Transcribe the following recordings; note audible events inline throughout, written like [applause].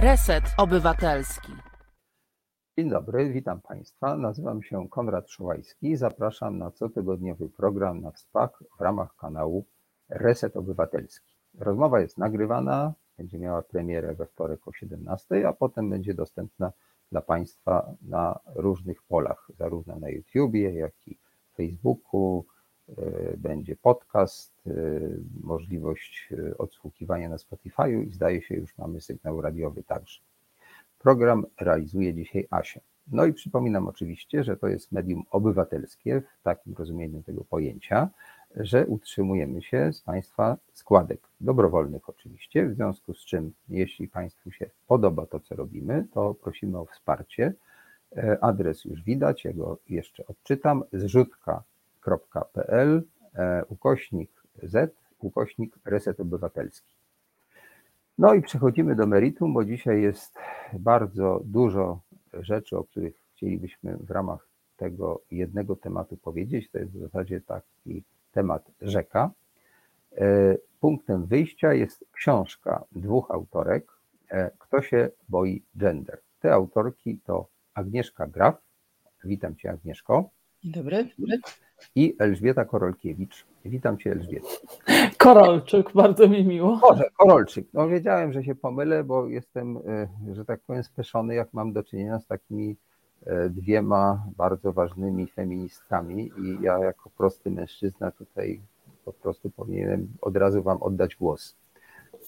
Reset Obywatelski. Dzień dobry, witam Państwa. Nazywam się Konrad Szołajski. Zapraszam na cotygodniowy program na WSPAK w ramach kanału Reset Obywatelski. Rozmowa jest nagrywana, będzie miała premierę we wtorek o 17, a potem będzie dostępna dla Państwa na różnych polach, zarówno na YouTubie, jak i Facebooku. E, będzie podcast, e, możliwość e, odsłuchiwania na Spotify'u i zdaje się już mamy sygnał radiowy także. Program realizuje dzisiaj Asia. No i przypominam oczywiście, że to jest medium obywatelskie w takim rozumieniu tego pojęcia, że utrzymujemy się z Państwa składek dobrowolnych oczywiście, w związku z czym jeśli Państwu się podoba to, co robimy, to prosimy o wsparcie. Adres już widać, ja go jeszcze odczytam, zrzutka.pl e, ukośnik z ukośnik reset obywatelski. No i przechodzimy do meritum, bo dzisiaj jest bardzo dużo rzeczy, o których chcielibyśmy w ramach tego jednego tematu powiedzieć. To jest w zasadzie taki temat rzeka. E, punktem wyjścia jest książka dwóch autorek, e, Kto się boi gender. Te autorki to Agnieszka Graf, witam Cię Agnieszko. Dzień dobry. I Elżbieta Korolkiewicz. Witam Cię Elżbieta. Korolczyk, bardzo mi miło. Boże, Korolczyk. No wiedziałem, że się pomylę, bo jestem, e, że tak powiem, speszony, jak mam do czynienia z takimi E, dwiema bardzo ważnymi feministkami i ja jako prosty mężczyzna tutaj po prostu powinienem od razu Wam oddać głos.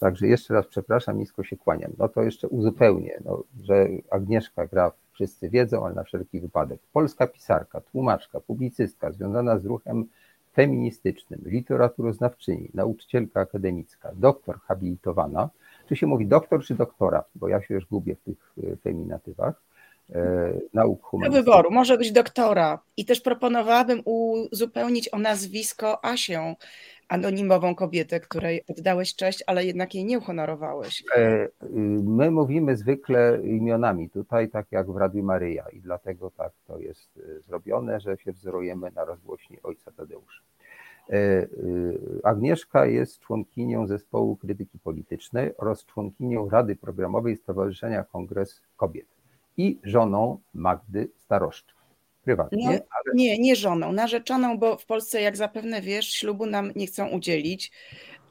Także jeszcze raz przepraszam, nisko się kłaniam. No to jeszcze uzupełnię, no, że Agnieszka gra, wszyscy wiedzą, ale na wszelki wypadek. Polska pisarka, tłumaczka, publicystka związana z ruchem feministycznym, literaturoznawczyni, nauczycielka akademicka, doktor habilitowana. Czy się mówi doktor czy doktora? Bo ja się już gubię w tych e, feminatywach E, nauk humanistycznych. Do wyboru, może być doktora. I też proponowałabym uzupełnić o nazwisko Asię, anonimową kobietę, której oddałeś cześć, ale jednak jej nie uhonorowałeś. E, my mówimy zwykle imionami tutaj, tak jak w Radiu Maryja i dlatego tak to jest e, zrobione, że się wzorujemy na rozgłośni ojca Tadeusza. Agnieszka jest członkinią zespołu krytyki politycznej oraz członkinią Rady Programowej Stowarzyszenia Kongres Kobiet i żoną Magdy Staroszczuk. Prywatnie. No, ale... Nie, nie żoną, narzeczoną, bo w Polsce, jak zapewne wiesz, ślubu nam nie chcą udzielić,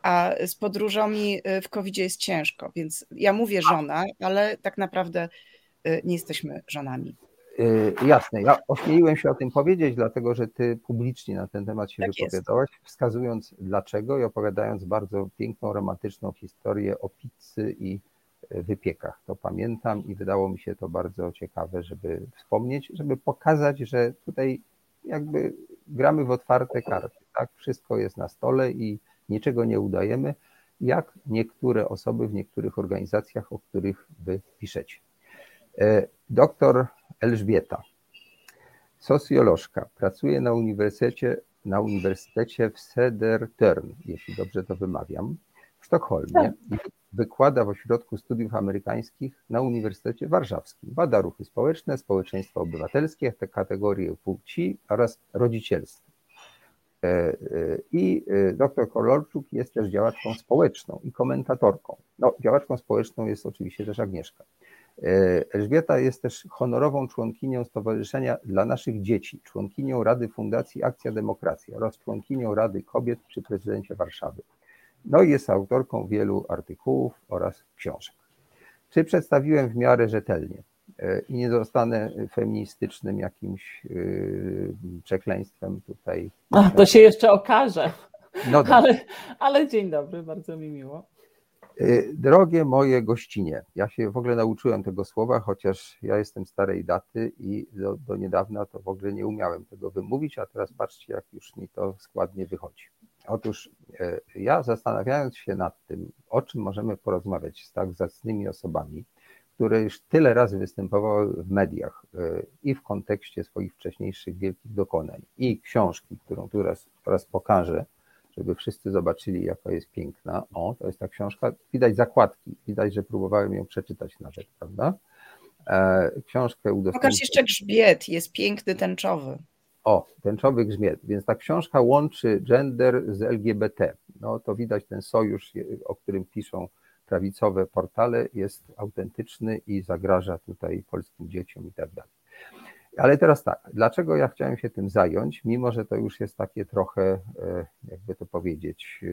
a z podróżami y, w covid jest ciężko, więc ja mówię żona, ale tak naprawdę y, nie jesteśmy żonami. Yy, jasne, ja ośmieliłem się o tym powiedzieć, dlatego że ty publicznie na ten temat się tak wypowiadałaś, jest. wskazując dlaczego i opowiadając bardzo piękną, romantyczną historię o pizzy i wypiekach. To pamiętam i wydało mi się to bardzo ciekawe, żeby wspomnieć, żeby pokazać, że tutaj jakby gramy w otwarte karty. Tak? Wszystko jest na stole i niczego nie udajemy, jak niektóre osoby w niektórych organizacjach, o których wy piszecie. E, doktor Elżbieta, socjolożka, pracuje na uniwersytecie, na uniwersytecie w Södertörn, jeśli dobrze to wymawiam, w Sztokholmie. Wykłada w Ośrodku Studiów Amerykańskich na Uniwersytecie Warszawskim. Bada ruchy społeczne, społeczeństwo obywatelskie, te kategorie płci oraz rodzicielstwo. E, e, I e, dr Kolorczuk jest też działaczką społeczną i komentatorką. No, działaczką społeczną jest oczywiście też Agnieszka. Elżbieta jest też honorową członkinią Stowarzyszenia dla Naszych Dzieci, członkinią Rady Fundacji Akcja Demokracja oraz członkinią Rady Kobiet przy prezydencie Warszawy. No i jest autorką wielu artykułów oraz książek. Czy przedstawiłem w miarę rzetelnie e, i nie zostanę feministycznym jakimś e, przekleństwem tutaj? Ach, to się jeszcze okaże. No ale, ale dzień dobry, bardzo mi miło. E, drogie moje gościnie, ja się w ogóle nauczyłem tego słowa, chociaż ja jestem starej daty i do, do niedawna to w ogóle nie umiałem tego wymówić, a teraz patrzcie, jak już mi to składnie wychodzi. Otóż e, ja zastanawiając się nad tym, o czym możemy porozmawiać z tak zacnymi osobami, które już tyle razy występowały w mediach e, i w kontekście swoich wcześniejszych wielkich dokonań, i książki, którą tu raz, raz pokażę, żeby wszyscy zobaczyli, jaka jest piękna. O, to jest ta książka. Widać zakładki, widać, że próbowałem ją przeczytać nawet, prawda? E, książkę udostępnię. Pokaż jeszcze grzbiet, jest piękny, tęczowy. O, tęczowy grzmiet. Więc ta książka łączy gender z LGBT. No to widać ten sojusz, o którym piszą prawicowe portale jest autentyczny i zagraża tutaj polskim dzieciom i tak dalej. Ale teraz tak, dlaczego ja chciałem się tym zająć, mimo że to już jest takie trochę, e, jakby to powiedzieć, e,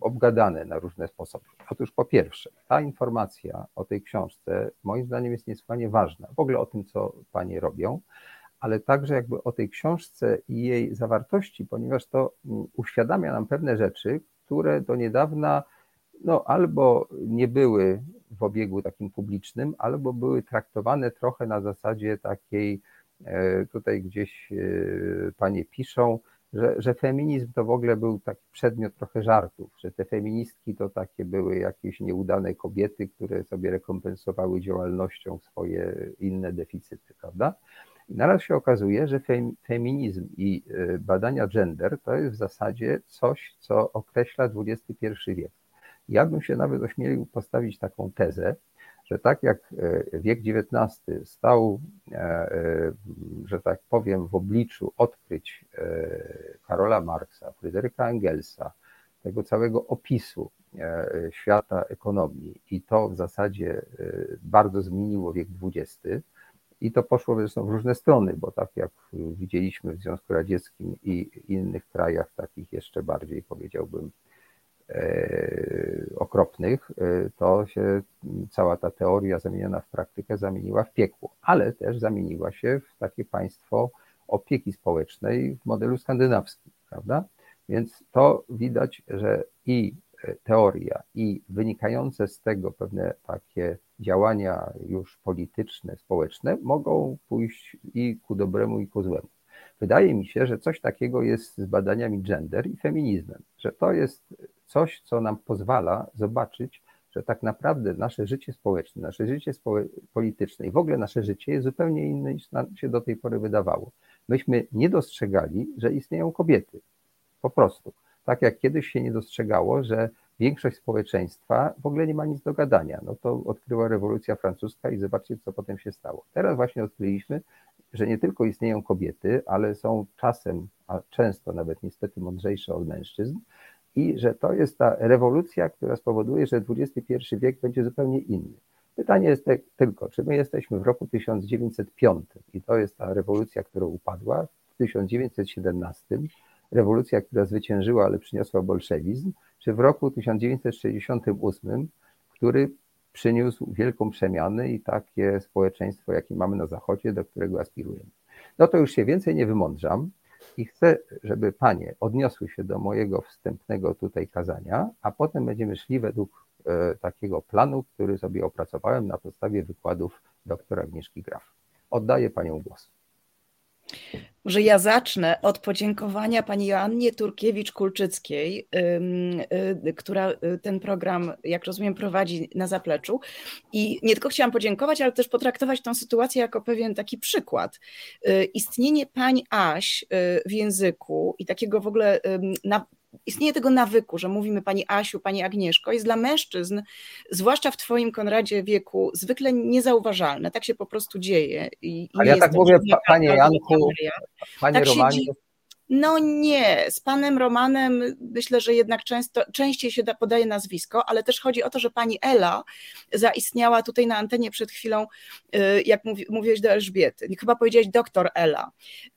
obgadane na różne sposoby. Otóż po pierwsze, ta informacja o tej książce moim zdaniem jest niesłychanie ważna, w ogóle o tym, co panie robią, ale także jakby o tej książce i jej zawartości, ponieważ to mm, uświadamia nam pewne rzeczy, które do niedawna no, albo nie były w obiegu takim publicznym, albo były traktowane trochę na zasadzie takiej, e, tutaj gdzieś e, panie piszą, że, że feminizm to w ogóle był taki przedmiot trochę żartów, że te feministki to takie były jakieś nieudane kobiety, które sobie rekompensowały działalnością swoje inne deficyty, prawda? I naraz się okazuje, że feminizm i e, badania gender to jest w zasadzie coś, co określa XXI wiek. Ja bym się nawet ośmielił postawić taką tezę, że tak jak e, wiek XIX stał, e, że tak powiem, w obliczu odkryć Karola Marksa, Fryderyka Engelsa, tego całego opisu świata ekonomii i to w zasadzie bardzo zmieniło wiek XX, i to poszło zresztą w różne strony, bo tak jak widzieliśmy w Związku Radzieckim i innych krajach, takich jeszcze bardziej powiedziałbym e, okropnych, e, to się cała ta teoria zamieniona w praktykę zamieniła w piekło, ale też zamieniła się w takie państwo opieki społecznej w modelu skandynawskim, prawda? Więc to widać, że i teoria i wynikające z tego pewne takie działania już polityczne, społeczne mogą pójść i ku dobremu, i ku złemu. Wydaje mi się, że coś takiego jest z badaniami gender i feminizmem, że to jest coś, co nam pozwala zobaczyć, że tak naprawdę nasze życie społeczne, nasze życie polityczne i w ogóle nasze życie jest zupełnie inne niż nam się do tej pory wydawało. Myśmy nie dostrzegali, że istnieją kobiety. Po prostu. Tak jak kiedyś się nie dostrzegało, że większość społeczeństwa w ogóle nie ma nic do gadania. No to odkryła rewolucja francuska i zobaczcie, co potem się stało. Teraz właśnie odkryliśmy, że nie tylko istnieją kobiety, ale są czasem, a często nawet niestety mądrzejsze od mężczyzn i że to jest ta rewolucja, która spowoduje, że XXI wiek będzie zupełnie inny. Pytanie jest tylko, czy my jesteśmy w roku 1905 i to jest ta rewolucja, która upadła, w 1917 rewolucja, która zwyciężyła, ale przyniosła bolszewizm, czy w roku 1968, który przyniósł wielką przemianę i takie społeczeństwo, jakie mamy na Zachodzie, do którego aspirujemy. No to już się więcej nie wymądrzam i chcę, żeby panie odniosły się do mojego wstępnego tutaj kazania, a potem będziemy szli według e, takiego planu, który sobie opracowałem na podstawie wykładów doktora Agnieszki Graf. Oddaję panią głos. Może ja zacznę od podziękowania pani Joannie Turkiewicz-Kulczyckiej, y, która y, ten program, jak rozumiem, prowadzi na zapleczu. I nie tylko chciałam podziękować, ale też potraktować tę sytuację jako pewien taki przykład. Y, istnienie pań Aś w języku i takiego w ogóle istnieje tego nawyku, że mówimy pani Asiu, pani Agnieszko, jest dla mężczyzn, zwłaszcza w twoim Konradzie wieku, zwykle niezauważalne. Tak się po prostu dzieje. I, i Ale ja tak mówię, panie Janku, panie tak Romanie, no nie, z panem Romanem myślę, że jednak często, częściej się da, podaje nazwisko, ale też chodzi o to, że pani Ela zaistniała tutaj na antenie przed chwilą, y, jak mówi, mówiłeś do Elżbiety, chyba powiedziałeś doktor Ela.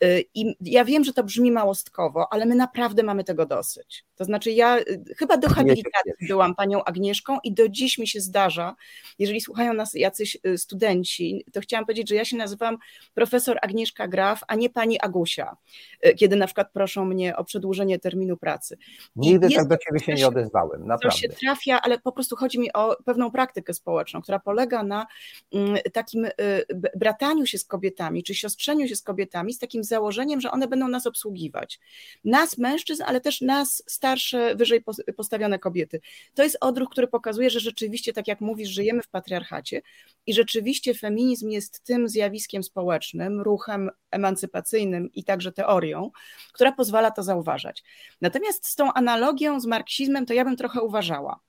Y, I ja wiem, że to brzmi małostkowo, ale my naprawdę mamy tego dosyć. To znaczy ja y, chyba do habilitacji byłam panią Agnieszką i do dziś mi się zdarza, jeżeli słuchają nas jacyś studenci, to chciałam powiedzieć, że ja się nazywam profesor Agnieszka Graf, a nie pani Agusia, kiedy na przykład przykład proszą mnie o przedłużenie terminu pracy. Nigdy tak do ciebie się nie odezwałem, naprawdę. To się trafia, ale po prostu chodzi mi o pewną praktykę społeczną, która polega na mm, takim y, brataniu się z kobietami, czy siostrzeniu się z kobietami, z takim założeniem, że one będą nas obsługiwać. Nas, mężczyzn, ale też nas, starsze, wyżej postawione kobiety. To jest odruch, który pokazuje, że rzeczywiście, tak jak mówisz, żyjemy w patriarchacie i rzeczywiście feminizm jest tym zjawiskiem społecznym, ruchem emancypacyjnym i także teorią, która pozwala to zauważać. Natomiast z tą analogią z marksizmem to ja bym trochę uważała.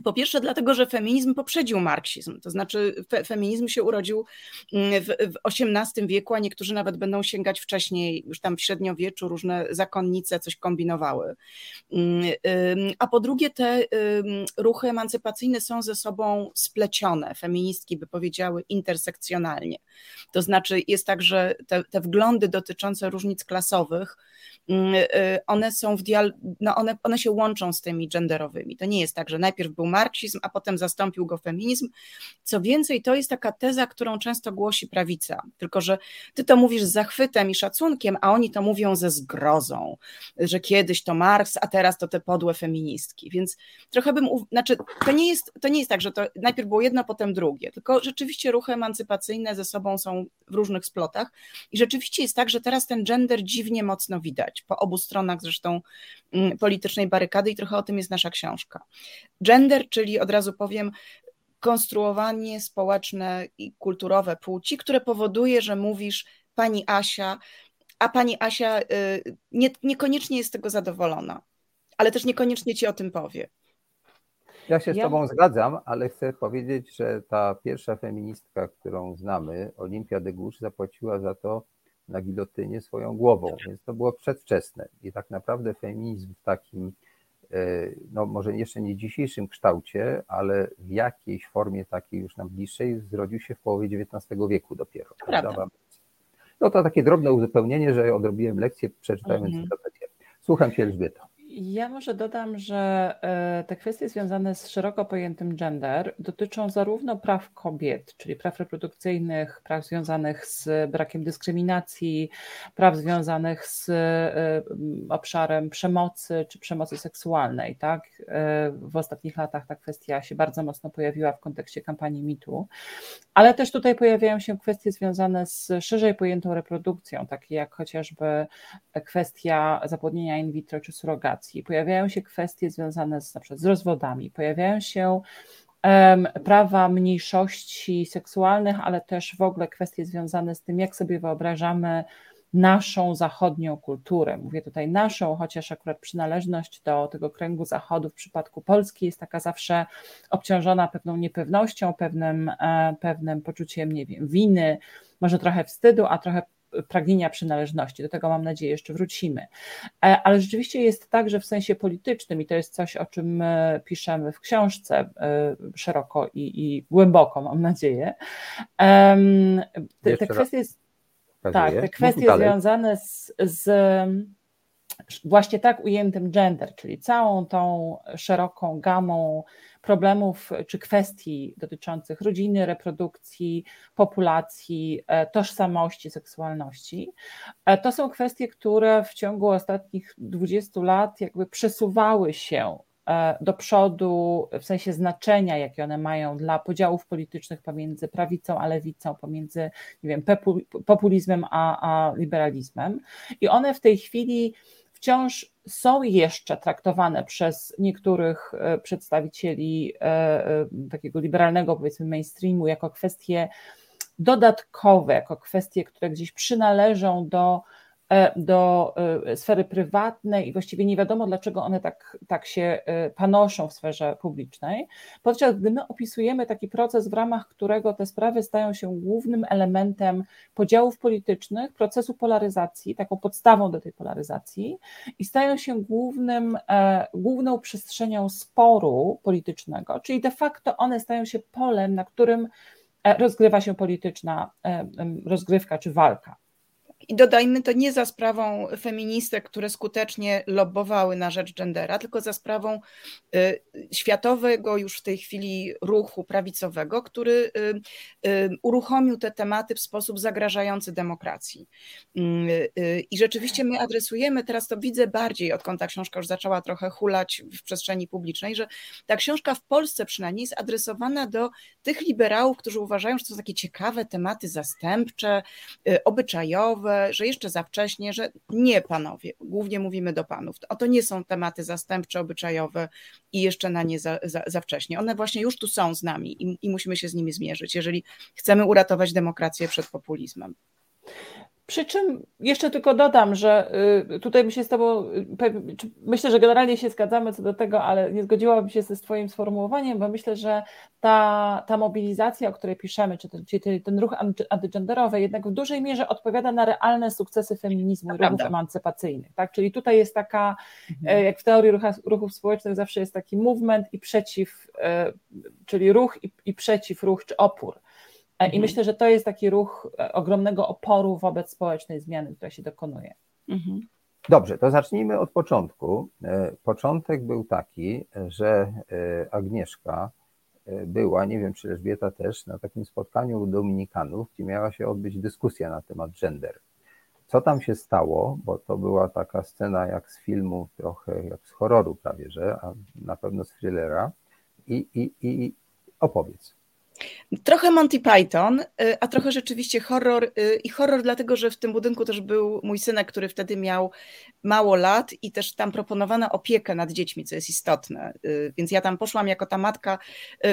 Po pierwsze, dlatego, że feminizm poprzedził marksizm, to znaczy fe, feminizm się urodził mm, w, w XVIII wieku, a niektórzy nawet będą sięgać wcześniej, już tam w średniowieczu różne zakonnice coś kombinowały. Mm, a po drugie, te ruchy emancypacyjne są ze sobą splecione, feministki by powiedziały intersekcjonalnie. To znaczy jest tak, że te, te wglądy dotyczące różnic klasowych, mm, y, one są w dial- no one, one się łączą z tymi genderowymi. To nie jest tak, że najpierw był marksizm, a potem zastąpił go feminizm. Co więcej, to jest taka teza, którą często głosi prawica, tylko że ty to mówisz z zachwytem i szacunkiem, a oni to mówią ze zgrozą, że kiedyś to Marks, a teraz to te podłe feministki. Więc trochę bym, znaczy to nie jest, to nie jest tak, że to najpierw było jedno, potem drugie, tylko rzeczywiście ruchy emancypacyjne ze sobą są w różnych splotach i rzeczywiście jest tak, że teraz ten gender dziwnie mocno widać, po obu stronach zresztą mm, politycznej barykady i trochę o tym jest nasza książka. Gender, czyli od razu powiem, konstruowanie społeczne i kulturowe płci, które powoduje, że mówisz pani Asia, a pani Asia y, nie, niekoniecznie jest z tego zadowolona, ale też niekoniecznie ci o tym powie. Ja się z ja... Tobą zgadzam, ale chcę powiedzieć, że ta pierwsza feministka, którą znamy, Olimpia de Gouges, zapłaciła za to na gilotynie swoją głową, więc to było przedwczesne. I tak naprawdę feminizm w takim, no może jeszcze nie dzisiejszym kształcie, ale w jakiejś formie takiej już nam bliższej zrodził się w połowie XIX wieku dopiero. Prawda. No to takie drobne uzupełnienie, że odrobiłem lekcję przeczytając -hmm. Słucham Cię Elżbieta. Ja może dodam, że e, te kwestie związane z szeroko pojętym gender dotyczą zarówno praw kobiet, czyli praw reprodukcyjnych, praw związanych z brakiem dyskryminacji, praw związanych z e, obszarem przemocy czy przemocy seksualnej. Tak? E, w ostatnich latach ta kwestia się bardzo mocno pojawiła w kontekście kampanii MeToo, ale też tutaj pojawiają się kwestie związane z szerzej pojętą reprodukcją, takie jak chociażby kwestia zapłodnienia in vitro czy pojawiają się kwestie związane z, na przykład z rozwodami, pojawiają się prawa mniejszości seksualnych, ale też w ogóle kwestie związane z tym, jak sobie wyobrażamy naszą zachodnią kulturę. Mówię tutaj naszą, chociaż akurat przynależność do tego kręgu zachodu w przypadku Polski jest taka zawsze obciążona pewną niepewnością, pewnym, e, pewnym poczuciem, nie wiem, winy, może trochę wstydu, a trochę pragnienia przynależności. Do tego mam nadzieję jeszcze wrócimy. E, ale rzeczywiście jest tak, że w sensie politycznym, i to jest coś, o czym piszemy w książce e, szeroko i, i głęboko, mam nadzieję. Te, te kwestie, tak, te kwestie związane z, z właśnie tak ujętym gender, czyli całą tą szeroką gamą problemów czy kwestii dotyczących rodziny, reprodukcji, populacji, e, tożsamości, seksualności. E, to są kwestie, które w ciągu ostatnich 20 lat jakby przesuwały się e, do przodu w sensie znaczenia, jakie one mają dla podziałów politycznych pomiędzy prawicą a lewicą, pomiędzy nie wiem, populizmem a, a liberalizmem. I one w tej chwili wciąż są jeszcze traktowane przez niektórych e, przedstawicieli e, e, takiego liberalnego, powiedzmy, mainstreamu jako kwestie dodatkowe, jako kwestie, które gdzieś przynależą do do e, sfery prywatnej i właściwie nie wiadomo, dlaczego one tak, tak się e, panoszą w sferze publicznej, podczas gdy my opisujemy taki proces, w ramach którego te sprawy stają się głównym elementem podziałów politycznych, procesu polaryzacji, taką podstawą do tej polaryzacji i stają się głównym, główną przestrzenią sporu politycznego, czyli de facto one stają się polem, na którym rozgrywa się polityczna rozgrywka czy walka. I dodajmy to nie za sprawą feministek, które skutecznie lobbowały na rzecz gendera, tylko za sprawą y, światowego już w tej chwili ruchu prawicowego, który y, y, uruchomił te tematy w sposób zagrażający demokracji. I rzeczywiście my adresujemy, teraz to widzę bardziej, odkąd ta książka już zaczęła trochę hulać w przestrzeni publicznej, że ta książka w Polsce przynajmniej jest adresowana do tych liberałów, którzy uważają, że to są takie ciekawe tematy zastępcze, obyczajowe, że jeszcze za wcześnie, że nie panowie, głównie mówimy do panów. Oto nie są tematy zastępcze, obyczajowe i jeszcze na nie za, za, za wcześnie. One właśnie już tu są z nami i, i musimy się z nimi zmierzyć, jeżeli chcemy uratować demokrację przed populizmem. Przy czym jeszcze tylko dodam, że y, tutaj my się z Tobą, y, myślę, że generalnie się zgadzamy co do tego, ale nie zgodziłabym się ze Twoim sformułowaniem, bo myślę, że ta, ta mobilizacja, o której piszemy, czy ten, czyli ten ruch antygenderowy, jednak w dużej mierze odpowiada na realne sukcesy feminizmu i ruchów emancypacyjnych. Tak? Czyli tutaj jest taka, mhm. E, jak w teorii rucha, ruchów społecznych zawsze jest taki movement i przeciw, e, czyli ruch i, i przeciw ruch, czy opór. E, I mhm. myślę, że to jest taki ruch e, ogromnego oporu wobec społecznej zmiany, która się dokonuje. Mhm. Dobrze, to zacznijmy od początku. E, początek był taki, że Agnieszka była, nie wiem czy Elżbieta też, na takim spotkaniu u Dominikanów, gdzie miała się odbyć dyskusja na temat gender. Co tam się stało, bo to była taka scena jak z filmu, trochę jak z horroru prawie, że, a na pewno z thrillera. I, i, i opowiedz. Trochę Monty Python, y, a trochę rzeczywiście horror. Y, I horror dlatego, że w tym budynku też był mój synek, który wtedy miał mało lat i też tam proponowano opiekę nad dziećmi, co jest istotne. Y, więc ja tam poszłam jako ta matka,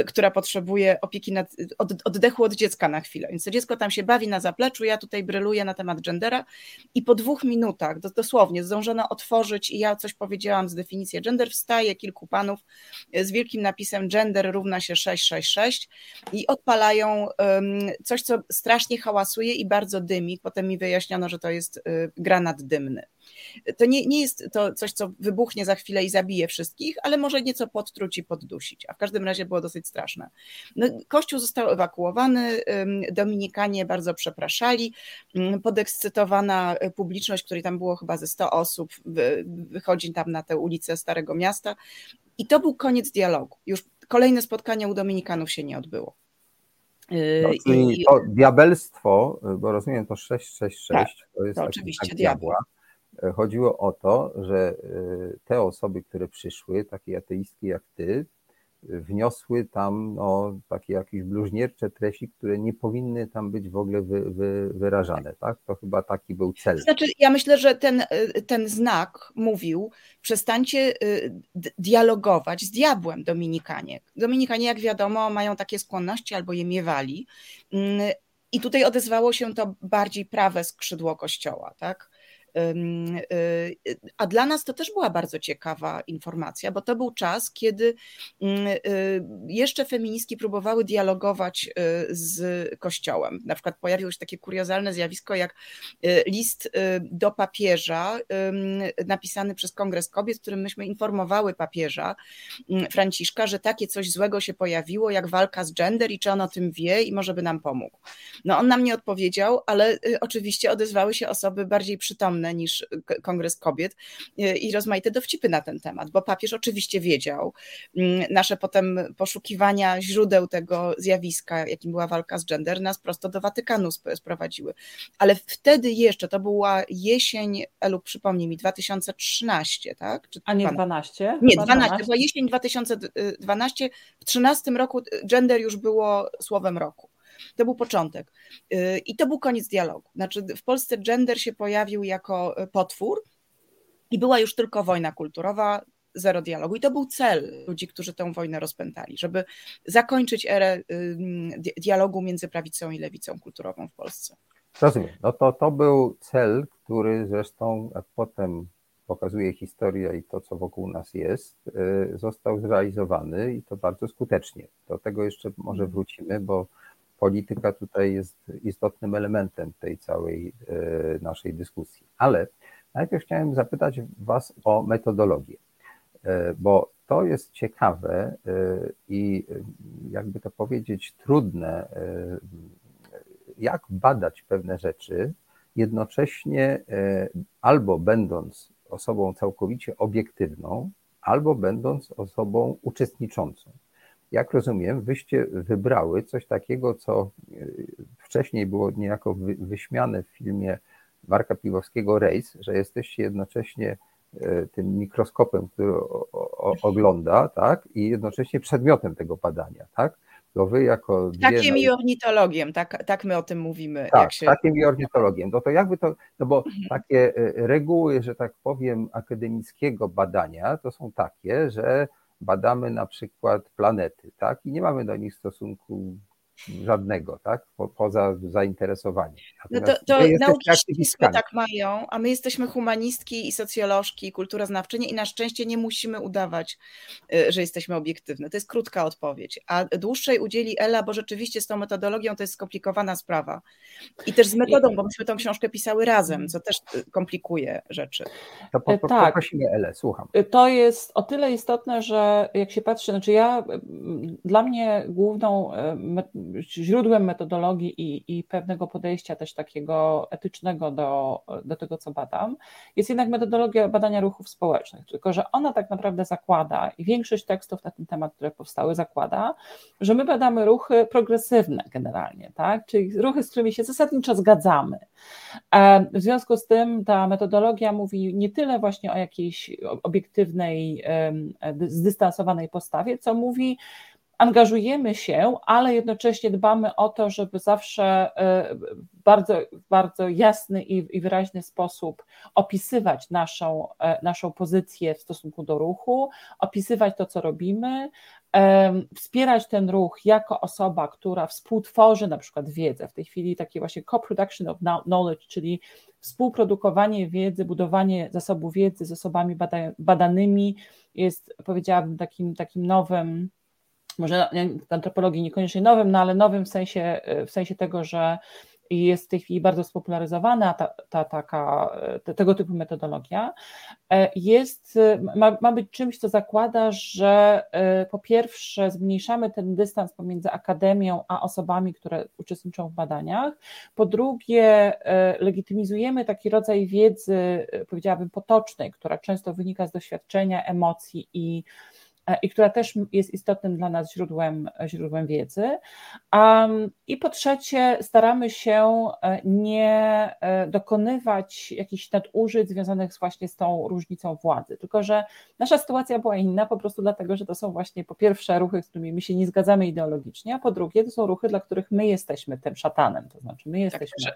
która potrzebuje opieki nad, od, oddechu od dziecka na chwilę. Więc to dziecko tam się bawi na zapleczu, ja tutaj bryluję na temat gendera i po dwóch minutach, dosłownie, zdążono otworzyć i ja coś powiedziałam z definicji gender, wstaje kilku panów z wielkim napisem gender równa się 666 i odpalają coś, co strasznie hałasuje i bardzo dymi. Potem mi wyjaśniono, że to jest y, granat dymny. To nie, nie jest to coś, co wybuchnie za chwilę i zabije wszystkich, ale może nieco podtruć i poddusić, a w każdym razie było dosyć straszne. No, kościół został ewakuowany, Dominikanie bardzo przepraszali, podekscytowana publiczność, której tam było chyba ze 100 osób, wychodzi tam na tę ulicę Starego Miasta i to był koniec dialogu. Już kolejne spotkanie u Dominikanów się nie odbyło. No, I, to diabelstwo, bo rozumiem to 666, tak, to jest to oczywiście diabła. Chodziło o to, że y, te osoby, które przyszły, takie ateistki jak ty, wniosły tam no, takie jakieś bluźniercze treści, które nie powinny tam być w ogóle wy, wy, wyrażane. Tak? To chyba taki był cel. Znaczy, ja myślę, że ten, ten znak mówił, przestańcie y, dialogować z diabłem Dominikanie. Dominikanie, jak wiadomo, mają takie skłonności albo je miewali. Mm, I tutaj odezwało się to bardziej prawe skrzydło kościoła, tak? Y, a dla nas to też była bardzo ciekawa informacja, bo to był czas, kiedy mm, y, jeszcze feministki próbowały dialogować y, z Kościołem. Na przykład pojawiło się takie kuriozalne zjawisko jak list do papieża napisany przez Kongres Kobiet, w którym myśmy informowały papieża Franciszka, że takie coś złego się pojawiło, jak walka z gender i czy on o tym wie i może by nam pomógł. No on nam nie odpowiedział, ale oczywiście odezwały się osoby bardziej przytomne niż Kongres Kobiet y, i rozmaite dowcipy na ten temat, bo papież oczywiście wiedział. Mm, nasze potem poszukiwania źródeł tego zjawiska, jakim była walka z gender, nas prosto do Watykanu sprowadziły. Ale wtedy jeszcze, to była jesień, Elu, przypomnij mi, 2013, tak? Czy A nie 12? Nie, 12, to była jesień 2012, w 13 roku gender już było słowem roku. To był początek. Y, I to był koniec dialogu. Znaczy, w Polsce gender się pojawił jako y, potwór i była już tylko wojna kulturowa, zero dialogu. I to był cel ludzi, którzy tę wojnę rozpętali, żeby zakończyć erę y, dialogu między prawicą i lewicą kulturową w Polsce. Rozumiem. No to, to był cel, który zresztą, jak potem pokazuje historia i to, co wokół nas jest, został zrealizowany i to bardzo skutecznie. Do tego jeszcze może wrócimy, bo polityka tutaj jest istotnym elementem tej całej e, naszej dyskusji. Ale najpierw chciałem zapytać Was o metodologię, e, bo to jest ciekawe e, i jakby to powiedzieć trudne, jak badać pewne rzeczy, jednocześnie albo będąc osobą całkowicie obiektywną, albo będąc osobą uczestniczącą jak rozumiem, wyście wybrały coś takiego, co e, wcześniej było niejako wyśmiane w filmie Marka Piwowskiego Rejs, że jesteście jednocześnie e, tym mikroskopem, który ogląda, tak, i jednocześnie przedmiotem tego badania, tak? To wy jako Takiem i ornitologiem, tak, tak my o tym mówimy. Tak, się... takim i ornitologiem. No to jakby to, no bo mhm. takie e, reguły, że tak powiem, akademickiego badania to są takie, że badamy na przykład planety, tak? I nie mamy do nich stosunku żadnego, tak? Po, poza zainteresowaniem. No to, to nauki ścisłe tak mają, a my jesteśmy humanistki i socjolożki, i kultura znawczynie i na szczęście nie musimy udawać, y, że jesteśmy obiektywne. To jest krótka odpowiedź. A dłuższej udzieli Ela, bo rzeczywiście z tą metodologią to jest skomplikowana sprawa. I też z metodą, bo myśmy tą książkę pisały razem, co też y, komplikuje rzeczy. To po, po, tak. poprosimy Elę, słucham. To jest o tyle istotne, że jak się patrzy, znaczy ja, dla mnie główną źródłem metodologii i, i pewnego podejścia też takiego etycznego do, do tego, co badam, jest jednak metodologia badania ruchów społecznych, tylko że ona tak naprawdę zakłada i większość tekstów na ten temat, które powstały, zakłada, że my badamy ruchy progresywne generalnie, tak? czyli ruchy, z którymi się zasadniczo zgadzamy. E, w związku z tym ta metodologia mówi nie tyle właśnie o jakiejś obiektywnej, zdystansowanej postawie, co mówi angażujemy się, ale jednocześnie dbamy o to, żeby zawsze e, w bardzo, bardzo jasny i, i wyraźny sposób opisywać naszą, e, naszą pozycję w stosunku do ruchu, opisywać to, co robimy, wspierać ten ruch jako osoba, która współtworzy na przykład wiedzę. W tej chwili takie właśnie co-production of knowledge, czyli współprodukowanie wiedzy, budowanie zasobu wiedzy z osobami badanymi jest, powiedziałabym, takim, takim nowym może w antropologii niekoniecznie nowym, no ale nowym w sensie, w sensie tego, że jest w tej chwili bardzo spopularyzowana ta, ta, taka, te, tego typu metodologia, e, jest, ma, ma, być czymś, co zakłada, że e, po pierwsze zmniejszamy ten dystans pomiędzy akademią a osobami, które uczestniczą w badaniach, po drugie e, legitymizujemy taki rodzaj wiedzy, powiedziałabym potocznej, która często wynika z doświadczenia, emocji i E, i która też jest istotnym dla nas źródłem, źródłem wiedzy. I po trzecie, staramy się e, nie e, dokonywać jakichś nadużyć związanych właśnie z tą różnicą władzy, tylko że nasza sytuacja była inna po prostu dlatego, że to są właśnie po pierwsze ruchy, z którymi my się nie zgadzamy ideologicznie, a po drugie to są ruchy, dla których my jesteśmy tym szatanem, to znaczy my tak, jesteśmy.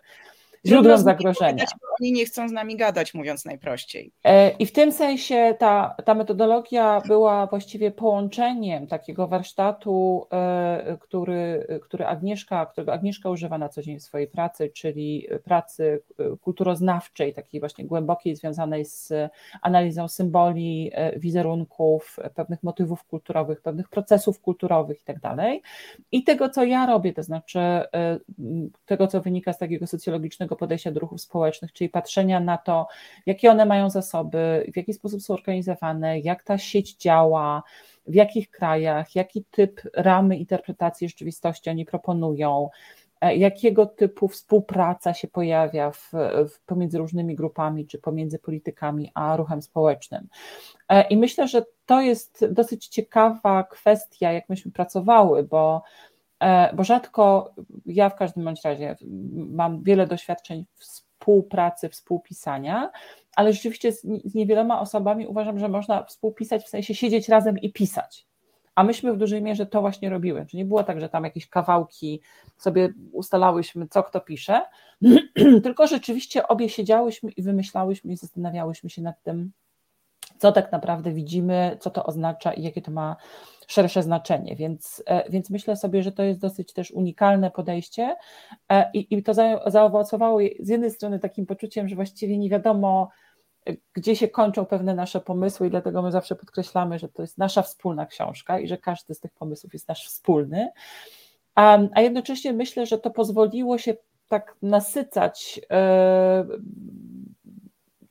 Źródłem zagrożenia. Oni nie chcą z nami gadać, mówiąc najprościej. E, I w tym sensie ta, ta metodologia była właściwie połączeniem takiego warsztatu, e, który, który Agnieszka, którego Agnieszka używa na co dzień w swojej pracy, czyli pracy e, kulturoznawczej, takiej właśnie głębokiej, związanej z analizą symboli, wizerunków, pewnych motywów kulturowych, pewnych procesów kulturowych i tak dalej. I tego, co ja robię, to znaczy tego, co wynika z takiego socjologicznego podejścia do ruchów społecznych, czyli patrzenia na to, jakie one mają zasoby, w jaki sposób są organizowane, jak ta sieć działa, w jakich krajach, jaki typ ramy interpretacji rzeczywistości oni proponują, e, jakiego typu współpraca się pojawia w, w, pomiędzy różnymi grupami, czy pomiędzy politykami a ruchem społecznym. E, I myślę, że to jest dosyć ciekawa kwestia, jak myśmy pracowały, bo bo rzadko ja w każdym bądź razie mam wiele doświadczeń współpracy, współpisania, ale rzeczywiście z, niewieloma osobami uważam, że można współpisać w sensie siedzieć razem i pisać. A myśmy w dużej mierze to właśnie robiły. Czyli nie było tak, że tam jakieś kawałki sobie ustalałyśmy, co kto pisze, [clears throat] tylko rzeczywiście obie siedziałyśmy i wymyślałyśmy i zastanawiałyśmy się nad tym, co tak naprawdę widzimy, co to oznacza i jakie to ma szersze znaczenie. Więc, e, więc myślę sobie, że to jest dosyć też unikalne podejście e, i, i to zaowocowało z jednej strony takim poczuciem, że właściwie nie wiadomo, e, gdzie się kończą pewne nasze pomysły, i dlatego my zawsze podkreślamy, że to jest nasza wspólna książka i że każdy z tych pomysłów jest nasz wspólny. A, a jednocześnie myślę, że to pozwoliło się tak nasycać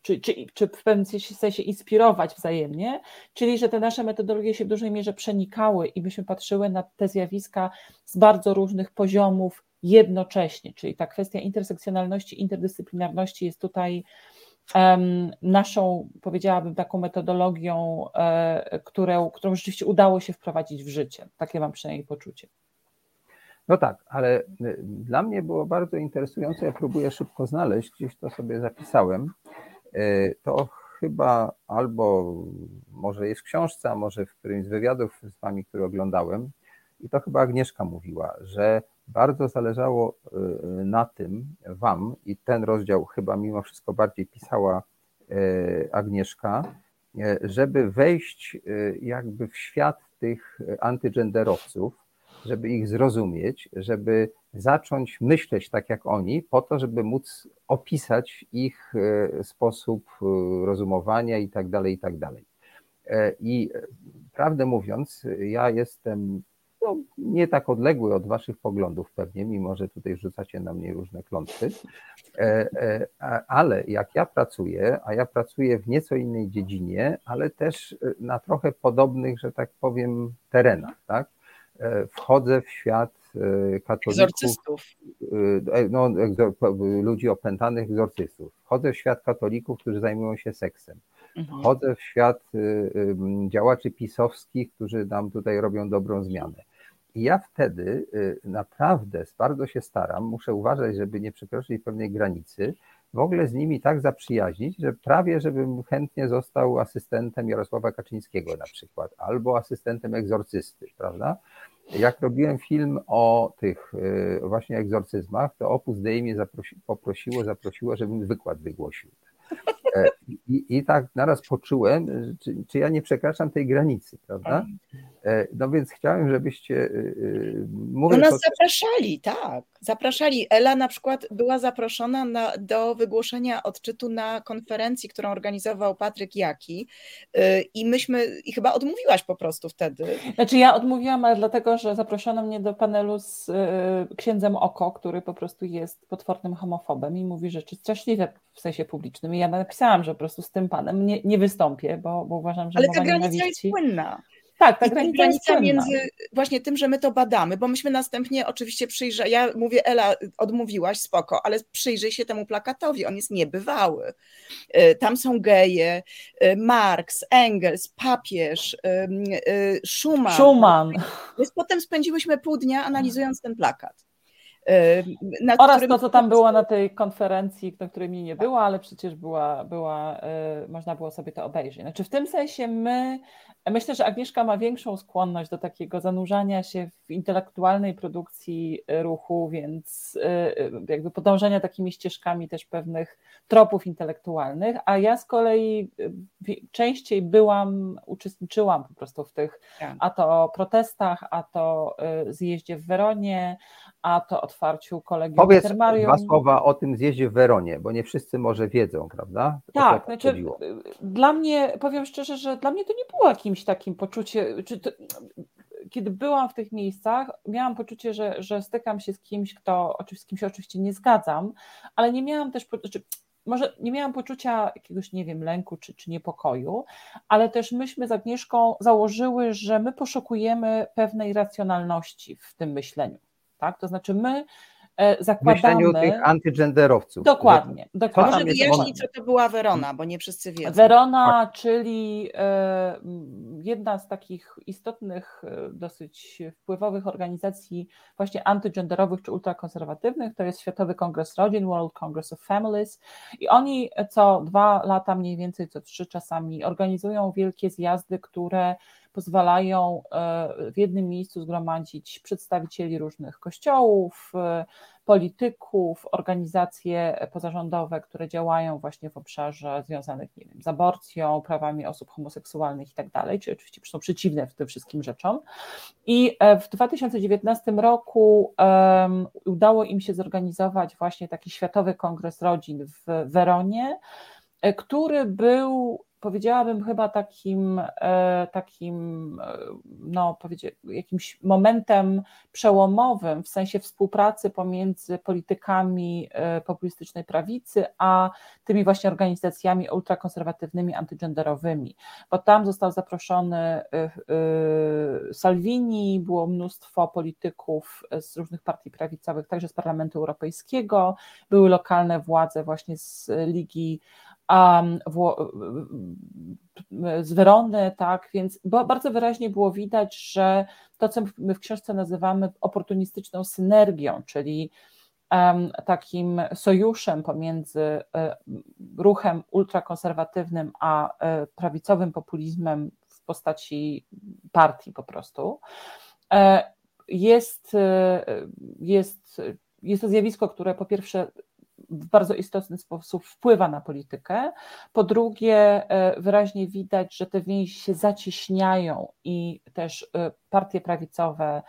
czy, czy, czy w pewnym sensie inspirować wzajemnie, czyli że te nasze metodologie się w dużej mierze przenikały i byśmy patrzyły na te zjawiska z bardzo różnych poziomów jednocześnie, czyli ta kwestia intersekcjonalności, interdyscyplinarności jest tutaj naszą, powiedziałabym, taką metodologią, e, którą, którą rzeczywiście udało się wprowadzić w życie. Takie mam przynajmniej poczucie. No tak, ale y, dla mnie było bardzo interesujące. Ja próbuję szybko znaleźć, gdzieś to sobie zapisałem. E, to chyba albo może jest w książce, może w którymś z wywiadów z Wami, który oglądałem, i to chyba Agnieszka mówiła, że bardzo zależało e, na tym Wam, i ten rozdział chyba mimo wszystko bardziej pisała e, Agnieszka, żeby wejść jakby w świat tych antygenderowców, żeby ich zrozumieć, żeby zacząć myśleć tak jak oni, po to, żeby móc opisać ich e, sposób e, rozumowania i tak dalej, i tak dalej. E, I prawdę mówiąc, ja jestem no, nie tak odległy od waszych poglądów pewnie, mimo że tutaj rzucacie na mnie różne klątwy, ale jak ja pracuję, a ja pracuję w nieco innej dziedzinie, ale też na trochę podobnych, że tak powiem, terenach, tak? Wchodzę w świat katolików, egzorcystów. E, e, no, ludzi opętanych, egzorcystów. Wchodzę w świat katolików, którzy zajmują się seksem. Mhm. Wchodzę w świat działaczy pisowskich, którzy nam tutaj robią dobrą zmianę. I ja wtedy naprawdę bardzo się staram, muszę uważać, żeby nie przekroczyć pewnej granicy, w ogóle z nimi tak zaprzyjaźnić, że prawie żebym chętnie został asystentem Jarosława Kaczyńskiego na przykład, albo asystentem egzorcysty, prawda? Jak robiłem film o tych y, właśnie egzorcyzmach, to Opus Dei mnie zaprosi, poprosiło, zaprosiło, żebym wykład wygłosił. I, I, tak naraz poczułem, czy, czy, ja nie przekraczam tej granicy, prawda? E, no więc chciałem, żebyście. Y, y, mówię, no nas to... zapraszali, tak. Zapraszali. Ela na przykład była zaproszona na, do wygłoszenia odczytu na konferencji, którą organizował Patryk Jaki. Y, I myśmy, i chyba odmówiłaś po prostu wtedy. Znaczy ja odmówiłam, ale dlatego, że zaproszono mnie do panelu z księdzem Oko, który po prostu jest potwornym homofobem i mówi rzeczy straszliwe w sensie publicznym. I ja napisałam, że po prostu z tym panem nie, nie wystąpię, bo, bo uważam, że. Ale ta granica nienawiści... jest płynna. Tak, ta granica, granica między właśnie tym, że my to badamy, bo myśmy następnie oczywiście przyjrzeli, ja mówię, Ela, odmówiłaś, spoko, ale przyjrzyj się temu plakatowi, on jest niebywały. Y, tam są geje, y, Marx, Engels, papież, y, Schumann. Schumann. Więc potem spędziłyśmy pół dnia analizując ten plakat. Oraz którym... to, co tam było na tej konferencji, na której mi nie było, ale przecież była, była, można było sobie to obejrzeć. Znaczy w tym sensie my Myślę, że Agnieszka ma większą skłonność do takiego zanurzania się w intelektualnej produkcji ruchu, więc y, y, jakby podążania takimi ścieżkami też pewnych tropów intelektualnych, a ja z kolei y, częściej byłam, uczestniczyłam po prostu w tych tak. a to protestach, a to zjeździe w Weronie, a to otwarciu kolegium Powiedz Termarium. dwa słowa o tym zjeździe w Weronie, bo nie wszyscy może wiedzą, prawda? tak, znaczy dla mnie, powiem szczerze, że dla mnie to nie było jakimś takim poczucie, to, kiedy byłam w tych miejscach, miałam poczucie, że, że stykam się z kimś, kto, z kim się oczywiście nie zgadzam, ale nie miałam też, znaczy, może nie miałam poczucia jakiegoś, nie wiem, lęku czy, czy niepokoju, ale też myśmy z Agnieszką założyły, że my poszukujemy pewnej racjonalności w tym myśleniu. Tak? To znaczy my zakładamy... W myśleniu tych antygenderowców. Dokładnie. dokładnie. Może wyjaśnić, co to była Werona, bo nie wszyscy wiedzą. Werona, tak. czyli jedna z takich istotnych, dosyć wpływowych organizacji właśnie antygenderowych czy ultrakonserwatywnych, to jest Światowy Kongres Rodzin, World Congress of Families i oni co dwa lata, mniej więcej co trzy czasami organizują wielkie zjazdy, które pozwalają e, w jednym miejscu zgromadzić przedstawicieli różnych kościołów, e, polityków, organizacje pozarządowe, które działają właśnie w obszarze związanych nie wiem, z aborcją, prawami osób homoseksualnych i tak dalej, czyli oczywiście są przeciwne tym wszystkim rzeczom. I e, w 2019 roku um, udało im się zorganizować właśnie taki Światowy Kongres Rodzin w Weronie, który był powiedziałabym chyba takim, e, takim e, no, jakimś momentem przełomowym w sensie współpracy pomiędzy politykami e, populistycznej prawicy, a tymi właśnie organizacjami ultrakonserwatywnymi, antygenderowymi, bo tam został zaproszony Salvini, było mnóstwo polityków z różnych partii prawicowych, także z Parlamentu Europejskiego, były lokalne władze właśnie z Ligi z Werony, tak, więc bardzo wyraźnie było widać, że to, co my w książce nazywamy oportunistyczną synergią, czyli takim sojuszem pomiędzy e, ruchem ultrakonserwatywnym a e, prawicowym populizmem w postaci partii po prostu, e, jest, jest, jest to zjawisko, które po pierwsze w bardzo istotny sposób wpływa na politykę. Po drugie, e, wyraźnie widać, że te więzi się zacieśniają i też e, partie prawicowe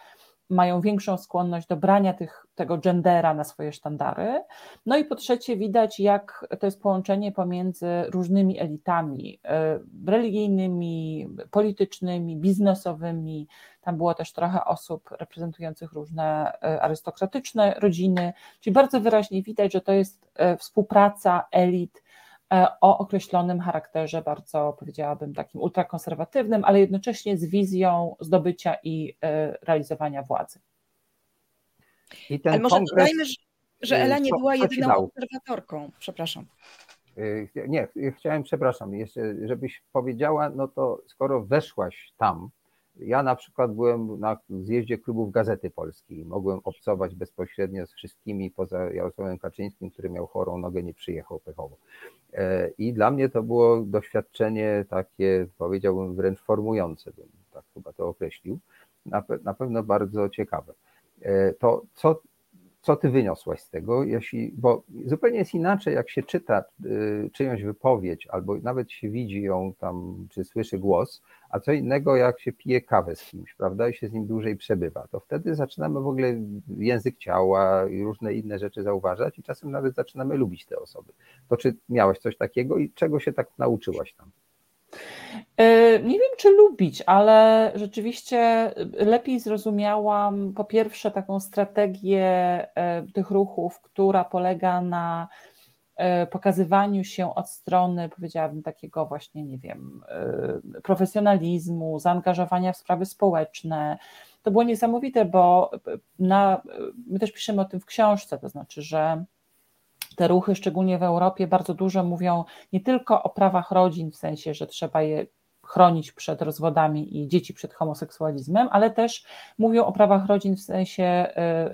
mają większą skłonność do brania tych, tego gendera na swoje sztandary. No i po trzecie, widać, jak to jest połączenie pomiędzy różnymi elitami e, religijnymi, politycznymi, biznesowymi. Tam było też trochę osób reprezentujących różne e, arystokratyczne rodziny, czyli bardzo wyraźnie widać, że to jest e, współpraca elit o określonym charakterze, bardzo powiedziałabym takim ultrakonserwatywnym, ale jednocześnie z wizją zdobycia i realizowania władzy. I ten ale może kongres... dodajmy, że Ela nie była jedyną obserwatorką. Przepraszam. Y, nie, chciałem, przepraszam, jeszcze, żebyś powiedziała, no to skoro weszłaś tam, ja na przykład byłem na zjeździe klubów Gazety Polskiej, mogłem obcować bezpośrednio z wszystkimi poza Jarosławem Kaczyńskim, który miał chorą nogę, nie przyjechał pechowo. E, I dla mnie to było doświadczenie takie, powiedziałbym, wręcz formujące, bym tak chyba to określił, na, na pewno bardzo ciekawe. E, to co co ty wyniosłaś z tego, jeśli, bo zupełnie jest inaczej, jak się czyta y, czyjąś wypowiedź, albo nawet się widzi ją tam, czy słyszy głos, a co innego, jak się pije kawę z kimś, prawda, i się z nim dłużej przebywa, to wtedy zaczynamy w ogóle język ciała i różne inne rzeczy zauważać i czasem nawet zaczynamy lubić te osoby. To czy miałaś coś takiego i czego się tak nauczyłaś tam? E, nie wiem, czy lubić, ale rzeczywiście lepiej zrozumiałam po pierwsze taką strategię e, tych ruchów, która polega na e, pokazywaniu się od strony, powiedziałabym, takiego właśnie, nie wiem, profesjonalizmu, zaangażowania w sprawy społeczne. To było niesamowite, bo na, my też piszemy o tym w książce, to znaczy, że te ruchy, szczególnie w Europie, bardzo dużo mówią nie tylko o prawach rodzin, w sensie, że trzeba je chronić przed rozwodami i dzieci przed homoseksualizmem, ale też mówią o prawach rodzin w sensie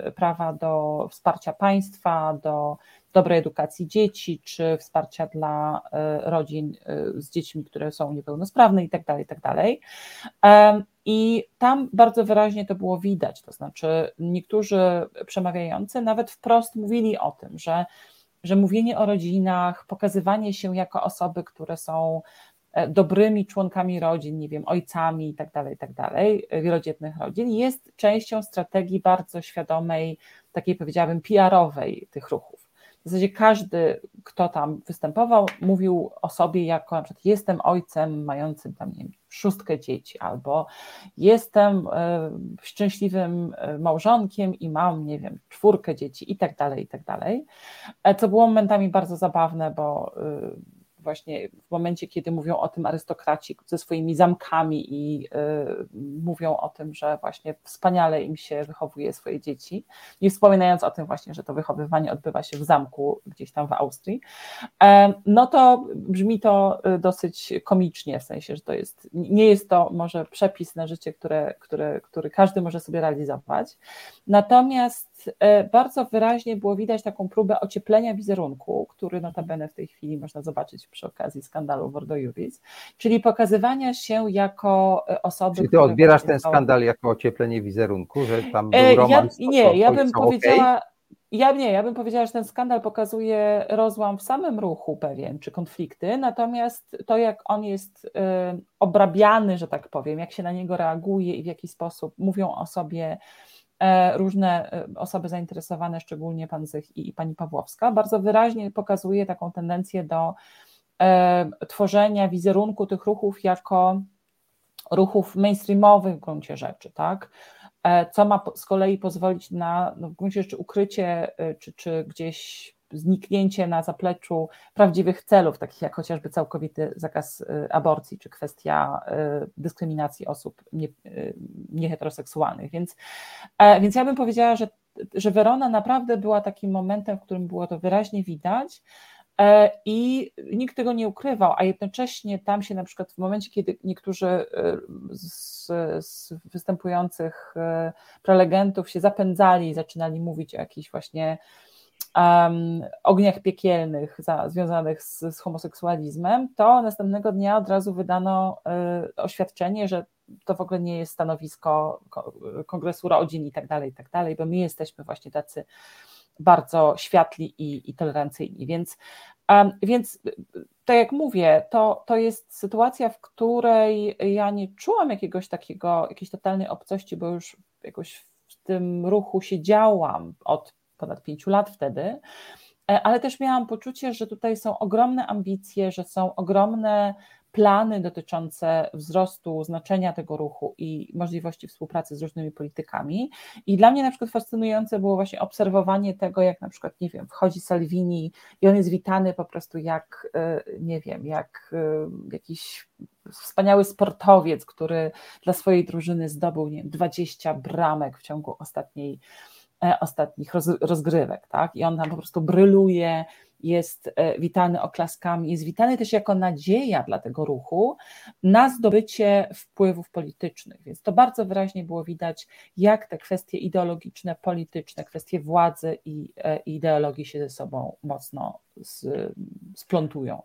y, prawa do wsparcia państwa, do dobrej edukacji dzieci, czy wsparcia dla y, rodzin y, z dziećmi, które są niepełnosprawne itd. Tak itd. Tak I tam bardzo wyraźnie to było widać, to znaczy niektórzy przemawiający nawet wprost mówili o tym, że że mówienie o rodzinach, pokazywanie się jako osoby, które są e, dobrymi członkami rodzin, nie wiem, ojcami i tak dalej, i tak dalej, wielodzietnych rodzin, jest częścią strategii bardzo świadomej, takiej powiedziałabym PR-owej tych ruchów. W zasadzie każdy, kto tam występował, mówił o sobie jako na przykład jestem ojcem mającym tam, nie wiem, szóstkę dzieci, albo jestem e, szczęśliwym e, małżonkiem i mam, nie wiem, czwórkę dzieci i tak dalej, i tak dalej. E, co było momentami bardzo zabawne, bo właśnie w momencie, kiedy mówią o tym arystokraci ze swoimi zamkami i y, mówią o tym, że właśnie wspaniale im się wychowuje swoje dzieci, nie wspominając o tym właśnie, że to wychowywanie odbywa się w zamku gdzieś tam w Austrii, e, no to brzmi to y, dosyć komicznie, w sensie, że to jest, nie jest to może przepis na życie, które, które, który każdy może sobie realizować, natomiast e, bardzo wyraźnie było widać taką próbę ocieplenia wizerunku, który notabene w tej chwili można zobaczyć przy okazji skandalu Bordo Juris, czyli pokazywania się jako e, osoby. Czy ty odbierasz ten skandal jako ocieplenie wizerunku, że tam był e, romans? Ja, nie, ja bym powiedziała. Okay? Ja nie, ja bym powiedziała, że ten skandal pokazuje rozłam w samym ruchu pewien, czy konflikty, natomiast to, jak on jest y, obrabiany, że tak powiem, jak się na niego reaguje i w jaki sposób mówią o sobie różne e, osoby zainteresowane, szczególnie pan Zych i pani Pawłowska, bardzo wyraźnie pokazuje taką tendencję do e, tworzenia wizerunku tych ruchów jako ruchów mainstreamowych w gruncie rzeczy, tak? Co ma z kolei pozwolić na no w gruncie rzeczy ukrycie, czy, czy gdzieś zniknięcie na zapleczu prawdziwych celów, takich jak chociażby całkowity zakaz y, aborcji, czy kwestia y, dyskryminacji osób nie, y, nieheteroseksualnych. Więc, e, więc ja bym powiedziała, że, że Werona naprawdę była takim momentem, w którym było to wyraźnie widać. E, I nikt tego nie ukrywał, a jednocześnie tam się na przykład w momencie, kiedy niektórzy z, z występujących prelegentów się zapędzali zaczynali mówić o jakichś właśnie um, ogniach piekielnych za, związanych z, z, homoseksualizmem, to następnego dnia od razu wydano y, oświadczenie, że to w ogóle nie jest stanowisko Kongresu Rodzin i tak dalej, i tak dalej, bo my jesteśmy właśnie tacy bardzo światli i, i tolerancyjni. Więc, um, więc tak jak mówię, to, to jest sytuacja, w której ja nie czułam jakiegoś takiego, jakiejś totalnej obcości, bo już jakoś w tym ruchu siedziałam od ponad pięciu lat wtedy, ale też miałam poczucie, że tutaj są ogromne ambicje, że są ogromne plany dotyczące wzrostu znaczenia tego ruchu i możliwości współpracy z różnymi politykami. I dla mnie na przykład fascynujące było właśnie obserwowanie tego, jak na przykład, nie wiem, wchodzi Salvini i on jest witany po prostu jak, e, nie wiem, jak e, jakiś wspaniały sportowiec, który dla swojej drużyny zdobył, nie wiem, 20 bramek w ciągu ostatniej e, ostatnich rozgrywek, tak? I on tam po prostu bryluje, jest e, witany oklaskami, jest witany też jako nadzieja dla tego ruchu na zdobycie wpływów politycznych. Więc to bardzo wyraźnie było widać, jak te kwestie ideologiczne, polityczne, kwestie władzy i e, ideologii się ze sobą mocno splątują.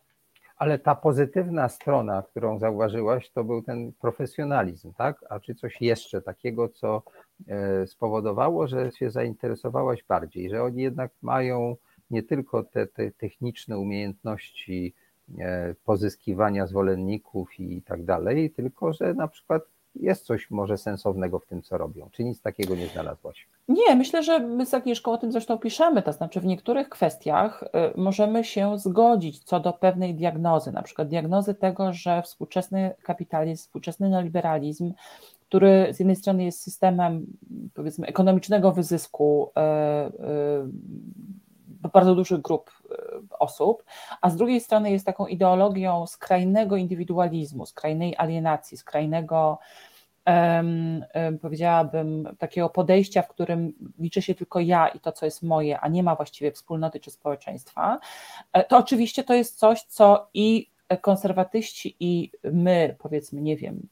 Ale ta pozytywna strona, którą zauważyłaś, to był ten profesjonalizm, tak? A czy coś jeszcze takiego, co e, spowodowało, że się zainteresowałaś bardziej, że oni jednak mają nie tylko te, te techniczne umiejętności e, pozyskiwania zwolenników i tak dalej, tylko że na przykład jest coś może sensownego w tym, co robią. Czy nic takiego nie znalazłaś? Nie, myślę, że my z Agnieszką o tym zresztą piszemy, to znaczy w niektórych kwestiach e, możemy się zgodzić co do pewnej diagnozy, na przykład diagnozy tego, że współczesny kapitalizm, współczesny neoliberalizm, który z jednej strony jest systemem powiedzmy ekonomicznego wyzysku, e, bardzo dużych grup osób, a z drugiej strony jest taką ideologią skrajnego indywidualizmu, skrajnej alienacji, skrajnego powiedziałabym takiego podejścia, w którym liczy się tylko ja i to, co jest moje, a nie ma właściwie wspólnoty czy społeczeństwa, e, to oczywiście to jest coś, co i konserwatyści i my, powiedzmy, nie wiem,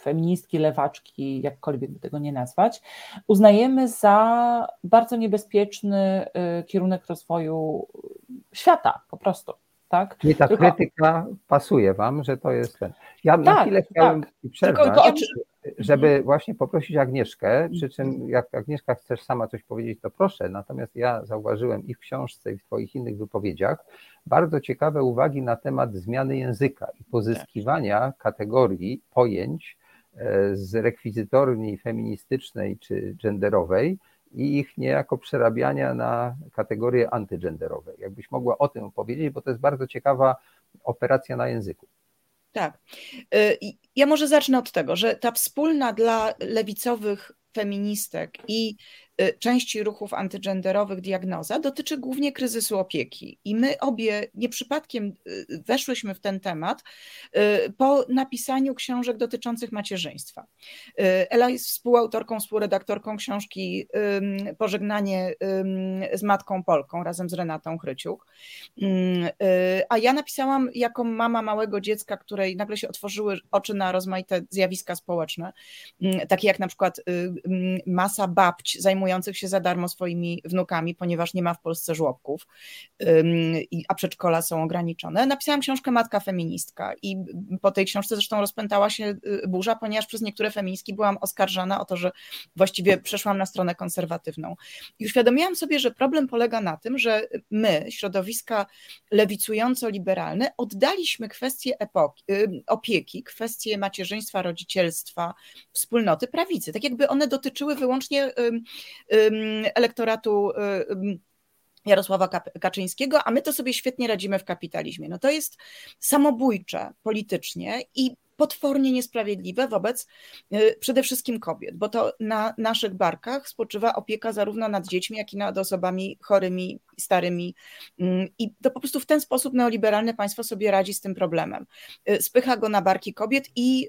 feministki, lewaczki, jakkolwiek by tego nie nazwać, uznajemy za bardzo niebezpieczny y, kierunek rozwoju świata po prostu. Tak? Czyli ta Tylko... krytyka pasuje Wam, że to jest ten. Ja tak, na chwilę chciałem tak. przerwać, to, żeby właśnie poprosić Agnieszkę, przy czym jak Agnieszka chcesz sama coś powiedzieć, to proszę, natomiast ja zauważyłem i w książce, i w Twoich innych wypowiedziach bardzo ciekawe uwagi na temat zmiany języka i pozyskiwania kategorii, pojęć, E, z rekwizytorni feministycznej czy genderowej i ich niejako przerabiania na kategorie antygenderowe. Jakbyś mogła o tym powiedzieć, bo to jest bardzo ciekawa operacja na języku. Tak. Ja może zacznę od tego, że ta wspólna dla lewicowych feministek i części ruchów antygenderowych diagnoza dotyczy głównie kryzysu opieki. I my obie nie przypadkiem y, weszłyśmy w ten temat y, po napisaniu książek dotyczących macierzyństwa. Ela jest współautorką, współredaktorką książki Pożegnanie z Matką Polką razem z Renatą Chryciuk. A ja napisałam jako mama małego dziecka, której nagle się otworzyły oczy na rozmaite zjawiska społeczne, takie jak na przykład masa babć zajmujących zajmujących się za darmo swoimi wnukami, ponieważ nie ma w Polsce żłobków, a przedszkola są ograniczone. Napisałam książkę Matka Feministka i po tej książce zresztą rozpętała się y, burza, ponieważ przez niektóre feministki byłam oskarżana o to, że właściwie przeszłam na stronę konserwatywną. I uświadomiłam sobie, że problem polega na tym, że my, środowiska lewicująco-liberalne, oddaliśmy kwestie epoki, y, opieki, kwestie macierzyństwa, rodzicielstwa, wspólnoty prawicy, tak jakby one dotyczyły wyłącznie elektoratu Jarosława Kaczyńskiego, a my to sobie świetnie radzimy w kapitalizmie. No to jest samobójcze politycznie i potwornie niesprawiedliwe wobec y, przede wszystkim kobiet, bo to na naszych barkach spoczywa opieka zarówno nad dziećmi, jak i nad osobami chorymi, starymi. I to po prostu w ten sposób neoliberalne państwo sobie radzi z tym problemem. Y, spycha go na barki kobiet i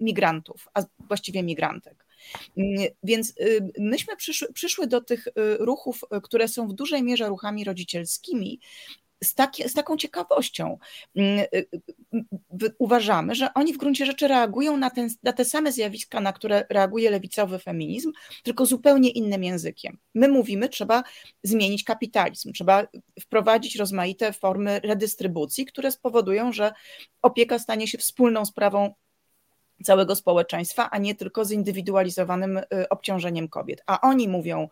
migrantów, a właściwie migrantek. Więc y, myśmy przyszły, przyszły do tych y, ruchów, y, które są w dużej mierze ruchami rodzicielskimi, z, z, taką ciekawością. Uważamy, że oni w gruncie rzeczy reagują na, ten, na, te same zjawiska, na które reaguje lewicowy feminizm, tylko zupełnie innym językiem. My mówimy, trzeba zmienić kapitalizm, trzeba wprowadzić rozmaite formy redystrybucji, które spowodują, że opieka stanie się wspólną sprawą całego społeczeństwa, a nie tylko zindywidualizowanym y, obciążeniem kobiet. A oni mówią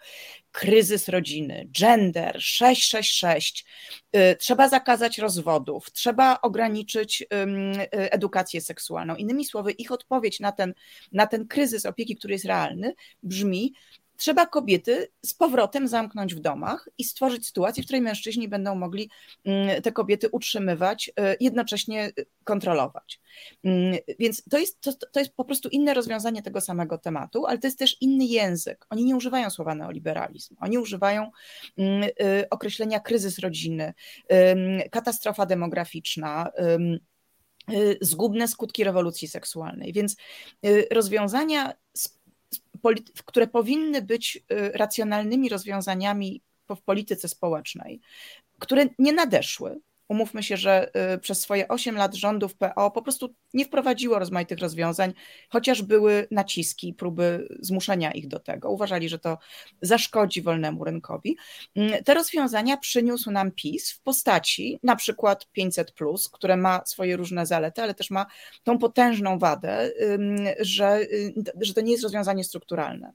kryzys rodziny, gender, 666, y, trzeba zakazać rozwodów, trzeba ograniczyć y, edukację seksualną. Innymi słowy, ich odpowiedź na ten, na ten kryzys opieki, który jest realny, brzmi: trzeba kobiety z powrotem zamknąć w domach i stworzyć sytuację, w której mężczyźni będą mogli mm, te kobiety utrzymywać, y, jednocześnie kontrolować. Mm, więc to jest, to, to jest po prostu inne rozwiązanie tego samego tematu, ale to jest też inny język. Oni nie używają słowa neoliberalizm, oni używają mm, y, określenia kryzys rodziny, katastrofa demograficzna zgubne skutki rewolucji seksualnej. Więc rozwiązania które powinny być y, racjonalnymi rozwiązaniami w polityce społecznej, które nie nadeszły, umówmy się, że y, przez swoje 8 lat rządów PO po prostu nie wprowadziło rozmaitych rozwiązań, chociaż były naciski, próby zmuszenia ich do tego. Uważali, że to zaszkodzi wolnemu rynkowi. Mm, te rozwiązania przyniósł nam PiS w postaci na przykład 500, które ma swoje różne zalety, ale też ma tą potężną wadę, że, y, że to nie jest rozwiązanie strukturalne.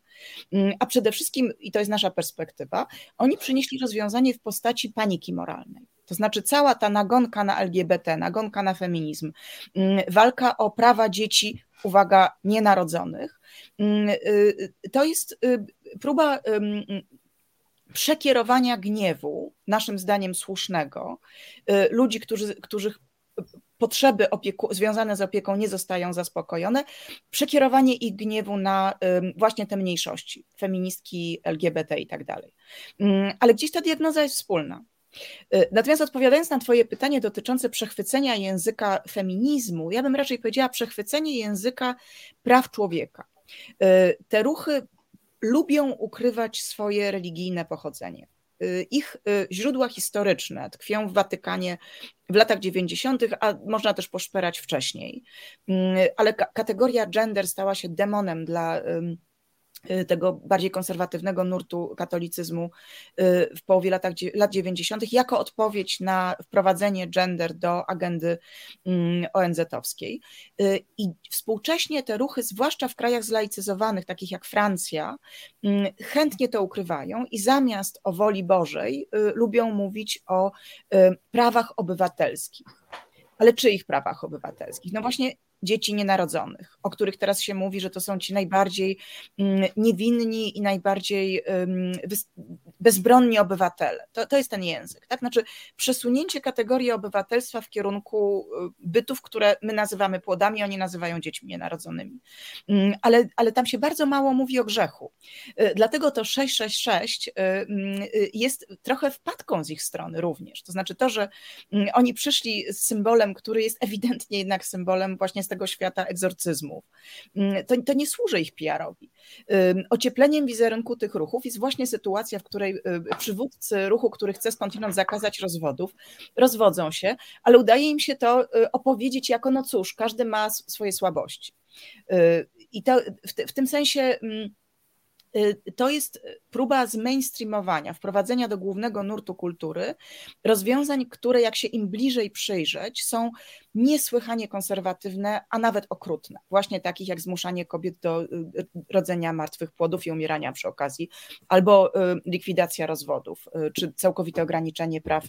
Mm, a przede wszystkim, i to jest nasza perspektywa, oni przynieśli rozwiązanie w postaci paniki moralnej. To znaczy cała ta nagonka na LGBT, nagonka na feminizm, mm, walka o prawa dzieci, uwaga, nienarodzonych, mm, y, to jest y, próba przekierowania gniewu, naszym zdaniem słusznego, y, ludzi, którzy, których potrzeby opieku, związane z opieką nie zostają zaspokojone, przekierowanie ich gniewu na właśnie te mniejszości, feministki, LGBT i tak dalej. Mm, ale gdzieś ta diagnoza jest wspólna. Y, natomiast odpowiadając na Twoje pytanie dotyczące przechwycenia języka feminizmu, ja bym raczej powiedziała przechwycenie języka praw człowieka. Y, te ruchy lubią ukrywać swoje religijne pochodzenie. Y, ich źródła historyczne tkwią w Watykanie w latach 90., a można też poszperać wcześniej. Ale kategoria gender stała się demonem dla tego bardziej konserwatywnego nurtu katolicyzmu y, w połowie latach, lat 90., jako odpowiedź na wprowadzenie gender do agendy mm, ONZ-owskiej. Y, I współcześnie te ruchy, zwłaszcza w krajach zlaicyzowanych, takich jak Francja, mm, chętnie to ukrywają i zamiast o woli Bożej lubią mówić o prawach obywatelskich. Ale czyich prawach obywatelskich? No właśnie dzieci nienarodzonych, o których teraz się mówi, że to są ci najbardziej mm, niewinni i najbardziej bezbronni obywatele. To, to jest ten język. Tak? Znaczy przesunięcie kategorii obywatelstwa w kierunku y, bytów, które my nazywamy płodami, oni nazywają dziećmi nienarodzonymi. Mm, ale, ale tam się bardzo mało mówi o grzechu. Y, dlatego to 666 y, mm, jest trochę wpadką z ich strony również. To znaczy to, że oni przyszli z symbolem, który jest ewidentnie jednak symbolem właśnie z tego świata egzorcyzmów. Mm, to, to nie służy ich PR-owi. Ociepleniem wizerunku tych ruchów jest właśnie sytuacja, w której y, przywódcy ruchu, który chce skądinąd zakazać rozwodów, rozwodzą się, ale udaje im się to y, opowiedzieć jako, no cóż, każdy ma swoje słabości. Y, I to w, w tym sensie mm, to jest próba zmainstreamowania, wprowadzenia do głównego nurtu kultury rozwiązań, które jak się im bliżej przyjrzeć, są niesłychanie konserwatywne, a nawet okrutne. Właśnie takich jak zmuszanie kobiet do y, rodzenia martwych płodów i umierania przy okazji, albo y, likwidacja rozwodów, czy całkowite ograniczenie praw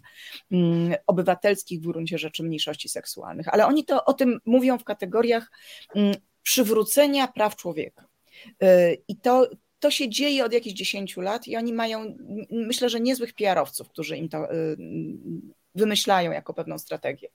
mm, obywatelskich w gruncie rzeczy mniejszości seksualnych. Ale oni to o tym mówią w kategoriach mm, przywrócenia praw człowieka. I to, to się dzieje od jakichś 10 lat i oni mają, myślę, że niezłych PR-owców, którzy im to y, wymyślają jako pewną strategię.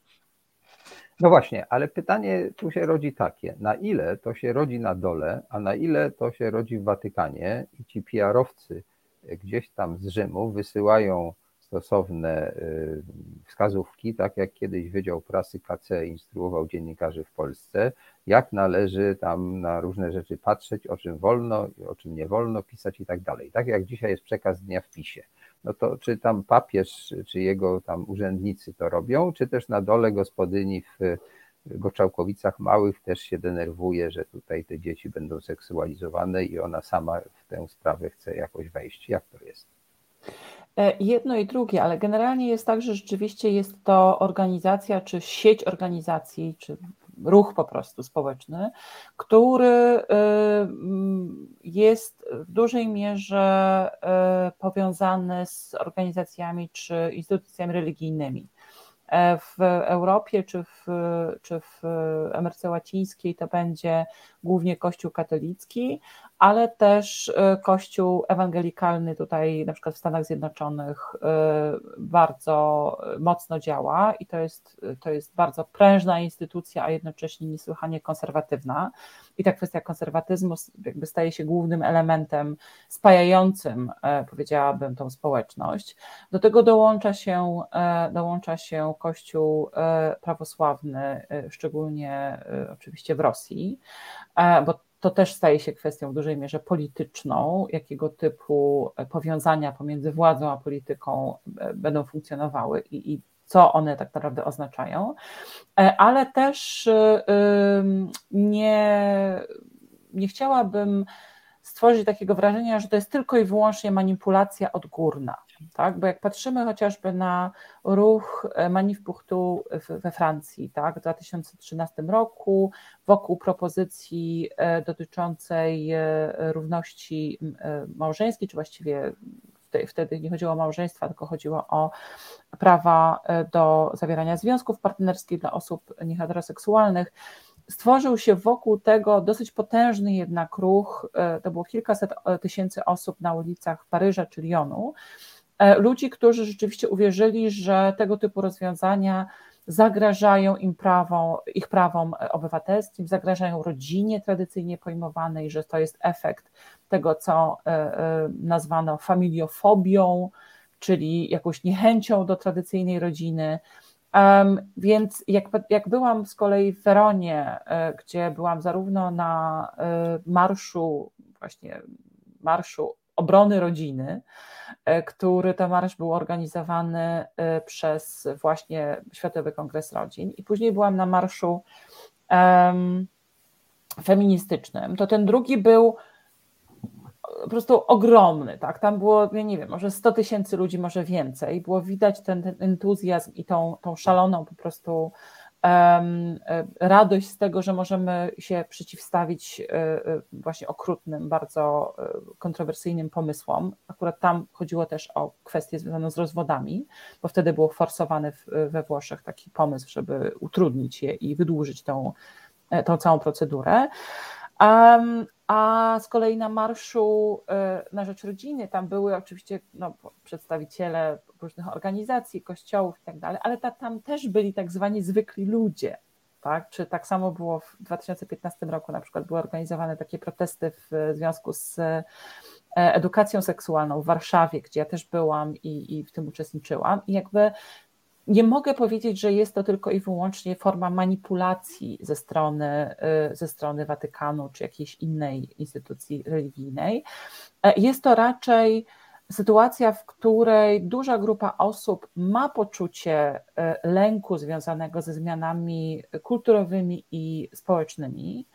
No właśnie, ale pytanie tu się rodzi takie, na ile to się rodzi na dole, a na ile to się rodzi w Watykanie i ci PR-owcy gdzieś tam z Rzymu wysyłają stosowne y, wskazówki, tak jak kiedyś Wydział Prasy KC instruował dziennikarzy w Polsce, jak należy tam na różne rzeczy patrzeć, o czym wolno, o czym nie wolno pisać i tak dalej. Tak jak dzisiaj jest przekaz dnia w PiSie. No to czy tam papież, czy jego tam urzędnicy to robią, czy też na dole gospodyni w Goczałkowicach Małych też się denerwuje, że tutaj te dzieci będą seksualizowane i ona sama w tę sprawę chce jakoś wejść. Jak to jest? E, jedno i drugie, ale generalnie jest tak, że rzeczywiście jest to organizacja, czy sieć organizacji, czy ruch po prostu społeczny, który jest w dużej mierze powiązany z organizacjami czy instytucjami religijnymi. E, w Europie czy w, czy w Ameryce Łacińskiej to będzie głównie Kościół katolicki, ale też e, Kościół ewangelikalny tutaj na przykład w Stanach Zjednoczonych e, bardzo mocno działa i to jest, to jest bardzo prężna instytucja, a jednocześnie niesłychanie konserwatywna. I ta kwestia konserwatyzmu jakby staje się głównym elementem spajającym, e, powiedziałabym, tą społeczność. Do tego dołącza się, dołącza się Kościół prawosławny, szczególnie oczywiście w Rosji, bo to też staje się kwestią w dużej mierze polityczną, jakiego typu powiązania pomiędzy władzą a polityką e, będą funkcjonowały i, i co one tak naprawdę oznaczają, e, ale też e, nie, nie chciałabym stworzyć takiego wrażenia, że to jest tylko i wyłącznie manipulacja odgórna. Tak? Bo jak patrzymy chociażby na ruch e, Manif Puchtu we Francji tak? w 2013 roku, wokół propozycji e, dotyczącej e, równości małżeńskiej, czy właściwie wtedy nie chodziło o małżeństwa, tylko chodziło o prawa do zawierania związków partnerskich dla osób nieheteroseksualnych stworzył się wokół tego dosyć potężny jednak ruch, to było kilkaset tysięcy osób na ulicach Paryża czy Lyonu, ludzi, którzy rzeczywiście uwierzyli, że tego typu rozwiązania zagrażają im prawom, ich prawom obywatelskim, zagrażają rodzinie tradycyjnie pojmowanej, że to jest efekt tego, co nazwano familiofobią, czyli jakąś niechęcią do tradycyjnej rodziny, więc jak, jak byłam z kolei w Weronie, e, gdzie byłam zarówno na e, marszu, właśnie marszu obrony rodziny, e, który to marsz był organizowany przez właśnie Światowy Kongres Rodzin, i później byłam na marszu um, feministycznym, to ten drugi był po prostu ogromny, tak, tam było, ja nie wiem, może 100 tysięcy ludzi, może więcej, było widać ten, ten entuzjazm i tą, tą szaloną po prostu radość z tego, że możemy się przeciwstawić um, właśnie okrutnym, bardzo kontrowersyjnym pomysłom. Akurat tam chodziło też o kwestię związaną z rozwodami, bo wtedy był forsowany we Włoszech taki pomysł, żeby utrudnić je i wydłużyć tą, tą całą procedurę. Um, a z kolei na marszu e, na rzecz rodziny tam były oczywiście no, przedstawiciele różnych organizacji, kościołów i tak dalej, ale ta, tam też byli tak zwani zwykli ludzie. Tak? Czy tak samo było w 2015 roku, na przykład były organizowane takie protesty w związku z e, edukacją seksualną w Warszawie, gdzie ja też byłam i, i w tym uczestniczyłam. I jakby nie mogę powiedzieć, że jest to tylko i wyłącznie forma manipulacji ze strony, y, ze strony Watykanu czy jakiejś innej instytucji religijnej. E, jest to raczej sytuacja, w której duża grupa osób ma poczucie y, lęku związanego ze zmianami kulturowymi i społecznymi,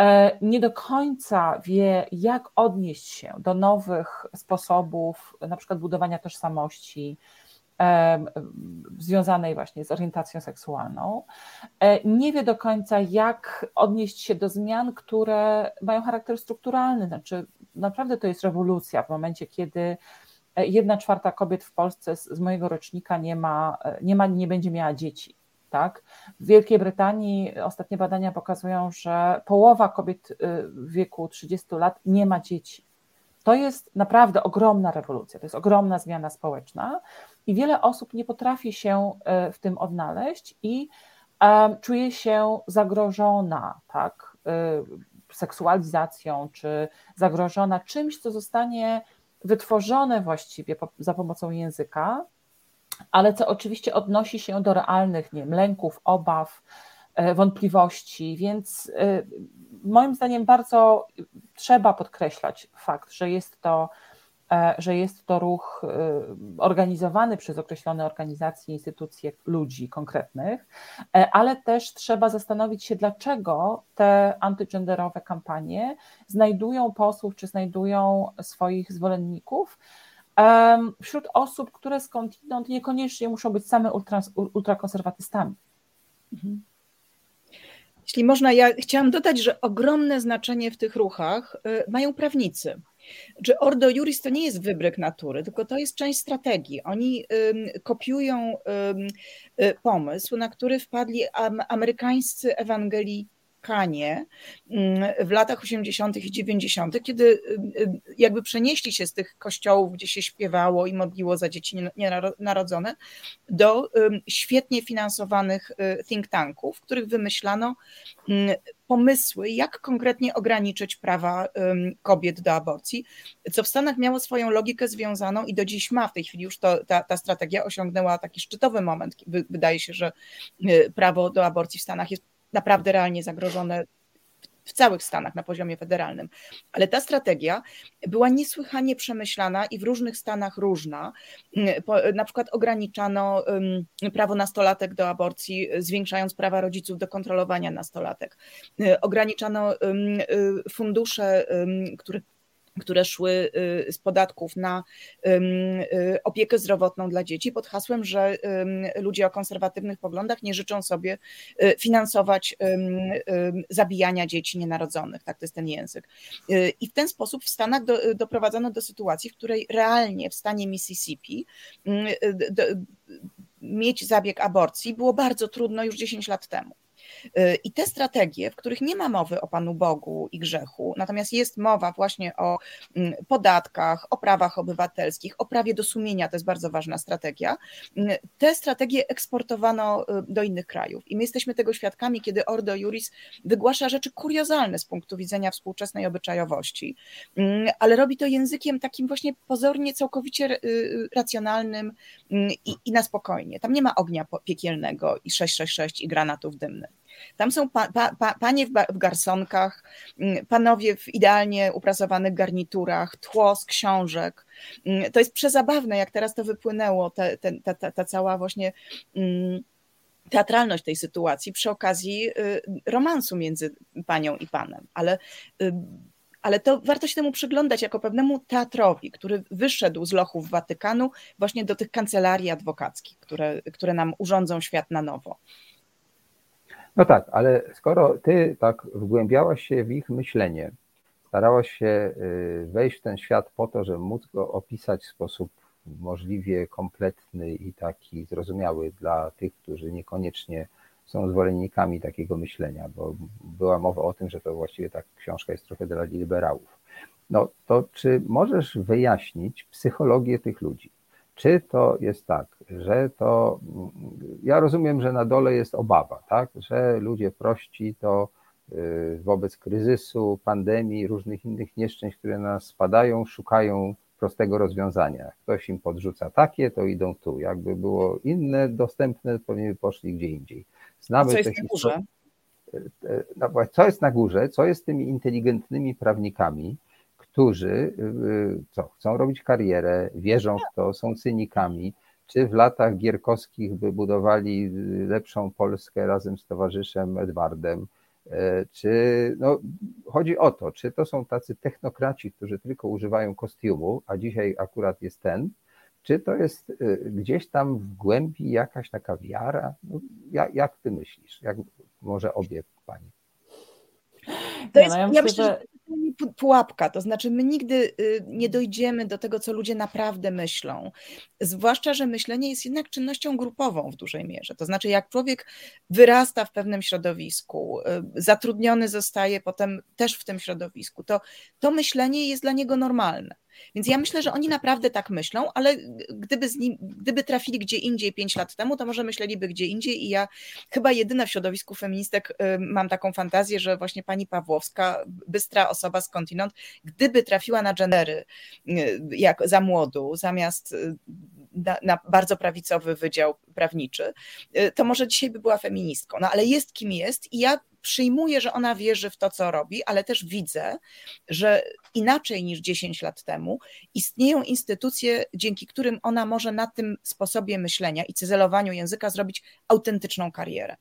e, nie do końca wie, jak odnieść się do nowych sposobów, na przykład budowania tożsamości, związanej właśnie z orientacją seksualną, e, nie wie do końca, jak odnieść się do zmian, które mają charakter strukturalny. Znaczy, naprawdę to jest rewolucja w momencie, kiedy e, jedna czwarta kobiet w Polsce z, mojego rocznika nie ma, e, nie ma, nie będzie miała dzieci. Tak? W Wielkiej Brytanii ostatnie badania pokazują, że połowa kobiet w wieku 30 lat nie ma dzieci. To jest naprawdę ogromna rewolucja, to jest ogromna zmiana społeczna i wiele osób nie potrafi się e, w tym odnaleźć i e, czuje się zagrożona, tak, e, seksualizacją, czy zagrożona czymś, co zostanie wytworzone właściwie za pomocą języka, ale co oczywiście odnosi się do realnych nie wiem, lęków, obaw, wątpliwości, więc moim zdaniem bardzo trzeba podkreślać fakt, że jest to, że jest to ruch e, organizowany przez określone organizacje, instytucje, ludzi konkretnych, e, ale też trzeba zastanowić się, dlaczego te antygenderowe kampanie znajdują posłów czy znajdują swoich zwolenników wśród osób, które skądinąd niekoniecznie muszą być same ultra, ultrakonserwatystami. Mhm. Jeśli można, ja chciałam dodać, że ogromne znaczenie w tych ruchach mają prawnicy. Że Ordo Juris to nie jest wybryk natury, tylko to jest część strategii. Oni kopiują y, pomysł, na który wpadli amerykańscy ewangelii Kanie mm, w latach 80. i 90., kiedy jakby przenieśli się z tych kościołów, gdzie się śpiewało i modliło za dzieci nienarodzone, do świetnie finansowanych y, think tanków, w których wymyślano pomysły, jak konkretnie ograniczyć prawa kobiet do aborcji, co w Stanach miało swoją logikę związaną i do dziś ma. W tej chwili już to, ta, ta strategia osiągnęła taki szczytowy moment. Wydaje się, że prawo do aborcji w Stanach jest naprawdę realnie zagrożone w całych Stanach na poziomie federalnym. Ale ta strategia była niesłychanie przemyślana i w różnych stanach różna. Na przykład ograniczano prawo nastolatek do aborcji, zwiększając prawa rodziców do kontrolowania nastolatek. Ograniczano fundusze, które które szły y, z podatków na y, opiekę zdrowotną dla dzieci pod hasłem, że ludzie o konserwatywnych poglądach nie życzą sobie y, finansować zabijania dzieci nienarodzonych. Tak to jest ten język. I w ten sposób w Stanach do, doprowadzono do sytuacji, w której realnie w stanie Mississippi mieć zabieg aborcji było bardzo trudno już 10 lat temu. I te strategie, w których nie ma mowy o Panu Bogu i grzechu, natomiast jest mowa właśnie o mm, podatkach, o prawach obywatelskich, o prawie do sumienia, to jest bardzo ważna strategia, mm, te strategie eksportowano y, do innych krajów. I my jesteśmy tego świadkami, kiedy Ordo Juris wygłasza rzeczy kuriozalne z punktu widzenia współczesnej obyczajowości, mm, ale robi to językiem takim właśnie pozornie całkowicie y, y, racjonalnym i, i na spokojnie. Tam nie ma ognia piekielnego i 666 i granatów dymnych. Tam są pa, pa, pa, panie w, w garsonkach, mm, panowie w idealnie uprasowanych garniturach, tło z książek. Mm, to jest przezabawne, jak teraz to wypłynęło, te, ta, ta, ta cała właśnie mm, teatralność tej sytuacji przy okazji y, romansu między panią i panem. Ale y, ale to warto się temu przyglądać jako pewnemu teatrowi, który wyszedł z lochów Watykanu właśnie do tych kancelarii adwokackich, które, które nam urządzą świat na nowo. No tak, ale skoro ty tak wgłębiałaś się w ich myślenie, starałaś się y, wejść w ten świat po to, żeby móc go opisać w sposób możliwie kompletny i taki zrozumiały dla tych, którzy niekoniecznie są zwolennikami takiego myślenia, bo była mowa o tym, że to właściwie ta książka jest trochę dla liberałów. No to czy możesz wyjaśnić psychologię tych ludzi? Czy to jest tak, że to, ja rozumiem, że na dole jest obawa, tak, że ludzie prości to y, wobec kryzysu, pandemii, różnych innych nieszczęść, które na nas spadają, szukają prostego rozwiązania. Ktoś im podrzuca takie, to idą tu. Jakby było inne, dostępne, to pewnie by poszli gdzie indziej. Znamy co jest na górze? Y, y, no, co jest na górze? Co jest z tymi inteligentnymi prawnikami, którzy y, y, co, chcą robić karierę, wierzą w to, są cynikami, czy w latach gierkowskich by budowali y, lepszą Polskę razem z towarzyszem Edwardem, czy no, chodzi o to, czy to są tacy technokraci, którzy tylko używają kostiumu, a dzisiaj akurat jest ten, czy to jest gdzieś tam w głębi jakaś taka wiara? No, jak, jak ty myślisz? Jak może obie pani? To jest, ja, myślę, że pułapka, to znaczy my nigdy y, nie dojdziemy do tego, co ludzie naprawdę myślą. Zwłaszcza, że myślenie jest jednak czynnością grupową w dużej mierze. To znaczy, jak człowiek wyrasta w pewnym środowisku, y, zatrudniony zostaje potem też w tym środowisku, to to myślenie jest dla niego normalne. Więc ja myślę, że oni naprawdę tak myślą, ale gdyby, nim, gdyby trafili gdzie indziej pięć lat temu, to może myśleliby gdzie indziej i ja chyba jedyna w środowisku feministek y, mam taką fantazję, że właśnie pani Pawłowska, bystra osoba skądinąd, gdyby trafiła na gendery y, jak za młodu, zamiast y, na, na, bardzo prawicowy wydział prawniczy, to może dzisiaj by była feministką. No ale jest kim jest i ja przyjmuję, że ona wierzy w to, co robi, ale też widzę, że inaczej niż 10 lat temu istnieją instytucje, dzięki którym ona może na tym sposobie myślenia i cyzelowaniu języka zrobić autentyczną karierę.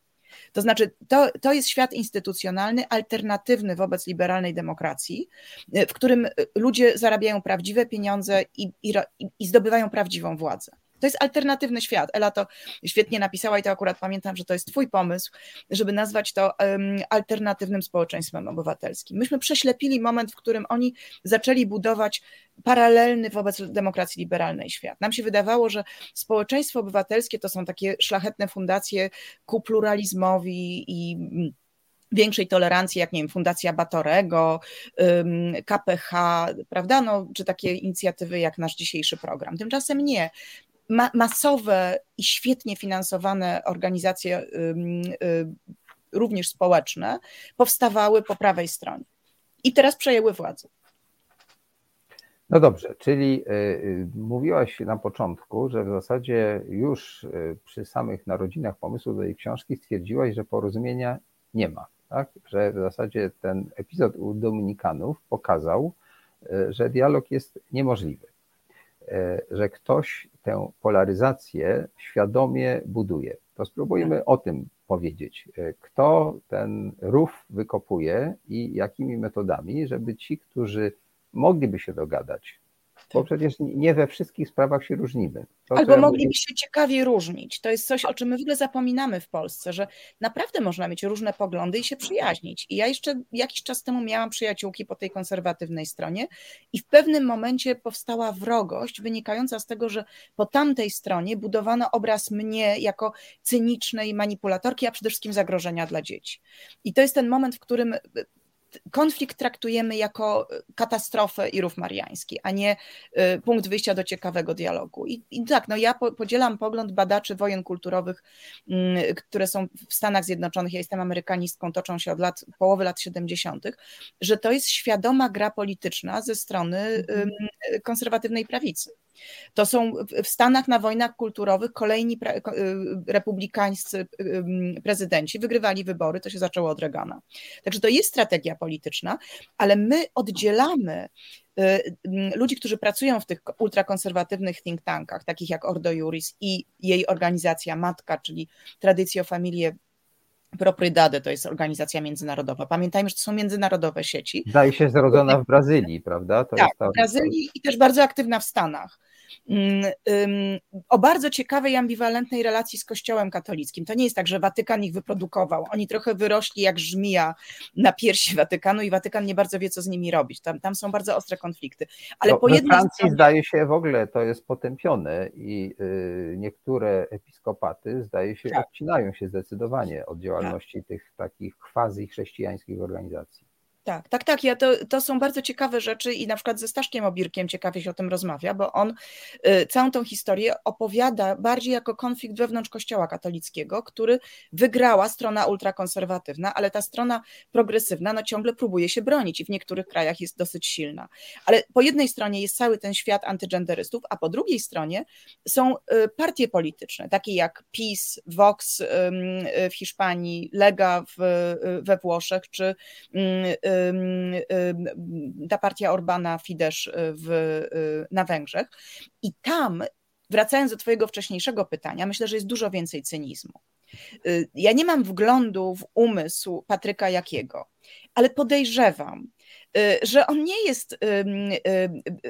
To znaczy, to, to jest świat instytucjonalny, alternatywny wobec liberalnej demokracji, w którym ludzie zarabiają prawdziwe pieniądze i, i, i zdobywają prawdziwą władzę. To jest alternatywny świat. Ela to świetnie napisała i to akurat pamiętam, że to jest twój pomysł, żeby nazwać to um, alternatywnym społeczeństwem obywatelskim. Myśmy prześlepili moment, w którym oni zaczęli budować paralelny wobec demokracji liberalnej świat. Nam się wydawało, że społeczeństwo obywatelskie to są takie szlachetne fundacje ku pluralizmowi i większej tolerancji, jak nie wiem, Fundacja Batorego, KPH, prawda, no, czy takie inicjatywy jak nasz dzisiejszy program. Tymczasem nie. Ma masowe i świetnie finansowane organizacje, również społeczne, powstawały po prawej stronie i teraz przejęły władzę. No dobrze, czyli y, y, mówiłaś na początku, że w zasadzie już y, przy samych narodzinach pomysłu do jej książki stwierdziłaś, że porozumienia nie ma tak? że w zasadzie ten epizod u Dominikanów pokazał, że dialog jest niemożliwy, że ktoś tę polaryzację świadomie buduje. To spróbujmy o tym powiedzieć. E, kto ten rów wykopuje i jakimi metodami, żeby ci, którzy mogliby się dogadać, bo przecież nie we wszystkich sprawach się różnimy. To, Albo mogliby się ciekawie różnić. To jest coś, o czym my w ogóle zapominamy w Polsce, że naprawdę można mieć różne poglądy i się przyjaźnić. I ja jeszcze jakiś czas temu miałam przyjaciółki po tej konserwatywnej stronie i w pewnym momencie powstała wrogość wynikająca z tego, że po tamtej stronie budowano obraz mnie jako cynicznej manipulatorki, a przede wszystkim zagrożenia dla dzieci. I to jest ten moment, w którym konflikt traktujemy jako y, katastrofę i rów mariański, a nie y, punkt wyjścia do ciekawego dialogu. I, i tak, no ja podzielam pogląd badaczy wojen kulturowych, mm, które są w Stanach Zjednoczonych, ja jestem amerykanistką, toczą się od lat, połowy lat 70., że to jest świadoma gra polityczna ze strony mhm. konserwatywnej prawicy. To są w Stanach na wojnach kulturowych kolejni y, republikańscy prezydenci wygrywali wybory, to się zaczęło od Reagana. Także to jest strategia polityczna, ale my oddzielamy y, ludzi, którzy pracują w tych ultrakonserwatywnych think tankach, takich jak Ordo Juris i jej organizacja matka, czyli Traditio Familie Proprydade to jest organizacja międzynarodowa. Pamiętajmy, że to są międzynarodowe sieci. Zdaje się zrodzona w Brazylii, prawda? To tak, w Brazylii i też bardzo aktywna w Stanach. Mm, o bardzo ciekawej, ambiwalentnej relacji z Kościołem katolickim. To nie jest tak, że Watykan ich wyprodukował. Oni trochę wyrośli jak żmija na piersi Watykanu i Watykan nie bardzo wie, co z nimi robić. Tam, tam są bardzo ostre konflikty. Ale no, po jednej Francji stronie... zdaje się w ogóle to jest potępione i y, niektóre episkopaty zdaje się tak. odcinają się zdecydowanie od działalności tak. tych takich quasi chrześcijańskich organizacji. Tak, tak, tak. Ja to, to są bardzo ciekawe rzeczy i na przykład ze Staszkiem Obirkiem ciekawie się o tym rozmawia, bo on y, całą tą historię opowiada bardziej jako konflikt wewnątrz Kościoła katolickiego, który wygrała strona ultrakonserwatywna, ale ta strona progresywna no, ciągle próbuje się bronić i w niektórych krajach jest dosyć silna. Ale po jednej stronie jest cały ten świat antygenderystów, a po drugiej stronie są y, partie polityczne, takie jak PiS, Vox y, w Hiszpanii, Lega w, y, we Włoszech, czy y, ta partia Orbana Fidesz y, w, y, na Węgrzech. I tam, wracając do Twojego wcześniejszego pytania, myślę, że jest dużo więcej cynizmu. Y, ja nie mam wglądu w umysł Patryka Jakiego, ale podejrzewam, że on nie jest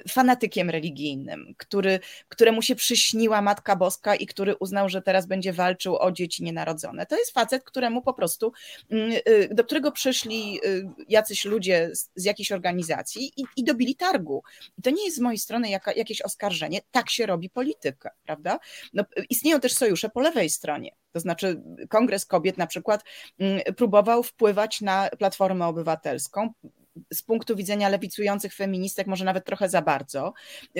fanatykiem religijnym, który, któremu się przyśniła Matka Boska i który uznał, że teraz będzie walczył o dzieci nienarodzone. To jest facet, któremu po prostu, y, do którego przyszli y, jacyś ludzie z, z jakiejś organizacji i, i dobili targu. I to nie jest z mojej strony jaka, jakieś oskarżenie, tak się robi polityka, prawda? No, istnieją też sojusze po lewej stronie. To znaczy, Kongres Kobiet na przykład próbował wpływać na Platformę Obywatelską, z punktu widzenia lewicujących feministek może nawet trochę za bardzo.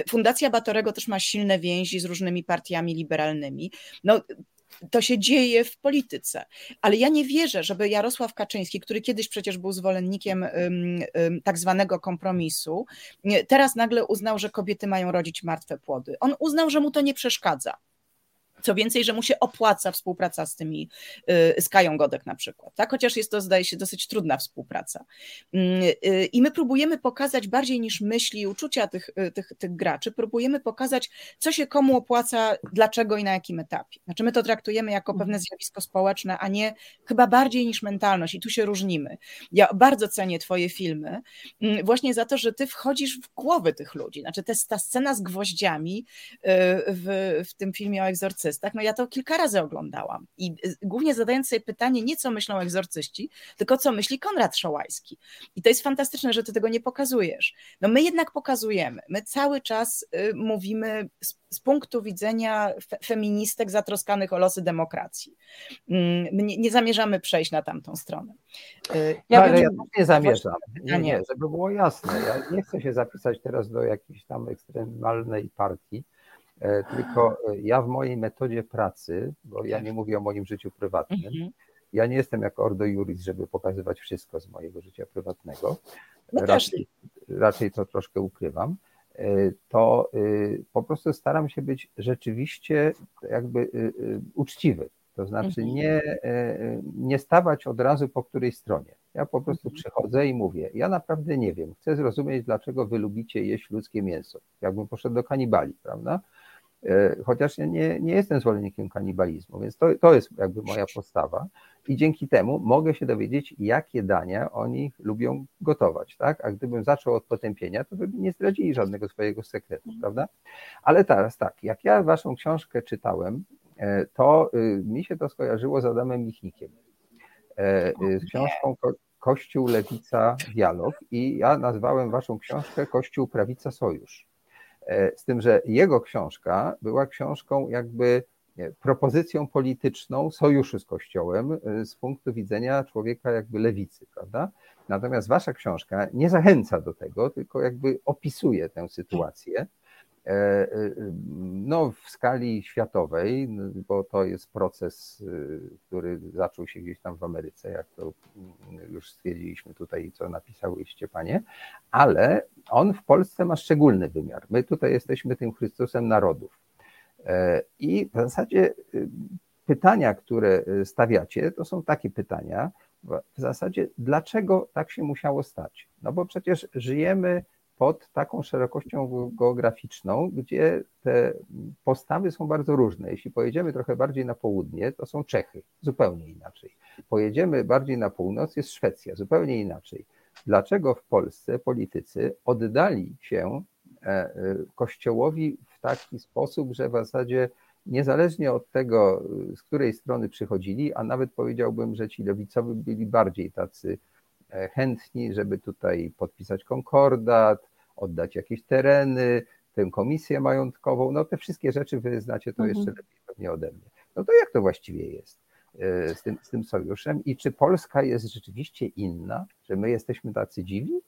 Fundacja Batorego też ma silne więzi z różnymi partiami liberalnymi. No, to się dzieje w polityce. Ale ja nie wierzę, żeby Jarosław Kaczyński, który kiedyś przecież był zwolennikiem tak zwanego kompromisu, teraz nagle uznał, że kobiety mają rodzić martwe płody. On uznał, że mu to nie przeszkadza. Co więcej, że mu się opłaca współpraca z tymi, y, z Kają Godek na przykład, tak? chociaż jest to, zdaje się, dosyć trudna współpraca. Mm, y, I my próbujemy pokazać bardziej niż myśli i uczucia tych, y, tych, tych graczy, próbujemy pokazać, co się komu opłaca, dlaczego i na jakim etapie. Znaczy my to traktujemy jako pewne mhm. zjawisko społeczne, a nie chyba bardziej niż mentalność i tu się różnimy. Ja bardzo cenię twoje filmy mm, właśnie za to, że ty wchodzisz w głowy tych ludzi. Znaczy ta scena z gwoździami w, w tym filmie o egzorcyzmie, egzorcystach, no ja to kilka razy oglądałam i y, głównie zadając sobie pytanie nie co myślą egzorcyści, tylko co myśli Konrad Szołajski. I to jest fantastyczne, że ty tego nie pokazujesz. No my jednak pokazujemy, my cały czas y, mówimy z, z punktu widzenia fe, feministek zatroskanych o losy demokracji. Mm, my nie, nie, zamierzamy przejść na tamtą stronę. Y, ja, no, ale ja nie zamierzam, nie, nie, żeby było jasne, ja nie chcę się zapisać teraz do jakiejś tam ekstremalnej partii, tylko e, ja w mojej metodzie pracy, bo ja nie mówię o moim życiu prywatnym, mhm. ja nie jestem jako Ordo Juris, żeby pokazywać wszystko z mojego życia prywatnego. No raczej, raczej to troszkę ukrywam. E, to po prostu staram się być rzeczywiście jakby uczciwy. To znaczy mhm. nie, nie stawać od razu po której stronie. Ja po prostu mhm. przychodzę i mówię, ja naprawdę nie wiem, chcę zrozumieć, dlaczego wy lubicie jeść ludzkie mięso. Jakbym poszedł do kanibali, prawda? E, chociaż ja nie, nie jestem zwolennikiem kanibalizmu, więc to, to jest jakby moja postawa i dzięki temu mogę się dowiedzieć, jakie dania oni lubią gotować, tak? A gdybym zaczął od potępienia, to by nie zdradzili żadnego swojego sekretu, mhm. prawda? Ale teraz tak, jak ja waszą książkę czytałem, e, to y, mi się to skojarzyło z Adamem Michnikiem, e, y, z książką Kościół, Lewica, Dialog i ja nazwałem waszą książkę Kościół, Prawica, Sojusz. E, z tym, że jego książka była książką jakby propozycją polityczną sojuszu z Kościołem e, z punktu widzenia człowieka jakby lewicy, prawda? Natomiast wasza książka nie zachęca do tego, tylko jakby opisuje tę sytuację no, w skali światowej, bo to jest proces, e, który zaczął się gdzieś tam w Ameryce, jak to już stwierdziliśmy tutaj, co napisałyście panie, ale on w Polsce ma szczególny wymiar. My tutaj jesteśmy tym Chrystusem narodów. I w zasadzie pytania, które stawiacie, to są takie pytania, w zasadzie dlaczego tak się musiało stać? No bo przecież żyjemy pod taką szerokością geograficzną, gdzie te postawy są bardzo różne. Jeśli pojedziemy trochę bardziej na południe, to są Czechy, zupełnie inaczej. Pojedziemy bardziej na północ, jest Szwecja, zupełnie inaczej. Dlaczego w Polsce politycy oddali się e, e, Kościołowi w taki sposób, że w zasadzie niezależnie od tego, z której strony przychodzili, a nawet powiedziałbym, że ci lewicowi byli bardziej tacy e, chętni, żeby tutaj podpisać konkordat, oddać jakieś tereny, tę komisję majątkową, no te wszystkie rzeczy wy znacie to mhm. jeszcze lepiej pewnie ode mnie. No to jak to właściwie jest e, z tym, z tym sojuszem i czy Polska jest rzeczywiście inna, że my jesteśmy tacy dziwi?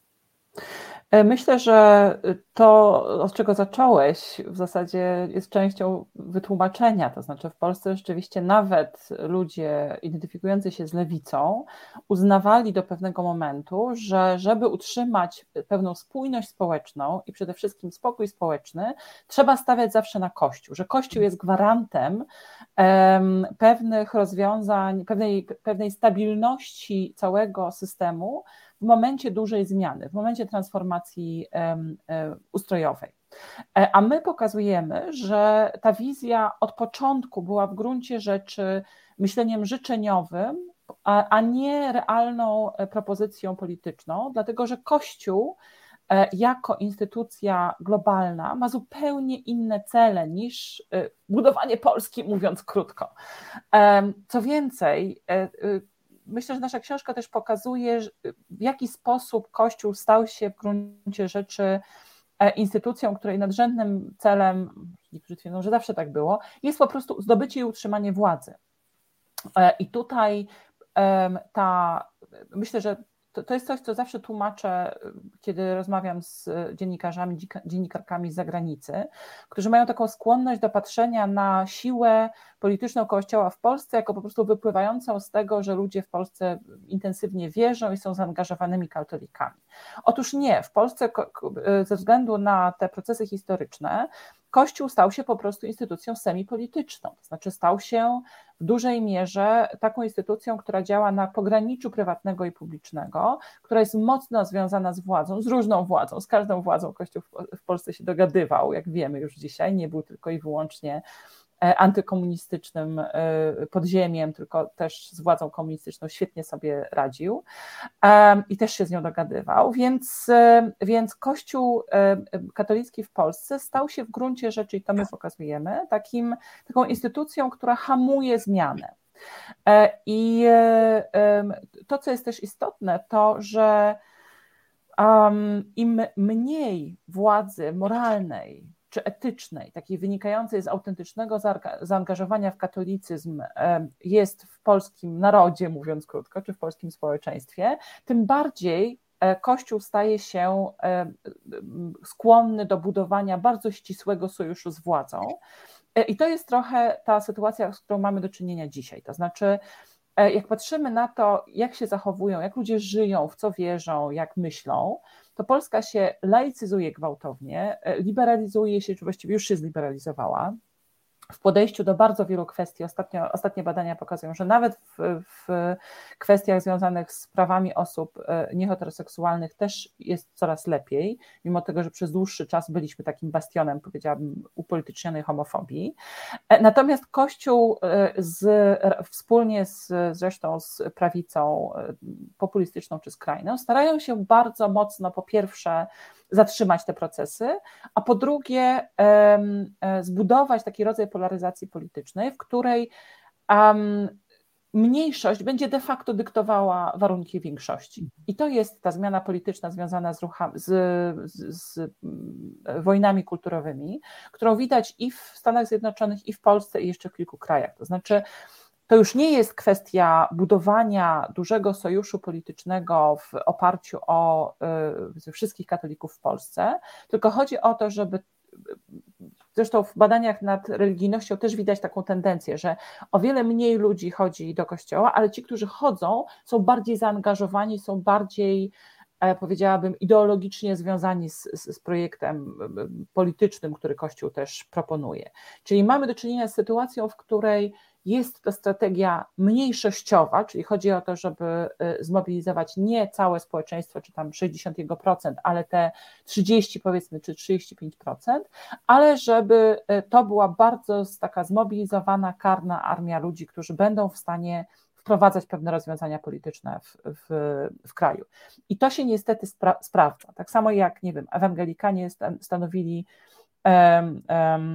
E, myślę, że to, od czego zacząłeś, w zasadzie jest częścią wytłumaczenia. To znaczy, w Polsce rzeczywiście nawet ludzie identyfikujący się z lewicą uznawali do pewnego momentu, że żeby utrzymać pewną spójność społeczną i przede wszystkim spokój społeczny, trzeba stawiać zawsze na Kościół, że Kościół jest gwarantem um, pewnych rozwiązań, pewnej, pewnej stabilności całego systemu w momencie dużej zmiany, w momencie transformacji ustrojowej. E, a my pokazujemy, że ta wizja od początku była w gruncie rzeczy myśleniem życzeniowym, a, nie realną e, propozycją polityczną, dlatego że Kościół e, jako instytucja globalna ma zupełnie inne cele niż budowanie Polski, mówiąc krótko. Co więcej, myślę, że nasza książka też pokazuje, w jaki sposób Kościół stał się w gruncie rzeczy e, instytucją, której nadrzędnym celem, niektórzy twierdzą, że zawsze tak było, jest po prostu zdobycie i utrzymanie władzy. E, I tutaj ta, myślę, że to, to jest coś, co zawsze tłumaczę, kiedy rozmawiam z dziennikarzami, dziennikarkami z zagranicy, którzy mają taką skłonność do patrzenia na siłę polityczną Kościoła w Polsce jako po prostu wypływającą z tego, że ludzie w Polsce intensywnie wierzą i są zaangażowanymi katolikami. Otóż nie, w Polsce ze względu na te procesy historyczne Kościół stał się po prostu instytucją semipolityczną, to znaczy stał się w dużej mierze taką instytucją, która działa na pograniczu prywatnego i publicznego, która jest mocno związana z władzą, z różną władzą, z każdą władzą Kościół w Polsce się dogadywał, jak wiemy już dzisiaj, nie był tylko i wyłącznie antykomunistycznym e, podziemiem, tylko też z władzą komunistyczną świetnie sobie radził i też się z nią dogadywał, więc, e, więc Kościół katolicki w Polsce stał się w gruncie rzeczy, i to my pokazujemy, takim, taką instytucją, która hamuje zmianę. I to, co jest też istotne, to, że im mniej władzy moralnej, czy etycznej, takiej wynikającej z autentycznego zaangażowania w katolicyzm jest w polskim narodzie, mówiąc krótko, czy w polskim społeczeństwie, tym bardziej e, Kościół staje się skłonny do budowania bardzo ścisłego sojuszu z władzą. E, I to jest trochę ta sytuacja, z którą mamy do czynienia dzisiaj. To znaczy, e, jak patrzymy na to, jak się zachowują, jak ludzie żyją, w co wierzą, jak myślą, to Polska się laicyzuje gwałtownie, e, liberalizuje się, czy właściwie już się zliberalizowała w podejściu do bardzo wielu kwestii. Ostatnio, ostatnie badania pokazują, że nawet w, w, kwestiach związanych z prawami osób e, nieheteroseksualnych też jest coraz lepiej, mimo tego, że przez dłuższy czas byliśmy takim bastionem, powiedziałabym, upolitycznionej homofobii. E, natomiast Kościół e, z, wspólnie z, zresztą z prawicą populistyczną czy skrajną starają się bardzo mocno po pierwsze zatrzymać te procesy, a po drugie e, zbudować taki rodzaj polaryzacji politycznej, w której mniejszość będzie de facto dyktowała warunki większości. I to jest ta zmiana polityczna związana z, z, z, z, mm, wojnami kulturowymi, którą widać i w Stanach Zjednoczonych, i w Polsce, i jeszcze w kilku krajach. To znaczy, to już nie jest kwestia budowania dużego sojuszu politycznego w oparciu o y, wszystkich katolików w Polsce, tylko chodzi o to, żeby Zresztą w badaniach nad religijnością też widać taką tendencję, że o wiele mniej ludzi chodzi do kościoła, ale ci, którzy chodzą, są bardziej zaangażowani, są bardziej, e, powiedziałabym, ideologicznie związani z, z, z projektem politycznym, który Kościół też proponuje. Czyli mamy do czynienia z sytuacją, w której jest to strategia mniejszościowa, czyli chodzi o to, żeby y, zmobilizować nie całe społeczeństwo, czy tam 60%, ale te 30 powiedzmy, czy 35%, ale żeby y, to była bardzo taka zmobilizowana, karna armia ludzi, którzy będą w stanie wprowadzać pewne rozwiązania polityczne w, w, w kraju. I to się niestety spra sprawdza. Tak samo jak, nie wiem, ewangelikanie stanowili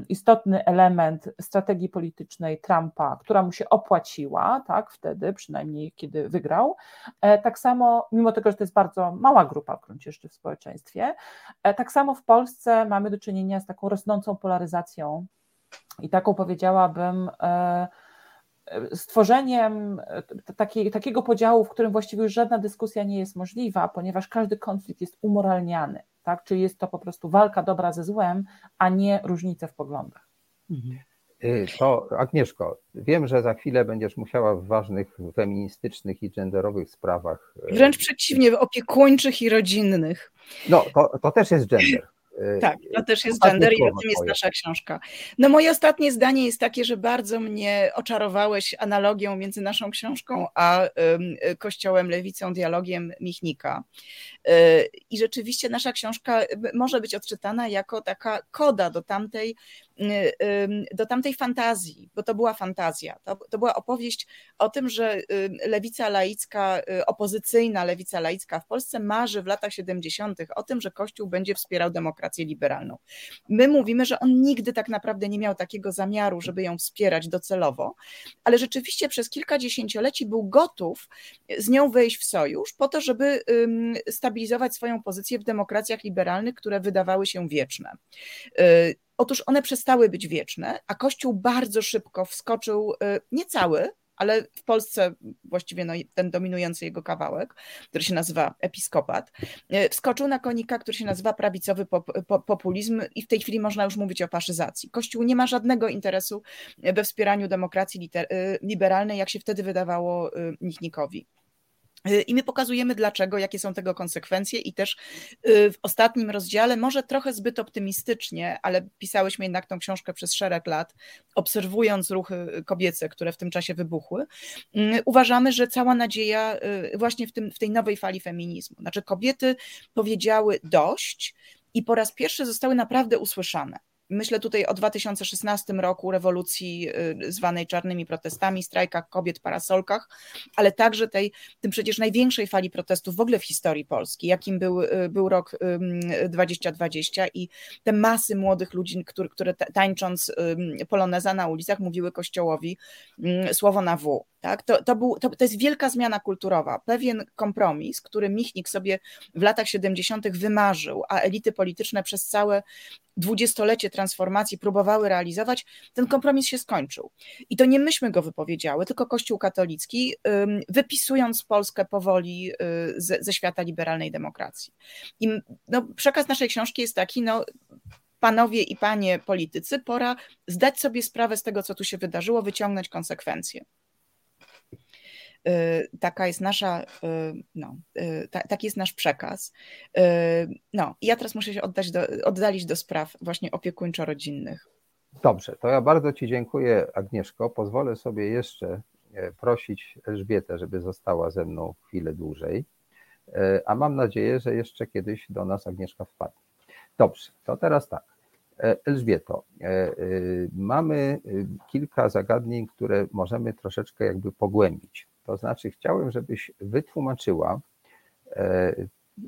istotny element strategii politycznej Trumpa, która mu się opłaciła, tak, wtedy, przynajmniej kiedy wygrał. E, tak samo, mimo tego, że to jest bardzo mała grupa w gruncie w społeczeństwie, e, tak samo w Polsce mamy do czynienia z taką rosnącą polaryzacją i taką powiedziałabym, e, stworzeniem takiego podziału, w którym właściwie już żadna dyskusja nie jest możliwa, ponieważ każdy konflikt jest umoralniany tak? Czyli jest to po prostu walka dobra ze złem, a nie różnice w poglądach. Mhm. Y, to Agnieszko, wiem, że za chwilę będziesz musiała w ważnych feministycznych i genderowych sprawach. Y, Wręcz przeciwnie, opiekuńczych i rodzinnych. No, to, to też jest gender. Y, tak, to też jest gender i o tym jest nasza książka. No moje ostatnie zdanie jest takie, że bardzo mnie oczarowałeś analogią między naszą książką a Kościołem Lewicą, dialogiem Michnika. Y, I rzeczywiście nasza książka może być odczytana jako taka koda do tamtej do tamtej fantazji, bo to była fantazja. To, to była opowieść o tym, że lewica laicka, y, opozycyjna lewica laicka w Polsce marzy w latach 70. o tym, że Kościół będzie wspierał demokrację liberalną. My mówimy, że on nigdy tak naprawdę nie miał takiego zamiaru, żeby ją wspierać docelowo, ale rzeczywiście przez kilka dziesięcioleci był gotów z nią wejść w sojusz po to, żeby stabilizować swoją pozycję w demokracjach liberalnych, które wydawały się wieczne. Otóż one przestały być wieczne, a Kościół bardzo szybko wskoczył, y, nie cały, ale w Polsce właściwie no, ten dominujący jego kawałek, który się nazywa episkopat, y, wskoczył na konika, który się nazywa prawicowy pop, pop, populizm i w tej chwili można już mówić o faszyzacji. Kościół nie ma żadnego interesu we wspieraniu demokracji liter, y, liberalnej, jak się wtedy wydawało Michnikowi. Y, I my pokazujemy dlaczego, jakie są tego konsekwencje, i też y, w ostatnim rozdziale, może trochę zbyt optymistycznie, ale pisałyśmy jednak tą książkę przez szereg lat, obserwując ruchy kobiece, które w tym czasie wybuchły. Mm, uważamy, że cała nadzieja y, właśnie w, tym, w tej nowej fali feminizmu. Znaczy, kobiety powiedziały dość i po raz pierwszy zostały naprawdę usłyszane. Myślę tutaj o 2016 roku, rewolucji y, zwanej czarnymi protestami, strajkach kobiet, parasolkach, ale także tej, tym przecież największej fali protestów w ogóle w historii Polski, jakim był, y, był rok 2020 i te masy młodych ludzi, które, które tańcząc poloneza na ulicach mówiły Kościołowi słowo na W. Tak? To, to, był, to, to jest wielka zmiana kulturowa, pewien kompromis, który Michnik sobie w latach 70. wymarzył, a elity polityczne przez całe dwudziestolecie transformacji próbowały realizować, ten kompromis się skończył. I to nie myśmy go wypowiedziały, tylko Kościół katolicki, wypisując Polskę powoli y, ze, ze świata liberalnej demokracji. I no, przekaz naszej książki jest taki, no, panowie i panie politycy, pora zdać sobie sprawę z tego, co tu się wydarzyło, wyciągnąć konsekwencje. Y, taka jest nasza, y, no, y, taki jest nasz przekaz. No, ja teraz muszę się oddać do, oddalić do spraw właśnie opiekuńczo-rodzinnych. Dobrze, to ja bardzo Ci dziękuję, Agnieszko. Pozwolę sobie jeszcze e, prosić Elżbietę, żeby została ze mną chwilę dłużej, e, a mam nadzieję, że jeszcze kiedyś do nas Agnieszka wpadnie. Dobrze, to teraz tak. E, Elżbieto, mamy kilka zagadnień, które możemy troszeczkę jakby pogłębić. To znaczy, chciałem, żebyś wytłumaczyła e,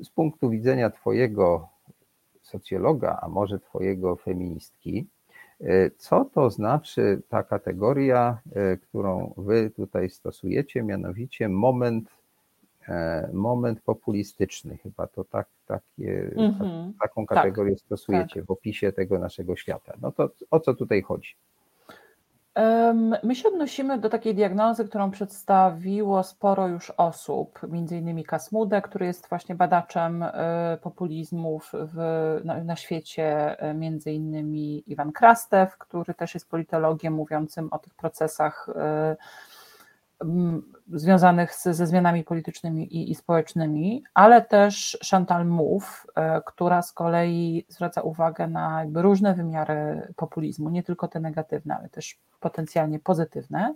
z punktu widzenia Twojego socjologa, a może Twojego feministki, e, co to znaczy ta kategoria, e, którą Wy tutaj stosujecie, mianowicie moment, moment populistyczny. Chyba to tak, takie, mm -hmm. taką tak. kategorię tak, stosujecie tak. w opisie tego naszego świata. No to o co tutaj chodzi? My się odnosimy do takiej diagnozy, którą przedstawiło sporo już osób, między innymi Kasmude, który jest właśnie badaczem y, populizmów w, na, na, świecie, y, między innymi Iwan Krastew, który też jest politologiem mówiącym o tych procesach y, związanych z, ze zmianami politycznymi i, i, społecznymi, ale też Chantal Mouffe, która z kolei zwraca uwagę na różne wymiary populizmu, nie tylko te negatywne, ale też potencjalnie pozytywne.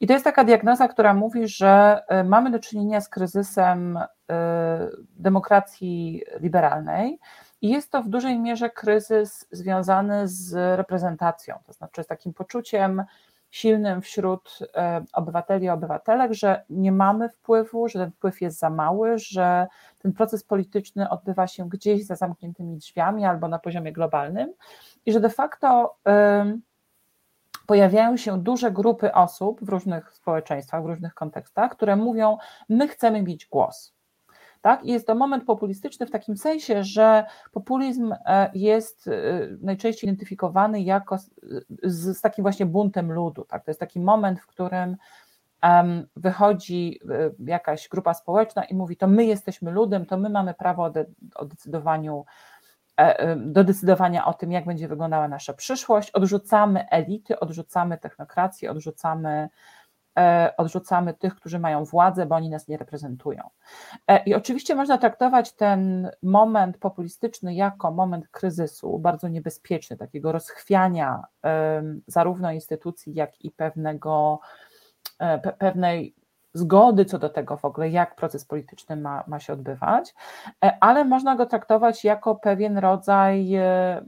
I to jest taka diagnoza, która mówi, że e, mamy do czynienia z kryzysem e, demokracji liberalnej. I jest to w dużej mierze kryzys związany z reprezentacją, to znaczy z takim poczuciem silnym wśród e, obywateli i obywatelek, że nie mamy wpływu, że ten wpływ jest za mały, że ten proces polityczny odbywa się gdzieś za zamkniętymi drzwiami albo na poziomie globalnym i że de facto pojawiają się duże grupy osób w różnych społeczeństwach, w różnych kontekstach, które mówią: My chcemy mieć głos. Tak? I jest to moment populistyczny w takim sensie, że populizm e, jest e, najczęściej identyfikowany jako z, z takim właśnie buntem ludu. Tak? To jest taki moment, w którym wychodzi e, jakaś grupa społeczna i mówi: To my jesteśmy ludem, to my mamy prawo o, de, o decydowaniu E, do decydowania o tym, jak będzie wyglądała nasza przyszłość. Odrzucamy elity, odrzucamy technokrację, odrzucamy, e, odrzucamy tych, którzy mają władzę, bo oni nas nie reprezentują. E, I oczywiście można traktować ten moment populistyczny jako moment kryzysu, bardzo niebezpieczny, takiego rozchwiania zarówno instytucji, jak i pewnego, pewnej zgody co do tego w ogóle, jak proces polityczny ma, ma się odbywać, e, ale można go traktować jako pewien rodzaj e,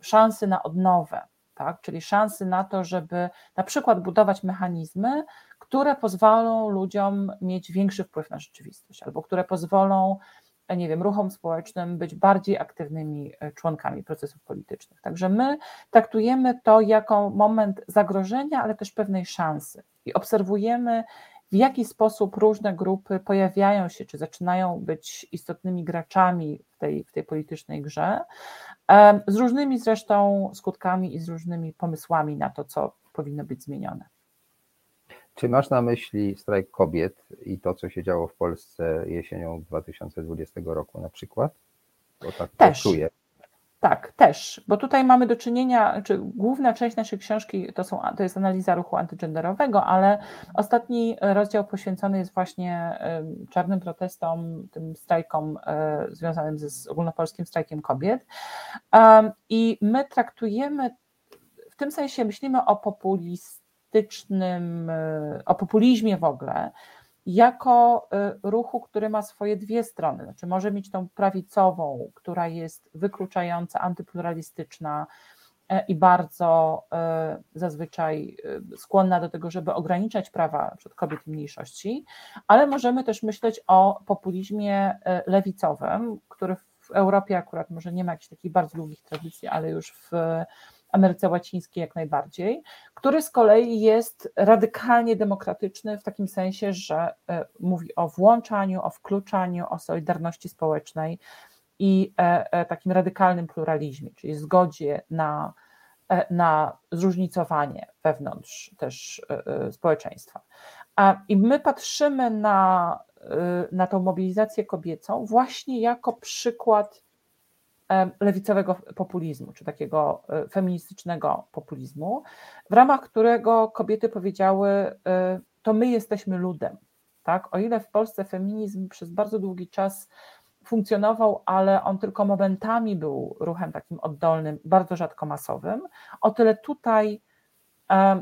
szansy na odnowę, tak? czyli szansy na to, żeby na przykład budować mechanizmy, które pozwolą ludziom mieć większy wpływ na rzeczywistość, albo które pozwolą, e, nie wiem, ruchom społecznym być bardziej aktywnymi członkami procesów politycznych. Także my traktujemy to jako moment zagrożenia, ale też pewnej szansy i obserwujemy, w jaki sposób różne grupy pojawiają się, czy zaczynają być istotnymi graczami w tej, w tej politycznej grze, z różnymi zresztą skutkami i z różnymi pomysłami na to, co powinno być zmienione. Czy masz na myśli strajk kobiet i to, co się działo w Polsce jesienią 2020 roku na przykład? Bo tak Też. czuję. Tak, też, bo tutaj mamy do czynienia, czy główna część naszej książki to, są, to jest analiza ruchu antygenderowego, ale ostatni rozdział poświęcony jest właśnie czarnym protestom, tym strajkom e, związanym ze ogólnopolskim strajkiem kobiet. I my traktujemy, w tym sensie myślimy o populistycznym, e, o populizmie w ogóle, jako y, ruchu, który ma swoje dwie strony. Znaczy może mieć tą prawicową, która jest wykluczająca, antypluralistyczna e, i bardzo e, zazwyczaj e, skłonna do tego, żeby ograniczać prawa przed kobiet i mniejszości, ale możemy też myśleć o populizmie lewicowym, który w Europie akurat może nie ma jakichś takich bardzo długich tradycji, ale już w Ameryce Łacińskiej jak najbardziej, który z kolei jest radykalnie demokratyczny w takim sensie, że e, mówi o włączaniu, o wkluczaniu, o solidarności społecznej i e, e, takim radykalnym pluralizmie, czyli zgodzie na, na zróżnicowanie wewnątrz też społeczeństwa. I my patrzymy na, na tą mobilizację kobiecą właśnie jako przykład lewicowego populizmu, czy takiego e, feministycznego populizmu, w ramach którego kobiety powiedziały, e, to my jesteśmy ludem. Tak? O ile w Polsce feminizm przez bardzo długi czas funkcjonował, ale on tylko momentami był ruchem takim oddolnym, bardzo rzadko masowym, o tyle tutaj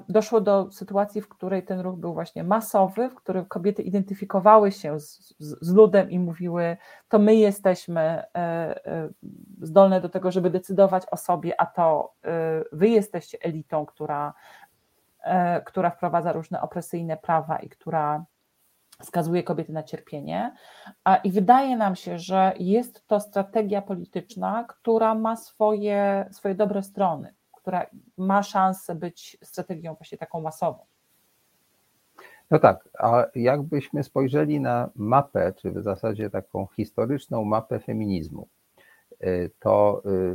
doszło do sytuacji, w której ten ruch był właśnie masowy, w którym kobiety identyfikowały się z, z, ludem i mówiły, to my jesteśmy e, e, zdolne do tego, żeby decydować o sobie, a to e, wy jesteście elitą, która, która wprowadza różne opresyjne prawa i która skazuje kobiety na cierpienie. I wydaje nam się, że jest to strategia polityczna, która ma swoje, swoje dobre strony która ma szansę być strategią właśnie taką masową. No tak, a jakbyśmy spojrzeli na mapę, czy w zasadzie taką historyczną mapę feminizmu, y, to y,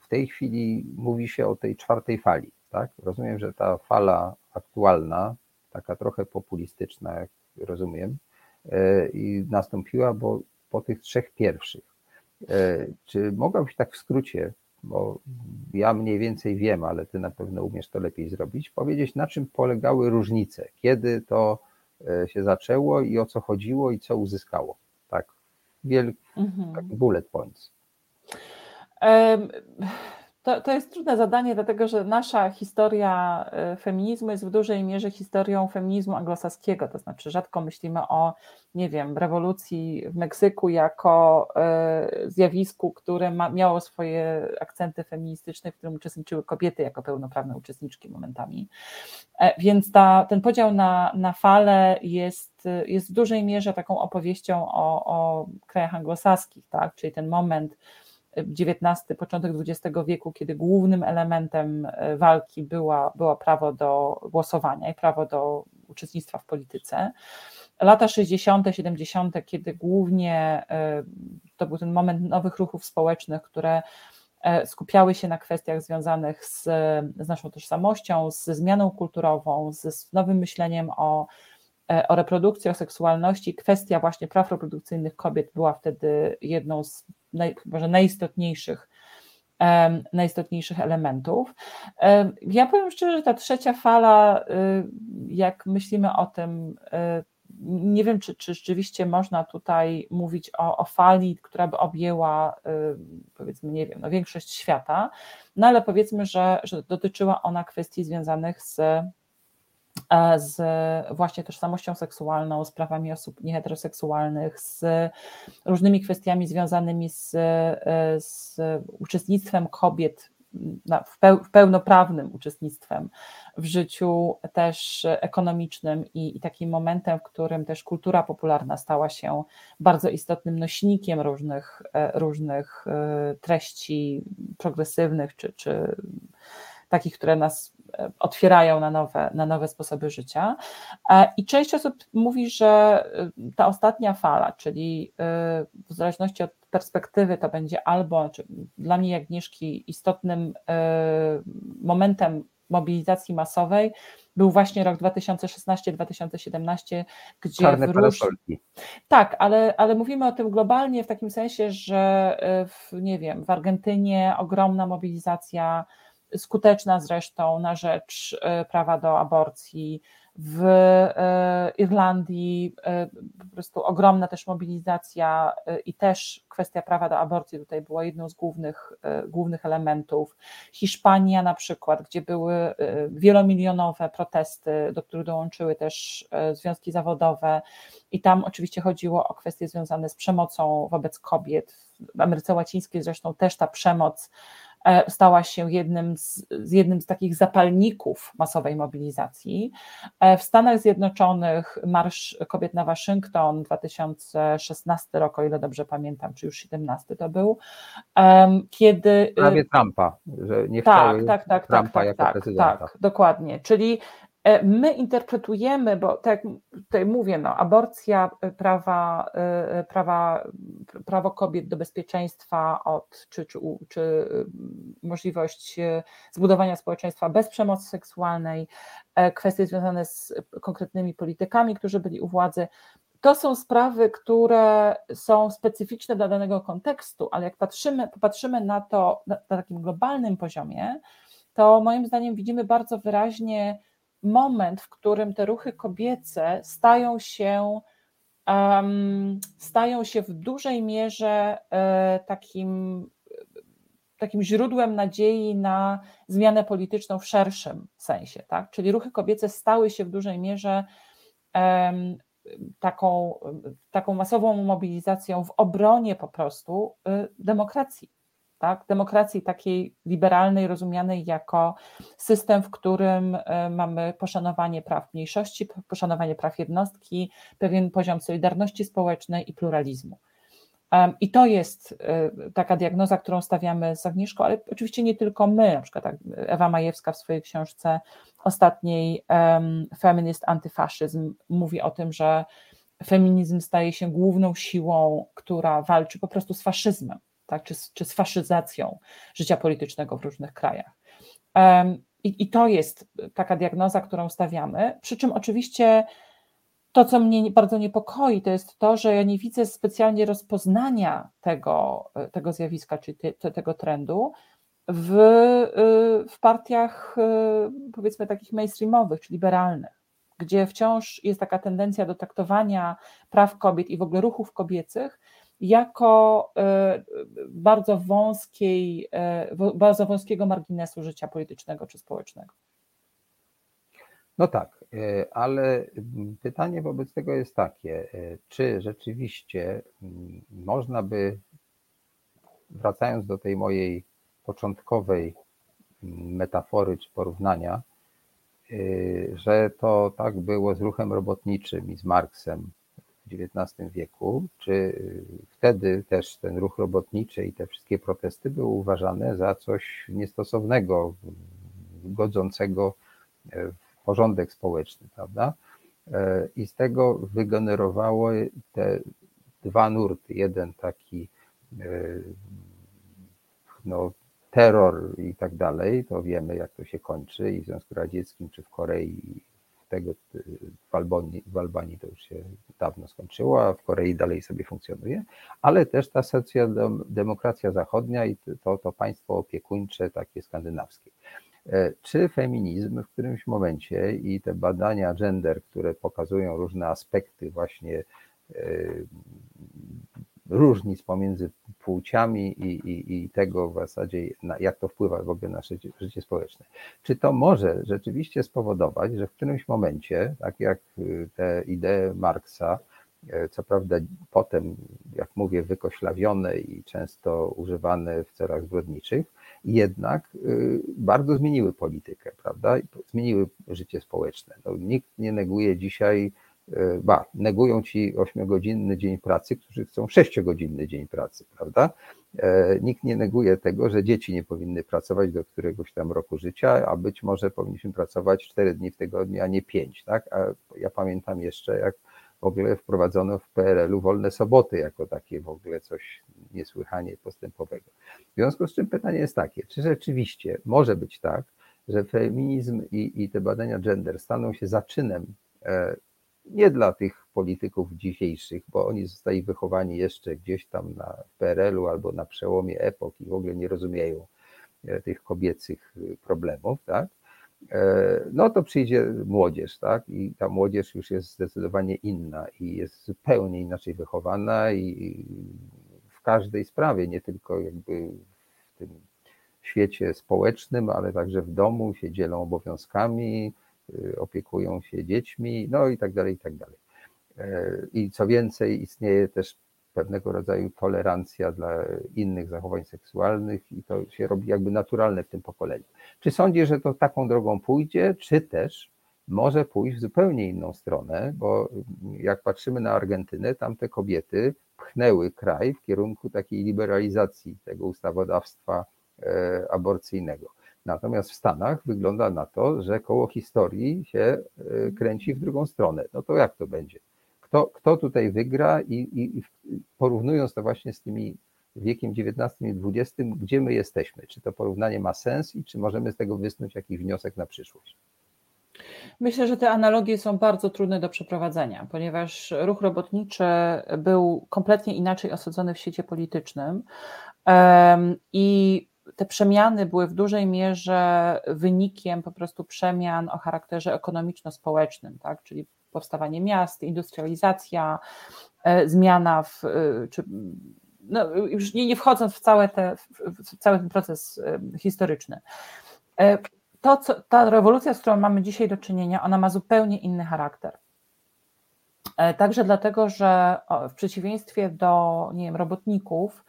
w tej chwili mówi się o tej czwartej fali. Tak? Rozumiem, że ta fala aktualna, taka trochę populistyczna, jak rozumiem, y, nastąpiła bo po tych trzech pierwszych. Czy mogłabyś tak w skrócie bo ja mniej więcej wiem, ale ty na pewno umiesz to lepiej zrobić, powiedzieć na czym polegały różnice, kiedy to e, się zaczęło i o co chodziło i co uzyskało. Tak, wielki mhm. bullet points. Um to, to jest trudne zadanie, dlatego że nasza historia e, feminizmu jest w dużej mierze historią feminizmu anglosaskiego, to znaczy rzadko myślimy o, nie wiem, rewolucji w Meksyku jako e, zjawisku, które ma, miało swoje akcenty feministyczne, w którym uczestniczyły kobiety jako pełnoprawne uczestniczki momentami. E, więc ta, ten podział na, na fale jest, jest w dużej mierze taką opowieścią o, o krajach anglosaskich, tak? czyli ten moment, XIX, początek XX wieku, kiedy głównym elementem e, walki była, było prawo do głosowania i prawo do uczestnictwa w polityce. Lata 60., 70., kiedy głównie e, to był ten moment nowych ruchów społecznych, które e, skupiały się na kwestiach związanych z, z naszą tożsamością, ze zmianą kulturową, z nowym myśleniem o, o reprodukcji, o seksualności. Kwestia właśnie praw reprodukcyjnych kobiet była wtedy jedną z naj, może najistotniejszych, najistotniejszych elementów. Ja powiem szczerze, że ta trzecia fala, y, jak myślimy o tym, y, nie wiem, czy, czy rzeczywiście można tutaj mówić o, o fali, która by objęła, y, powiedzmy, nie wiem, no większość świata, no ale powiedzmy, że, że dotyczyła ona kwestii związanych z E, z właśnie tożsamością seksualną, z prawami osób nieheteroseksualnych, z różnymi kwestiami związanymi z, e, z uczestnictwem kobiet w pełnoprawnym uczestnictwem w życiu też ekonomicznym i, i, takim momentem, w którym też kultura popularna stała się bardzo istotnym nośnikiem różnych, e, różnych treści progresywnych czy, czy takich, które nas e, otwierają na nowe, na nowe sposoby życia. E, I część osób mówi, że e, ta ostatnia fala, czyli w zależności od perspektywy, to będzie albo, dla mnie, jak Agnieszki, istotnym momentem mobilizacji masowej był właśnie rok 2016-2017, gdzie Czarne róż... Tak, ale, ale mówimy o tym globalnie w takim sensie, że w, nie wiem, w Argentynie ogromna mobilizacja, skuteczna zresztą na rzecz prawa do aborcji, w e, Irlandii e, po prostu ogromna też mobilizacja e, i też kwestia prawa do aborcji tutaj była jedną z głównych, głównych elementów. Hiszpania na przykład, gdzie były wielomilionowe protesty, do których dołączyły też związki zawodowe i tam oczywiście chodziło o kwestie związane z przemocą wobec kobiet. W Ameryce Łacińskiej zresztą też ta przemoc E, stała się jednym z, z, jednym z takich zapalników masowej mobilizacji. E, w Stanach Zjednoczonych Marsz Kobiet na Waszyngton 2016 rok, o ile dobrze pamiętam, czy już 17 to był, kiedy... Y, Prawie Trumpa, że nie tak, chciały tak, tak, Trumpa tak, tak, prezydenta. Tak, dokładnie, czyli E, my interpretujemy, bo tak jak tutaj mówię, no, aborcja, e, prawa, e, prawa, prawo kobiet do bezpieczeństwa od, czy, czy, czy możliwość zbudowania społeczeństwa bez przemocy seksualnej, kwestie związane z konkretnymi politykami, którzy byli u władzy, to są sprawy, które są specyficzne dla danego kontekstu, ale jak patrzymy, popatrzymy na to na, na takim globalnym poziomie, to moim zdaniem widzimy bardzo wyraźnie moment, w którym te ruchy kobiece stają się, um, stają się w dużej mierze e, takim, takim źródłem nadziei na zmianę polityczną w szerszym sensie. Tak? Czyli ruchy kobiece stały się w dużej mierze um, taką, taką masową mobilizacją w obronie po prostu y, demokracji tak? demokracji takiej liberalnej, rozumianej jako system, w którym e, mamy poszanowanie praw mniejszości, poszanowanie praw jednostki, pewien poziom solidarności społecznej i pluralizmu. I to jest e, taka diagnoza, którą stawiamy z Agnieszką, ale oczywiście nie tylko my, na przykład tak, Ewa Majewska w swojej książce ostatniej Feminist Antyfaszyzm mówi o tym, że feminizm staje się główną siłą, która walczy po prostu z faszyzmem tak, czy, czy z faszyzacją życia politycznego w różnych krajach. I, I to jest taka diagnoza, którą stawiamy. Przy czym oczywiście to, co mnie bardzo niepokoi, to jest to, że ja nie widzę specjalnie rozpoznania tego, tego zjawiska, czy te, tego trendu w, w partiach, powiedzmy, takich mainstreamowych, czy liberalnych, gdzie wciąż jest taka tendencja do traktowania praw kobiet i w ogóle ruchów kobiecych jako e, bardzo wąskiej, e, bardzo wąskiego marginesu życia politycznego czy społecznego. No tak, e, ale pytanie wobec tego jest takie, czy rzeczywiście można by, wracając do tej mojej początkowej metafory czy porównania, że to tak było z ruchem robotniczym i z Marksem, XIX wieku, czy wtedy też ten ruch robotniczy i te wszystkie protesty były uważane za coś niestosownego, godzącego w porządek społeczny, prawda? I z tego wygenerowały te dwa nurty. Jeden taki no, terror i tak dalej, to wiemy jak to się kończy i w Związku Radzieckim, czy w Korei tego w Albanii, w Albanii to już się dawno skończyło, a w Korei dalej sobie funkcjonuje, ale też ta socjaldemokracja zachodnia i to, to państwo opiekuńcze, takie skandynawskie. E, czy feminizm w którymś momencie i te badania gender, które pokazują różne aspekty właśnie e, różnic pomiędzy płciami i, i, i tego w zasadzie, jak to wpływa w ogóle na życie, życie społeczne. Czy to może rzeczywiście spowodować, że w którymś momencie, tak jak y, te idee Marksa, y, co prawda potem, jak mówię, wykoślawione i często używane w celach zbrodniczych, jednak y, bardzo zmieniły politykę, prawda? Zmieniły życie społeczne. No, nikt nie neguje dzisiaj E, ba, negują ci 8-godzinny dzień pracy, którzy chcą 6-godzinny dzień pracy, prawda? E, nikt nie neguje tego, że dzieci nie powinny pracować do któregoś tam roku życia, a być może powinniśmy pracować 4 dni w tygodniu, a nie 5, tak? A ja pamiętam jeszcze, jak w ogóle wprowadzono w PRL-u wolne soboty jako takie w ogóle coś niesłychanie postępowego. W związku z czym pytanie jest takie, czy rzeczywiście może być tak, że feminizm i, i te badania gender staną się zaczynem e, nie dla tych polityków dzisiejszych, bo oni zostali wychowani jeszcze gdzieś tam na PRL-u albo na przełomie epok i w ogóle nie rozumieją e, tych kobiecych problemów, tak? No to przyjdzie młodzież, tak? I ta młodzież już jest zdecydowanie inna i jest zupełnie inaczej wychowana i w każdej sprawie, nie tylko jakby w tym świecie społecznym, ale także w domu się dzielą obowiązkami, opiekują się dziećmi, no i tak dalej, i tak dalej. E, I co więcej, istnieje też pewnego rodzaju tolerancja dla innych zachowań seksualnych i to się robi jakby naturalne w tym pokoleniu. Czy sądzisz, że to taką drogą pójdzie, czy też może pójść w zupełnie inną stronę, bo jak patrzymy na Argentynę, tam te kobiety pchnęły kraj w kierunku takiej liberalizacji tego ustawodawstwa E, aborcyjnego. Natomiast w Stanach wygląda na to, że koło historii się e, kręci w drugą stronę. No to jak to będzie? Kto, kto tutaj wygra i, i, i porównując to właśnie z tymi wiekiem XIX i XX, gdzie my jesteśmy? Czy to porównanie ma sens i czy możemy z tego wysnuć jakiś wniosek na przyszłość? Myślę, że te analogie są bardzo trudne do przeprowadzenia, ponieważ ruch robotniczy był kompletnie inaczej osadzony w świecie politycznym i te przemiany były w dużej mierze wynikiem po prostu przemian o charakterze ekonomiczno-społecznym, tak? czyli powstawanie miast, industrializacja, e, zmiana w, e, czy, no, już nie, nie wchodząc w, całe te, w cały ten proces e, historyczny. To, co, ta rewolucja, z którą mamy dzisiaj do czynienia, ona ma zupełnie inny charakter. Także dlatego, że w przeciwieństwie do nie wiem, robotników,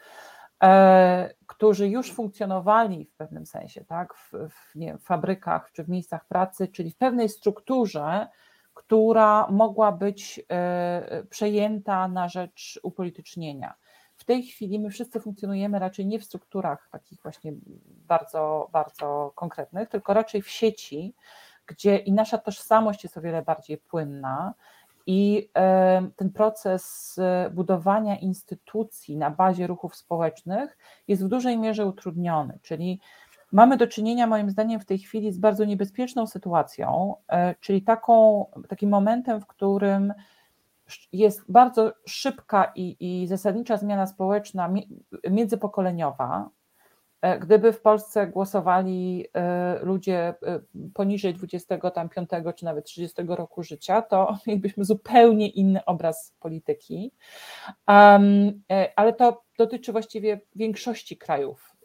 którzy już funkcjonowali w pewnym sensie, tak, w, w, nie, w fabrykach czy w miejscach pracy, czyli w pewnej strukturze, która mogła być e, przejęta na rzecz upolitycznienia. W tej chwili my wszyscy funkcjonujemy raczej nie w strukturach takich właśnie bardzo, bardzo konkretnych, tylko raczej w sieci, gdzie i nasza tożsamość jest o wiele bardziej płynna, i ten proces e, budowania instytucji na bazie ruchów społecznych jest w dużej mierze utrudniony, czyli mamy do czynienia moim zdaniem w tej chwili z bardzo niebezpieczną sytuacją, e, czyli taką, takim momentem, w którym jest bardzo szybka i, i zasadnicza zmiana społeczna międzypokoleniowa, E, gdyby w Polsce głosowali e, ludzie e, poniżej 25 czy nawet 30 roku życia, to [laughs] mielibyśmy zupełnie inny obraz polityki. Ale to dotyczy właściwie większości krajów,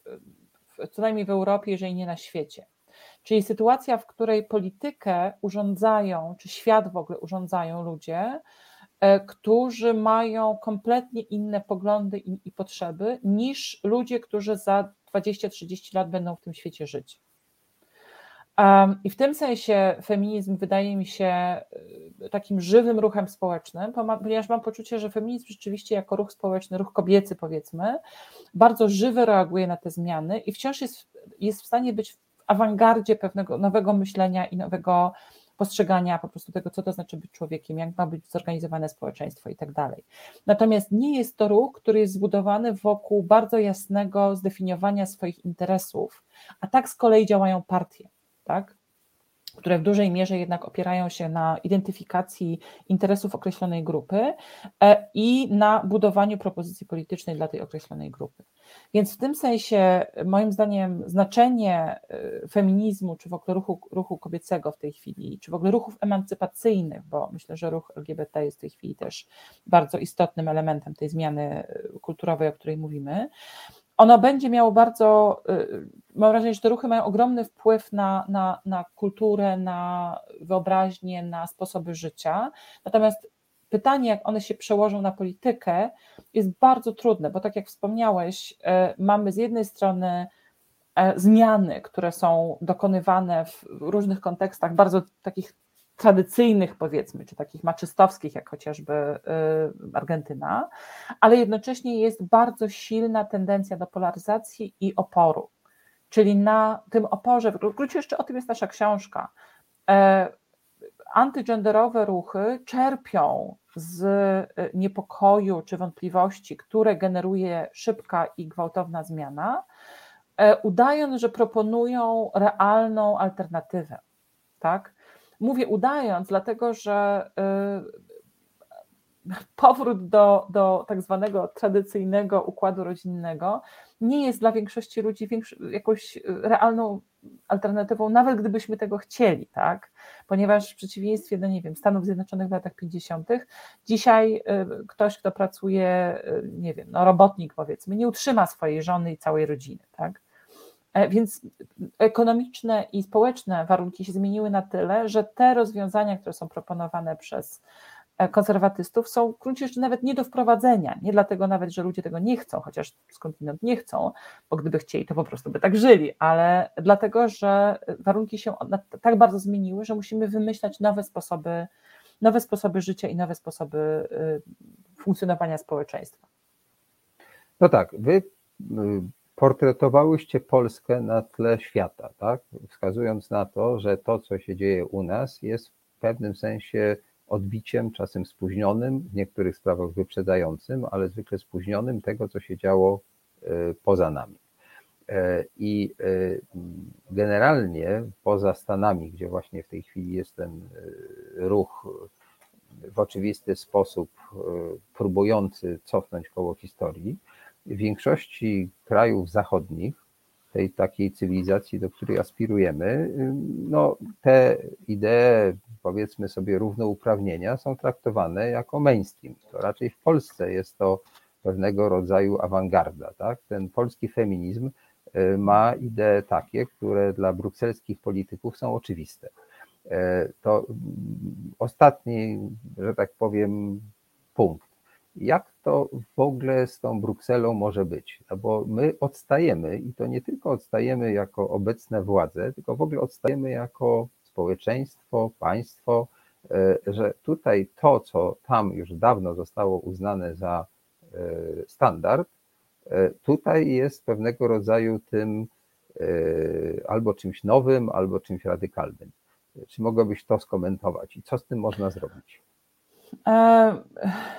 co najmniej w Europie, jeżeli nie na świecie. Czyli sytuacja, w której politykę urządzają, czy świat w ogóle urządzają ludzie, którzy mają kompletnie inne poglądy i, i potrzeby niż ludzie, którzy za 20-30 lat będą w tym świecie żyć. I w tym sensie feminizm wydaje mi się y, takim żywym ruchem społecznym, ponieważ mam poczucie, że feminizm rzeczywiście jako ruch społeczny, ruch kobiecy powiedzmy, bardzo żywy reaguje na te zmiany i wciąż jest, jest w stanie być w awangardzie pewnego nowego myślenia i nowego postrzegania po prostu tego, co to znaczy być człowiekiem, jak ma być zorganizowane społeczeństwo i tak dalej. Natomiast nie jest to ruch, który jest zbudowany wokół bardzo jasnego zdefiniowania swoich interesów, a tak z kolei działają partie, tak? Które w dużej mierze jednak opierają się na identyfikacji interesów określonej grupy e, i na budowaniu propozycji politycznej dla tej określonej grupy. Więc w tym sensie, moim zdaniem, znaczenie e, feminizmu, czy w ogóle ruchu, ruchu kobiecego w tej chwili, czy w ogóle ruchów emancypacyjnych, bo myślę, że ruch LGBT jest w tej chwili też bardzo istotnym elementem tej zmiany e, kulturowej, o której mówimy, ono będzie miało bardzo, y, mam wrażenie, że te ruchy mają ogromny wpływ na, na, na kulturę, na wyobraźnię, na sposoby życia. Natomiast pytanie, jak one się przełożą na politykę, jest bardzo trudne, bo tak jak wspomniałeś, y, mamy z jednej strony e, zmiany, które są dokonywane w różnych kontekstach, bardzo takich tradycyjnych, powiedzmy, czy takich maczystowskich, jak chociażby y, Argentyna, ale jednocześnie jest bardzo silna tendencja do polaryzacji i oporu. Czyli na tym oporze, w gruncie jeszcze o tym jest nasza książka, e, antygenderowe ruchy czerpią z y, niepokoju czy wątpliwości, które generuje szybka i gwałtowna zmiana, udając, że proponują realną alternatywę. Tak? Mówię udając, dlatego że [laughs] powrót do, do tak zwanego tradycyjnego układu rodzinnego nie jest dla większości ludzi jakąś realną alternatywą, nawet gdybyśmy tego chcieli, tak? Ponieważ w przeciwieństwie do, nie wiem, Stanów Zjednoczonych w latach 50., dzisiaj y, ktoś, kto pracuje, y, nie wiem, no robotnik powiedzmy, nie utrzyma swojej żony i całej rodziny, tak? E, więc ekonomiczne i społeczne warunki się zmieniły na tyle, że te rozwiązania, które są proponowane przez E, konserwatystów są w gruncie rzeczy nawet nie do wprowadzenia. Nie dlatego nawet, że ludzie tego nie chcą, chociaż skądinąd nie chcą, bo gdyby chcieli, to po prostu by tak żyli, ale dlatego, że warunki się tak bardzo zmieniły, że musimy wymyślać nowe sposoby, nowe sposoby życia i nowe sposoby y, funkcjonowania społeczeństwa. No tak, wy y, portretowałyście Polskę na tle świata, tak? Wskazując na to, że to, co się dzieje u nas, jest w pewnym sensie odbiciem, czasem spóźnionym, w niektórych sprawach wyprzedzającym, ale zwykle spóźnionym tego, co się działo e, poza nami. E, I e, generalnie poza Stanami, gdzie właśnie w tej chwili jest ten ruch w oczywisty sposób próbujący cofnąć koło historii, w większości krajów zachodnich, tej takiej cywilizacji, do której aspirujemy, no, te idee powiedzmy sobie równouprawnienia są traktowane jako mainstream. To raczej w Polsce jest to pewnego rodzaju awangarda. Tak? Ten polski feminizm y, ma idee takie, które dla brukselskich polityków są oczywiste. Y, to mm, ostatni, że tak powiem, punkt. Jak to w ogóle z tą Brukselą może być? No bo my odstajemy i to nie tylko odstajemy jako obecne władze, tylko w ogóle odstajemy jako społeczeństwo, państwo, e, że tutaj to, co tam już dawno zostało uznane za e, standard, e, tutaj jest pewnego rodzaju tym albo czymś nowym, albo czymś radykalnym. Czy mogłabyś to skomentować i co z tym można zrobić?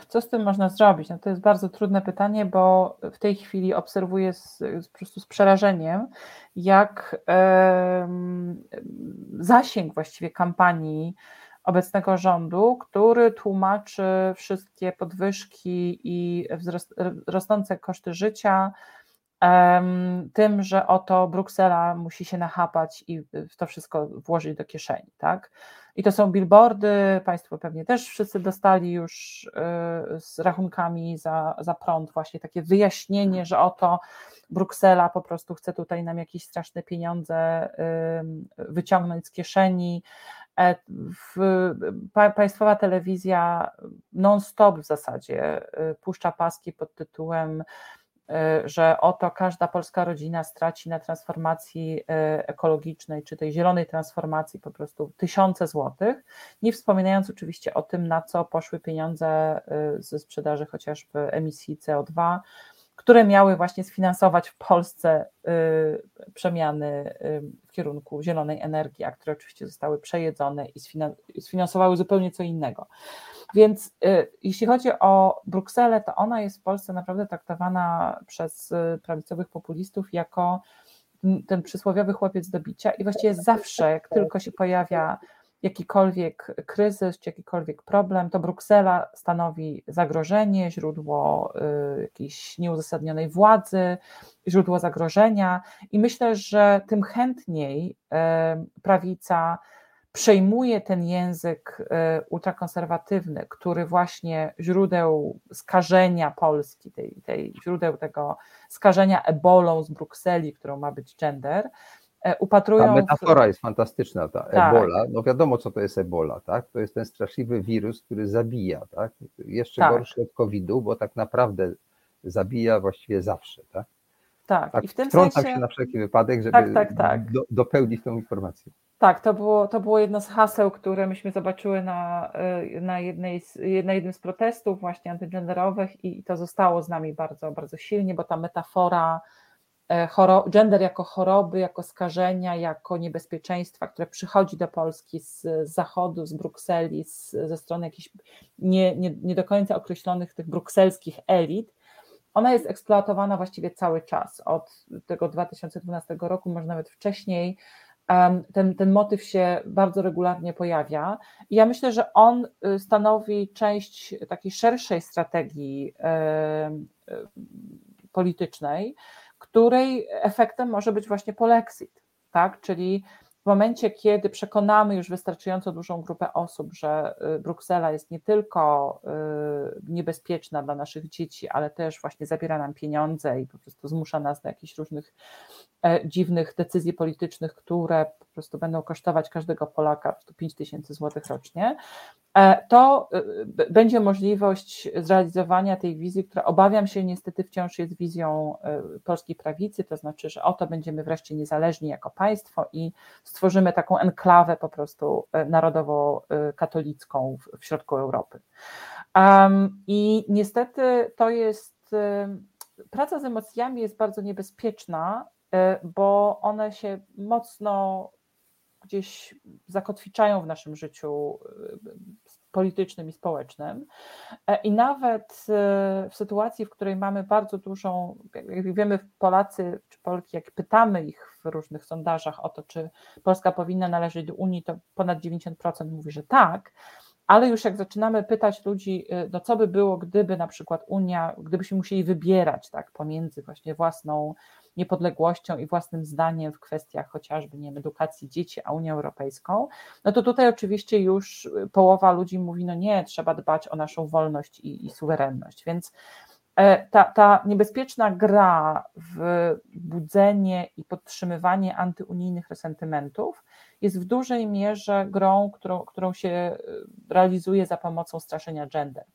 Co z tym można zrobić? No to jest bardzo trudne pytanie, bo w tej chwili obserwuję z, po prostu z przerażeniem, jak zasięg właściwie kampanii obecnego rządu, który tłumaczy wszystkie podwyżki i wzrost, rosnące koszty życia tym, że oto Bruksela musi się nachapać i w to wszystko włożyć do kieszeni, tak? I to są billboardy, Państwo pewnie też wszyscy dostali już y, z rachunkami za, za prąd, właśnie takie wyjaśnienie, że oto Bruksela po prostu chce tutaj nam jakieś straszne pieniądze wyciągnąć z kieszeni. E, państwowa telewizja non-stop w zasadzie y, puszcza paski pod tytułem Y, że oto każda polska rodzina straci na transformacji y, ekologicznej, czy tej zielonej transformacji po prostu tysiące złotych, nie wspominając oczywiście o tym, na co poszły pieniądze y, ze sprzedaży chociażby emisji CO2, które miały właśnie sfinansować w Polsce przemiany w kierunku zielonej energii, a które oczywiście zostały przejedzone i sfinansowały zupełnie co innego. Więc y, jeśli chodzi o Brukselę, to ona jest w Polsce naprawdę traktowana przez y, prawicowych populistów jako ten przysłowiowy chłopiec do bicia i właściwie zawsze, jak tylko się pojawia jakikolwiek kryzys czy jakikolwiek problem, to Bruksela stanowi zagrożenie, źródło y, jakiejś nieuzasadnionej władzy, źródło zagrożenia i myślę, że tym chętniej prawica przejmuje ten język e, ultrakonserwatywny, który właśnie źródeł skażenia Polski, tej, tej źródeł tego skażenia ebolą z Brukseli, którą ma być gender, upatrują. Ta metafora w... jest fantastyczna, ta tak. ebola. No wiadomo, co to jest ebola, tak? To jest ten straszliwy wirus, który zabija, tak? Jeszcze tak. gorszy od COVID-u, bo tak naprawdę zabija właściwie zawsze, tak? Tak, tak i w tym sensie... się na wszelki wypadek, żeby tak, tak, tak. Do, dopełnić tą informację. Tak, to było, to było jedno z haseł, które myśmy zobaczyły na, y, na, jednej z, na jednym z protestów właśnie antygenderowych i to zostało z nami bardzo, bardzo silnie, bo ta metafora e, gender jako choroby, jako skażenia, jako niebezpieczeństwa, które przychodzi do Polski z, zachodu, z Brukseli, z, ze strony jakichś nie, nie, nie do końca określonych tych brukselskich elit, ona jest eksploatowana właściwie cały czas. Od tego 2012 roku, może nawet wcześniej, ten, ten motyw się bardzo regularnie pojawia. I ja myślę, że on y, stanowi część takiej szerszej strategii politycznej, której efektem może być właśnie polexit, tak? Czyli w momencie, kiedy przekonamy już wystarczająco dużą grupę osób, że y, Bruksela jest nie tylko y, niebezpieczna dla naszych dzieci, ale też właśnie zabiera nam pieniądze i po prostu zmusza nas do jakichś różnych e, dziwnych decyzji politycznych, które po prostu będą kosztować każdego Polaka 5 tysięcy złotych rocznie, to y, będzie możliwość zrealizowania tej wizji, która obawiam się niestety wciąż jest wizją polskiej prawicy, to znaczy, że oto będziemy wreszcie niezależni jako państwo i stworzymy taką enklawę po prostu e, narodowo-katolicką w, środku Europy. I niestety to jest, e, praca z emocjami jest bardzo niebezpieczna, e, bo one się mocno gdzieś zakotwiczają w naszym życiu politycznym i społecznym. E, I nawet e, w sytuacji, w której mamy bardzo dużą, jak wiemy, Polacy czy Polki, jak pytamy ich w różnych sondażach o to, czy Polska powinna należeć do Unii, to ponad 90% mówi, że tak. Ale już jak zaczynamy pytać ludzi, e, no co by było, gdyby na przykład Unia, gdybyśmy musieli wybierać tak pomiędzy właśnie własną niepodległością i własnym zdaniem w kwestiach chociażby nie wiem, edukacji dzieci, a Unią Europejską, no to tutaj oczywiście już połowa ludzi mówi, no nie, trzeba dbać o naszą wolność i, i suwerenność, więc e, ta, ta niebezpieczna gra w budzenie i podtrzymywanie antyunijnych resentymentów jest w dużej mierze grą, którą, którą się e, realizuje za pomocą straszenia gender.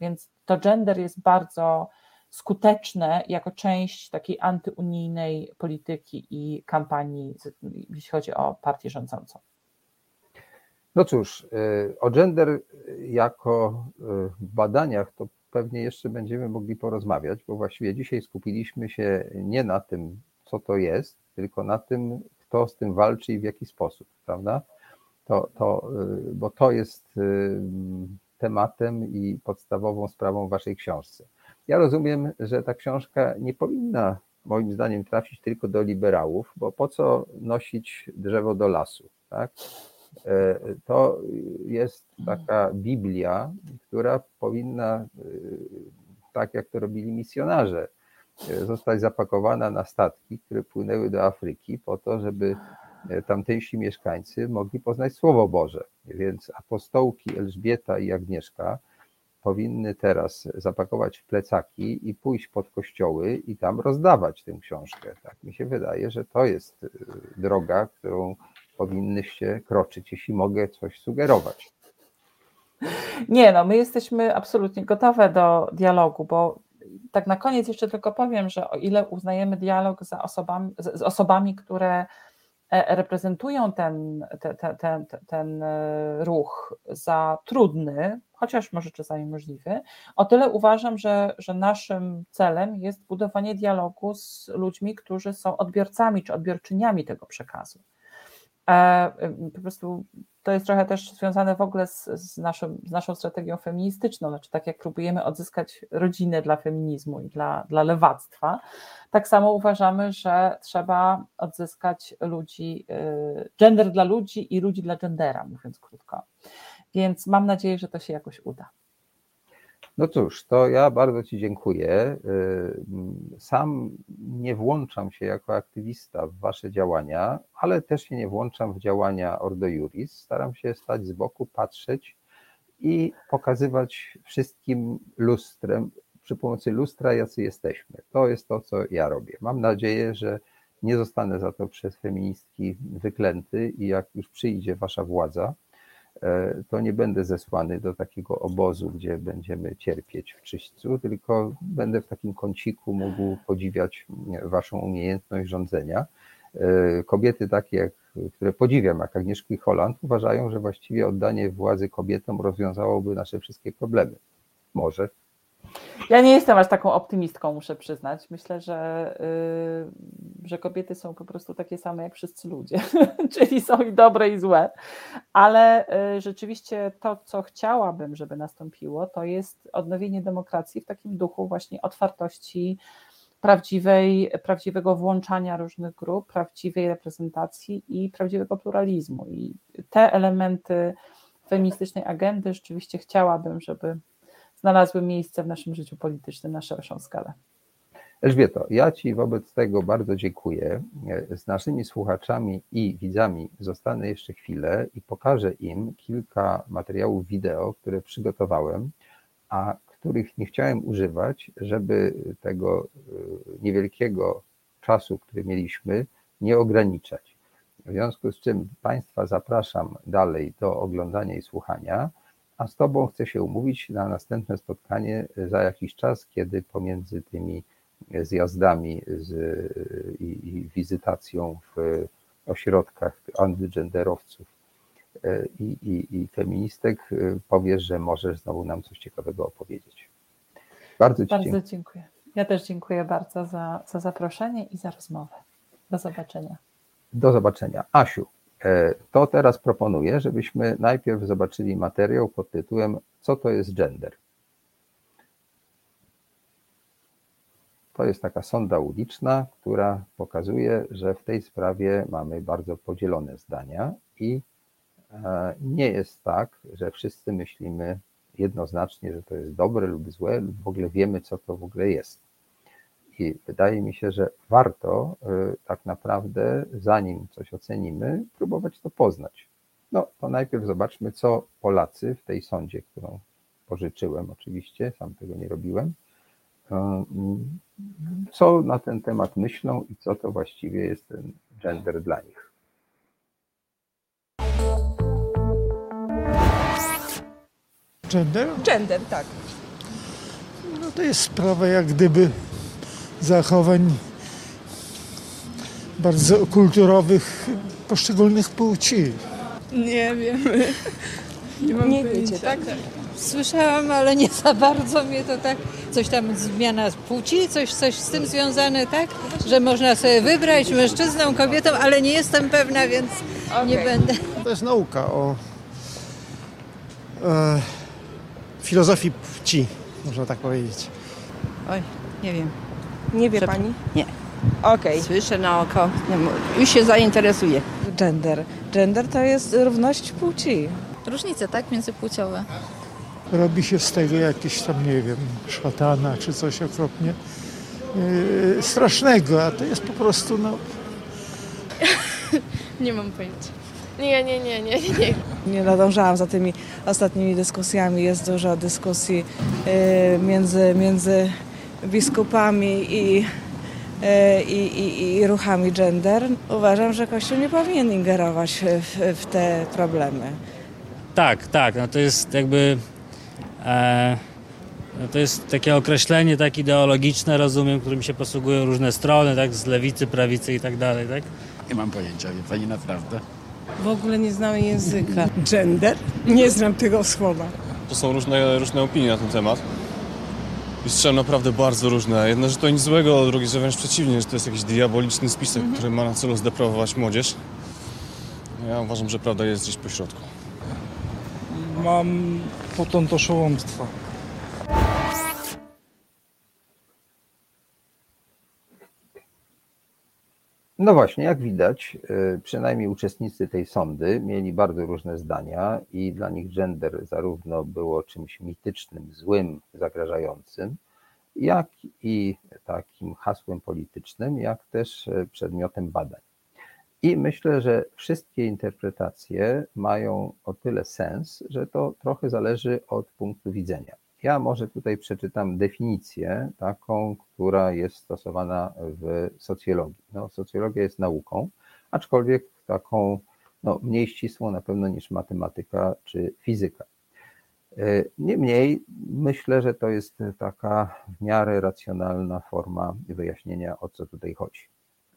Więc to gender jest bardzo skuteczne jako część takiej antyunijnej polityki i kampanii, jeśli chodzi o partię rządzącą. No cóż, y, o gender jako y, w badaniach to pewnie jeszcze będziemy mogli porozmawiać, bo właściwie dzisiaj skupiliśmy się nie na tym, co to jest, tylko na tym, kto z tym walczy i w jaki sposób, prawda? To, to, y, bo to jest tematem i podstawową sprawą w Waszej książce. Ja rozumiem, że ta książka nie powinna, moim zdaniem, trafić tylko do liberałów, bo po co nosić drzewo do lasu? Tak? E, to jest taka Biblia, która powinna, e, tak jak to robili misjonarze, e, zostać zapakowana na statki, które płynęły do Afryki, po to, żeby tamtejsi mieszkańcy mogli poznać Słowo Boże. Więc apostołki Elżbieta i Agnieszka powinny teraz zapakować w plecaki i pójść pod kościoły i tam rozdawać tę książkę. Tak mi się wydaje, że to jest y, droga, którą powinnyście kroczyć, jeśli mogę coś sugerować. Nie, no my jesteśmy absolutnie gotowe do dialogu, bo tak na koniec jeszcze tylko powiem, że o ile uznajemy dialog za osobami, z osobami, które reprezentują ten, ten, ten, ten e, ruch za trudny, chociaż może czasami możliwy, o tyle uważam, że, że naszym celem jest budowanie dialogu z ludźmi, którzy są odbiorcami czy odbiorczyniami tego przekazu. Po prostu to jest trochę też związane w ogóle z, z, naszym, z naszą strategią feministyczną, znaczy tak jak próbujemy odzyskać rodzinę dla feminizmu i dla, dla lewactwa, tak samo uważamy, że trzeba odzyskać ludzi, y, gender dla ludzi i ludzi dla gendera, mówiąc krótko. Więc mam nadzieję, że to się jakoś uda. No cóż, to ja bardzo Ci dziękuję. Y, sam nie włączam się jako aktywista w Wasze działania, ale też się nie włączam w działania Ordo Juris. Staram się stać z boku, patrzeć i pokazywać wszystkim lustrem, przy pomocy lustra, jacy jesteśmy. To jest to, co ja robię. Mam nadzieję, że nie zostanę za to przez feministki wyklęty i jak już przyjdzie Wasza władza, to nie będę zesłany do takiego obozu, gdzie będziemy cierpieć w czyśćcu, tylko będę w takim kąciku mógł podziwiać Waszą umiejętność rządzenia. E, kobiety takie, które podziwiam, jak Agnieszki Holland, uważają, że właściwie oddanie władzy kobietom rozwiązałoby nasze wszystkie problemy. Może. Ja nie jestem aż taką optymistką, muszę przyznać. Myślę, że, yy, że kobiety są po prostu takie same jak wszyscy ludzie, [laughs] czyli są i dobre, i złe. Ale yy, rzeczywiście to, co chciałabym, żeby nastąpiło, to jest odnowienie demokracji w takim duchu właśnie otwartości, prawdziwej, prawdziwego włączania różnych grup, prawdziwej reprezentacji i prawdziwego pluralizmu. I te elementy feministycznej agendy rzeczywiście chciałabym, żeby znalazły miejsce w naszym życiu politycznym na szerszą skalę. Elżbieto, ja Ci wobec tego bardzo dziękuję. Z naszymi słuchaczami i widzami zostanę jeszcze chwilę i pokażę im kilka materiałów wideo, które przygotowałem, a których nie chciałem używać, żeby tego e, niewielkiego czasu, który mieliśmy, nie ograniczać. W związku z czym Państwa zapraszam dalej do oglądania i słuchania a z Tobą chcę się umówić na następne spotkanie za jakiś czas, kiedy pomiędzy tymi zjazdami z, i, i wizytacją w ośrodkach antygenderowców e, i, i, i feministek e, powiesz, że możesz znowu nam coś ciekawego opowiedzieć. Bardzo Ci bardzo dziękuję. dziękuję. Ja też dziękuję bardzo za, za zaproszenie i za rozmowę. Do zobaczenia. Do zobaczenia. Asiu, E, to teraz proponuję, żebyśmy najpierw zobaczyli materiał pod tytułem Co to jest gender? To jest taka sonda uliczna, która pokazuje, że w tej sprawie mamy bardzo podzielone zdania i e, nie jest tak, że wszyscy myślimy jednoznacznie, że to jest dobre lub złe, lub w ogóle wiemy, co to w ogóle jest. I wydaje mi się, że warto y, tak naprawdę, zanim coś ocenimy, próbować to poznać. No to najpierw zobaczmy, co Polacy w tej sądzie, którą pożyczyłem oczywiście, sam tego nie robiłem, y, co na ten temat myślą i co to właściwie jest ten gender dla nich. Gender? Gender, tak. No to jest sprawa jak gdyby zachowań bardzo kulturowych poszczególnych płci. Nie wiem. Nie mam nie wiecie, tak? Słyszałam, ale nie za bardzo mnie to tak. Coś tam zmiana płci, coś, coś z tym związane, tak? Że można sobie wybrać mężczyzną, kobietą, ale nie jestem pewna, więc okay. nie będę. To jest nauka o e, filozofii płci, można tak powiedzieć. Oj, nie wiem. Nie wie Pani? Nie. Okej. Słyszę na oko, już się zainteresuję. Gender. Gender to jest równość płci. Różnice, tak? Międzypłciowe. Robi się z tego jakieś tam, nie wiem, szatana czy coś okropnie yy, strasznego, a to jest po prostu, no... [laughs] nie mam pojęcia. Nie, nie, nie, nie, nie. Nie nadążałam za tymi ostatnimi dyskusjami. Jest dużo dyskusji yy, między, między biskupami i, e, i, i, i ruchami gender, uważam, że Kościół nie powinien ingerować w, w te problemy. Tak, tak. No to jest jakby. E, no to jest takie określenie tak ideologiczne, rozumiem, którym się posługują różne strony, tak, z lewicy, prawicy i tak dalej, tak? Nie mam pojęcia, wie pani naprawdę. W ogóle nie znam języka. Gender? Nie znam tego słowa. To są różne, różne opinie na ten temat. I naprawdę bardzo różne. Jedno, że to nic złego, a drugie, że wręcz przeciwnie, że to jest jakiś diaboliczny spisek, mhm. który ma na celu zdeprawować młodzież. Ja uważam, że prawda jest gdzieś po środku. Mam potem szołomstwa. No właśnie, jak widać, y, przynajmniej uczestnicy tej sądy mieli bardzo różne zdania i dla nich gender zarówno było czymś mitycznym, złym, zagrażającym, jak i takim hasłem politycznym, jak też y, przedmiotem badań. I myślę, że wszystkie interpretacje mają o tyle sens, że to trochę zależy od punktu widzenia. Ja może tutaj przeczytam definicję taką, która jest stosowana w socjologii. No, socjologia jest nauką, aczkolwiek taką no, mniej ścisłą na pewno niż matematyka czy fizyka. E, niemniej myślę, że to jest taka w miarę racjonalna forma wyjaśnienia, o co tutaj chodzi.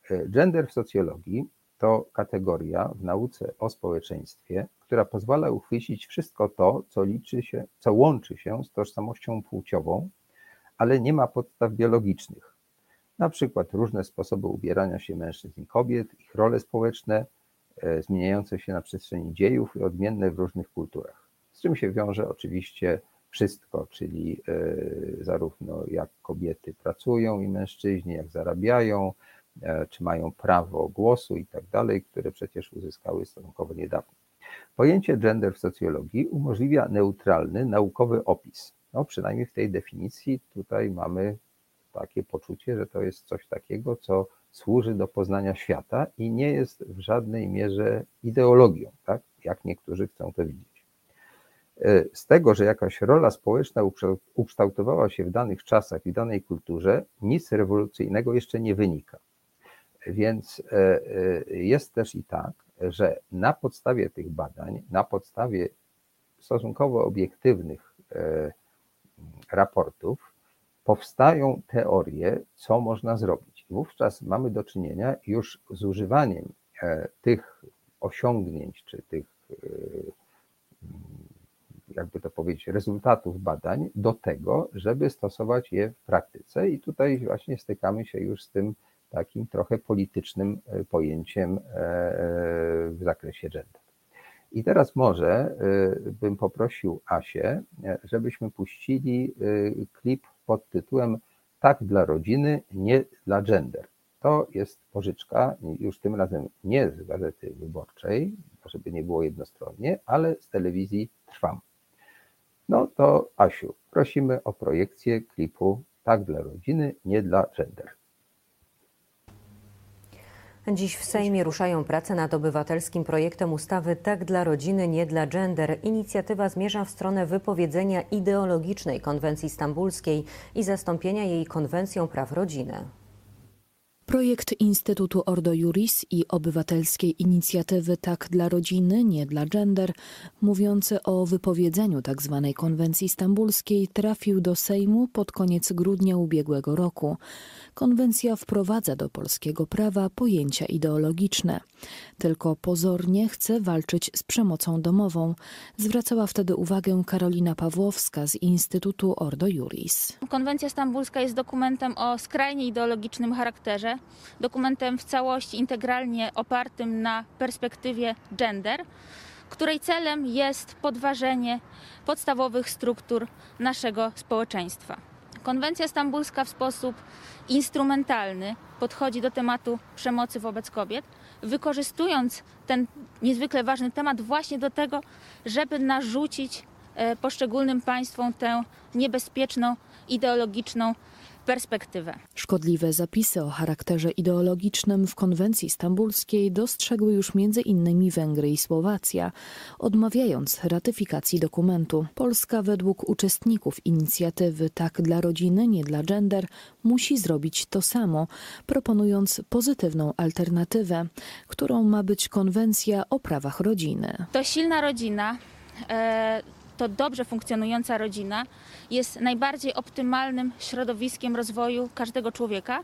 E, gender w socjologii to kategoria w nauce o społeczeństwie, która pozwala uchwycić wszystko to, co liczy się, co łączy się z tożsamością płciową ale nie ma podstaw biologicznych. Na przykład różne sposoby ubierania się mężczyzn i kobiet, ich role społeczne, e, zmieniające się na przestrzeni dziejów i odmienne w różnych kulturach. Z czym się wiąże oczywiście wszystko, czyli e, zarówno jak kobiety pracują i mężczyźni, jak zarabiają, czy mają prawo głosu i tak dalej, które przecież uzyskały stosunkowo niedawno. Pojęcie gender w socjologii umożliwia neutralny, naukowy opis. No, przynajmniej w tej definicji tutaj mamy takie poczucie, że to jest coś takiego, co służy do poznania świata i nie jest w żadnej mierze ideologią, tak? jak niektórzy chcą to widzieć. E, z tego, że jakaś rola społeczna ukształtowała się w danych czasach i danej kulturze, nic rewolucyjnego jeszcze nie wynika. Więc e, e, jest też i tak, że na podstawie tych badań, na podstawie stosunkowo obiektywnych raportów, powstają teorie, co można zrobić. Wówczas mamy do czynienia już z używaniem tych osiągnięć czy tych jakby to powiedzieć, rezultatów badań do tego, żeby stosować je w praktyce. I tutaj właśnie stykamy się już z tym takim trochę politycznym e, pojęciem e, e, w zakresie gender. I teraz może bym poprosił Asię, żebyśmy puścili klip pod tytułem Tak dla rodziny, nie dla gender. To jest pożyczka, już tym razem nie z Gazety Wyborczej, żeby nie było jednostronnie, ale z telewizji Trwam. No to Asiu, prosimy o projekcję klipu Tak dla rodziny, nie dla gender. Dziś w Sejmie ruszają prace nad obywatelskim projektem ustawy Tak dla rodziny, nie dla gender. Inicjatywa zmierza w stronę wypowiedzenia ideologicznej konwencji stambulskiej i zastąpienia jej konwencją praw rodziny. Projekt Instytutu Ordo Juris i obywatelskiej inicjatywy Tak dla rodziny, nie dla gender, mówiący o wypowiedzeniu tzw. Tak konwencji stambulskiej, trafił do Sejmu pod koniec grudnia ubiegłego roku. Konwencja wprowadza do polskiego prawa pojęcia ideologiczne. Tylko pozornie chce walczyć z przemocą domową, zwracała wtedy uwagę Karolina Pawłowska z Instytutu Ordo Juris. Konwencja stambulska jest dokumentem o skrajnie ideologicznym charakterze dokumentem w całości integralnie opartym na perspektywie gender, której celem jest podważenie podstawowych struktur naszego społeczeństwa. Konwencja stambulska w sposób instrumentalny podchodzi do tematu przemocy wobec kobiet, wykorzystując ten niezwykle ważny temat właśnie do tego, żeby narzucić e, poszczególnym państwom tę niebezpieczną, ideologiczną perspektywę. Szkodliwe zapisy o charakterze ideologicznym w konwencji stambulskiej dostrzegły już między innymi Węgry i Słowacja, odmawiając ratyfikacji dokumentu. Polska według uczestników inicjatywy Tak dla rodziny, nie dla gender musi zrobić to samo, proponując pozytywną alternatywę, którą ma być konwencja o prawach rodziny. To silna rodzina. E, to dobrze funkcjonująca rodzina jest najbardziej optymalnym środowiskiem rozwoju każdego człowieka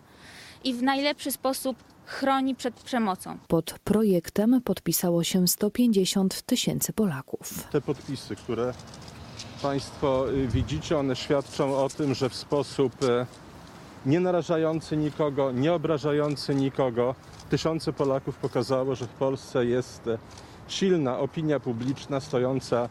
i w najlepszy sposób chroni przed przemocą. Pod projektem podpisało się 150 tysięcy Polaków. Te podpisy, które Państwo y, widzicie, one świadczą o tym, że w sposób y, nie narażający nikogo, nie obrażający nikogo, tysiące Polaków pokazało, że w Polsce jest y, silna opinia publiczna stojąca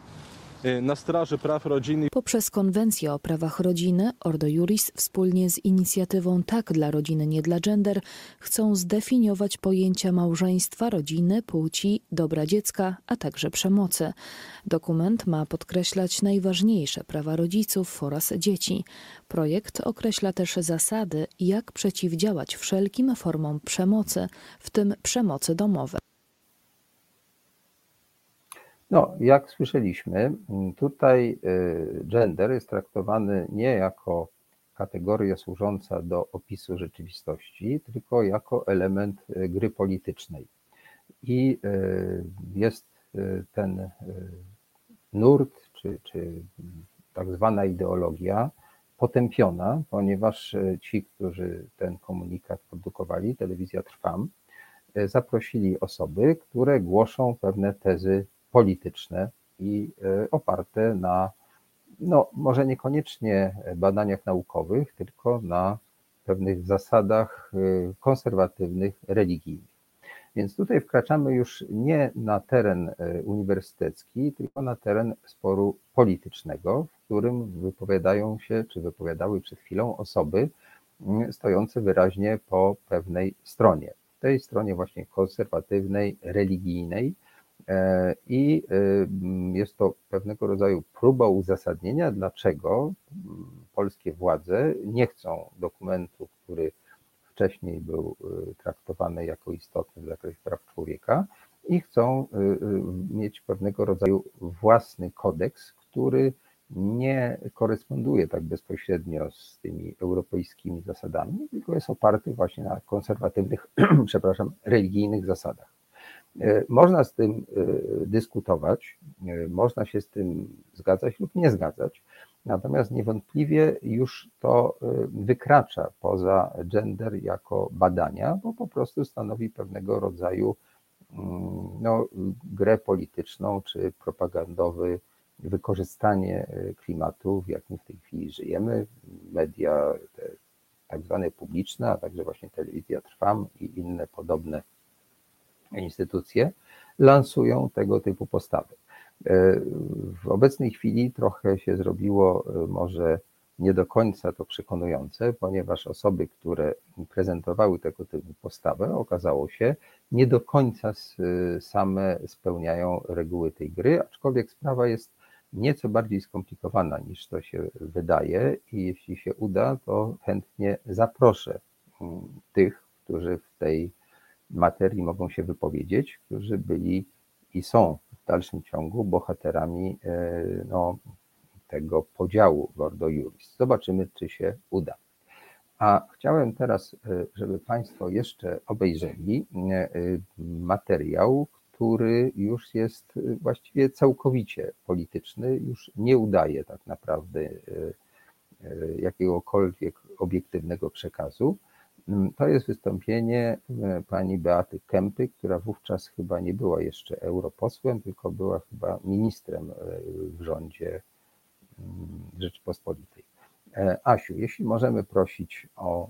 na straży praw rodziny. Poprzez konwencję o prawach rodziny Ordo Juris wspólnie z inicjatywą Tak dla rodziny, nie dla gender chcą zdefiniować pojęcia małżeństwa, rodziny, płci, dobra dziecka, a także przemocy. Dokument ma podkreślać najważniejsze prawa rodziców oraz dzieci. Projekt określa też zasady, jak przeciwdziałać wszelkim formom przemocy, w tym przemocy domowej. No, jak słyszeliśmy, tutaj y, gender jest traktowany nie jako kategoria służąca do opisu rzeczywistości, tylko jako element y, gry politycznej. I y, jest ten nurt, czy, czy tak zwana ideologia potępiona, ponieważ ci, którzy ten komunikat produkowali, telewizja Trwam, zaprosili osoby, które głoszą pewne tezy polityczne i e, oparte na no może niekoniecznie badaniach naukowych, tylko na pewnych zasadach konserwatywnych, religijnych. Więc tutaj wkraczamy już nie na teren uniwersytecki, tylko na teren sporu politycznego, w którym wypowiadają się, czy wypowiadały przed chwilą osoby mm, stojące wyraźnie po pewnej stronie. Tej stronie właśnie konserwatywnej, religijnej, e, i y, jest to pewnego rodzaju próba uzasadnienia, dlaczego mm, polskie władze nie chcą dokumentu, który wcześniej był y, traktowany jako istotny w zakresie praw człowieka i chcą y, mieć pewnego rodzaju własny kodeks, który nie koresponduje tak bezpośrednio z tymi europejskimi zasadami, tylko jest oparty właśnie na konserwatywnych, [clears throat] przepraszam, religijnych zasadach. E, można z tym e, dyskutować, e, można się z tym zgadzać lub nie zgadzać, natomiast niewątpliwie już to wykracza poza gender jako badania, bo po prostu stanowi pewnego rodzaju mm, no, grę polityczną czy propagandowy wykorzystanie klimatu, w jakim w tej chwili żyjemy. Media tak zwane publiczne, a także właśnie telewizja Trwam i inne podobne instytucje lansują tego typu postawy. E, w obecnej chwili trochę się zrobiło e, może nie do końca to przekonujące, ponieważ osoby, które prezentowały tego typu postawę, okazało się, nie do końca same spełniają reguły tej gry, aczkolwiek sprawa jest nieco bardziej skomplikowana niż to się wydaje i jeśli się uda, to chętnie zaproszę tych, którzy w tej materii mogą się wypowiedzieć, którzy byli i są w dalszym ciągu bohaterami e, no, tego podziału Gordo Juris. Zobaczymy, czy się uda. A chciałem teraz, e, żeby Państwo jeszcze obejrzeli e, materiał, który już jest właściwie całkowicie polityczny, już nie udaje tak naprawdę jakiegokolwiek obiektywnego przekazu. Mm, to jest wystąpienie pani Beaty Kępy, która wówczas chyba nie była jeszcze europosłem, tylko była chyba ministrem w rządzie mm, Rzeczypospolitej. E, Asiu, jeśli możemy prosić o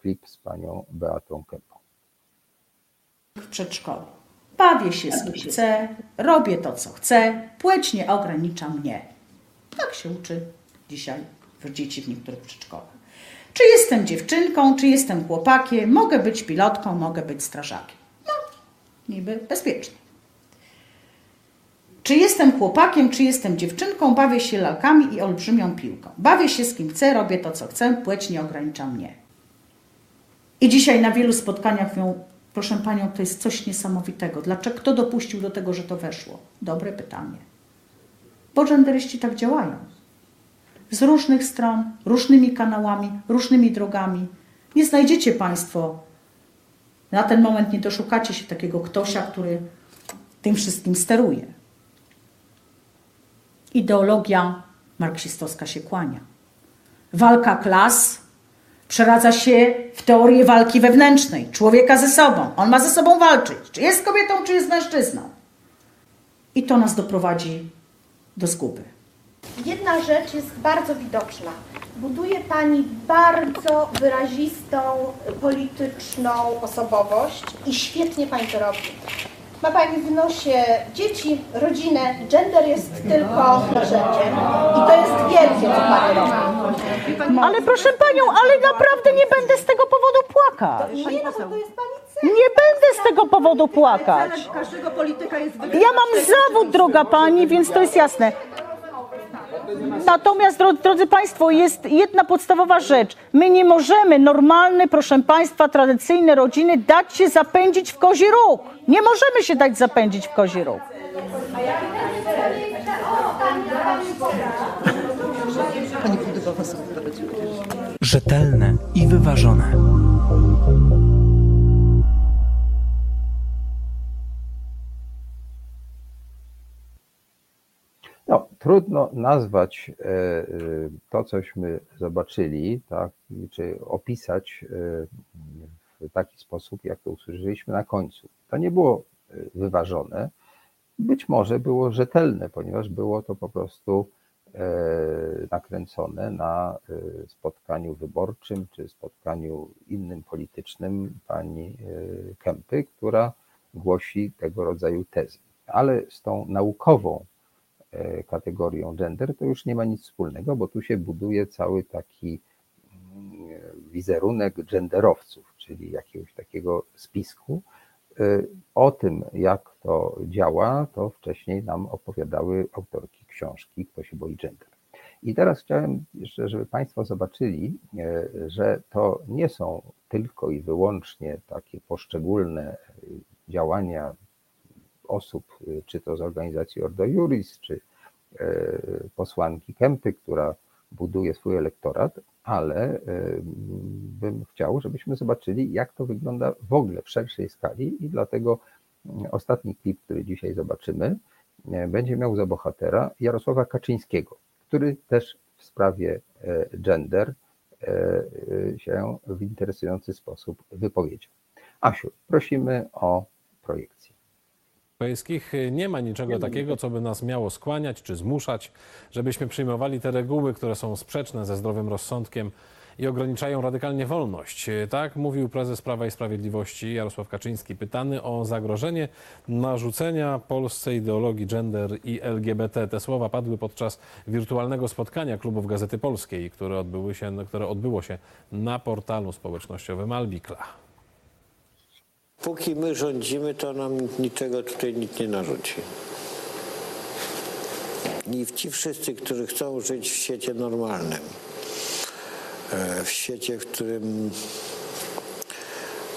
klip z panią Beatą Kępą. W przedszkolu. Bawię się z kim chcę, robię to, co chcę, płeć nie ogranicza mnie. Tak się uczy dzisiaj w dzieci w niektórych przedszkolach. Czy jestem dziewczynką, czy jestem chłopakiem, mogę być pilotką, mogę być strażakiem. No, niby bezpiecznie. Czy jestem chłopakiem, czy jestem dziewczynką, bawię się lalkami i olbrzymią piłką. Bawię się z kim chcę, robię to, co chcę, płeć nie ogranicza mnie. I dzisiaj na wielu spotkaniach mówią, Proszę Panią, to jest coś niesamowitego. Dlaczego? Kto dopuścił do tego, że to weszło? Dobre pytanie. Bo genderyści tak działają. Z różnych stron, różnymi kanałami, różnymi drogami. Nie znajdziecie Państwo, na ten moment nie doszukacie się takiego ktośa, który tym wszystkim steruje. Ideologia marksistowska się kłania. Walka klas przeradza się w teorię walki wewnętrznej, człowieka ze sobą. On ma ze sobą walczyć, czy jest kobietą, czy jest mężczyzną. I to nas doprowadzi do zguby. Jedna rzecz jest bardzo widoczna. Buduje Pani bardzo wyrazistą, polityczną osobowość i świetnie Pani to robi. Ma Pani w nosie dzieci, rodzinę, gender jest tylko narzędziem. I to jest wielkie, co Pani robi. Ale proszę Panią, ale naprawdę nie będę z tego powodu płakać. Nie no, to jest Pani Nie będę z tego powodu płakać. Ja mam zawód, droga Pani, więc to jest jasne. Natomiast, drodzy Państwo, jest jedna podstawowa rzecz. My nie możemy normalne, proszę Państwa, tradycyjne rodziny dać się zapędzić w kozi róg. Nie możemy się dać zapędzić w kozi róg. Rzetelne i wyważone. No, trudno nazwać e, e, to, cośmy zobaczyli, tak, czy opisać e, w taki sposób, jak to usłyszeliśmy na końcu. To nie było wyważone, być może było rzetelne, ponieważ było to po prostu nakręcone na spotkaniu wyborczym czy spotkaniu innym politycznym pani Kępy, która głosi tego rodzaju tezy. Ale z tą naukową kategorią gender to już nie ma nic wspólnego, bo tu się buduje cały taki mm, wizerunek genderowców, czyli jakiegoś takiego spisku. O tym, jak to działa, to wcześniej nam opowiadały autorki książki Kto się boi gender. I teraz chciałem jeszcze, żeby Państwo zobaczyli, że to nie są tylko i wyłącznie takie poszczególne działania osób, czy to z organizacji Ordo Juris, czy posłanki Kępy, która buduje swój elektorat, ale bym chciał, żebyśmy zobaczyli, jak to wygląda w ogóle w szerszej skali i dlatego ostatni klip, który dzisiaj zobaczymy, będzie miał za bohatera Jarosława Kaczyńskiego, który też w sprawie gender się w interesujący sposób wypowiedział. Asiu, prosimy o projekcję. Europejskich nie ma niczego takiego, co by nas miało skłaniać czy zmuszać, żebyśmy przyjmowali te reguły, które są sprzeczne ze zdrowym rozsądkiem i ograniczają radykalnie wolność. Tak mówił prezes Prawa i Sprawiedliwości Jarosław Kaczyński, pytany o zagrożenie narzucenia Polsce ideologii gender i LGBT. Te słowa padły podczas wirtualnego spotkania klubów Gazety Polskiej, które, odbyły się, które odbyło się na portalu społecznościowym Albikla. Póki my rządzimy, to nam niczego tutaj nikt nie narzuci. I ci wszyscy, którzy chcą żyć w świecie normalnym, e, w świecie, w którym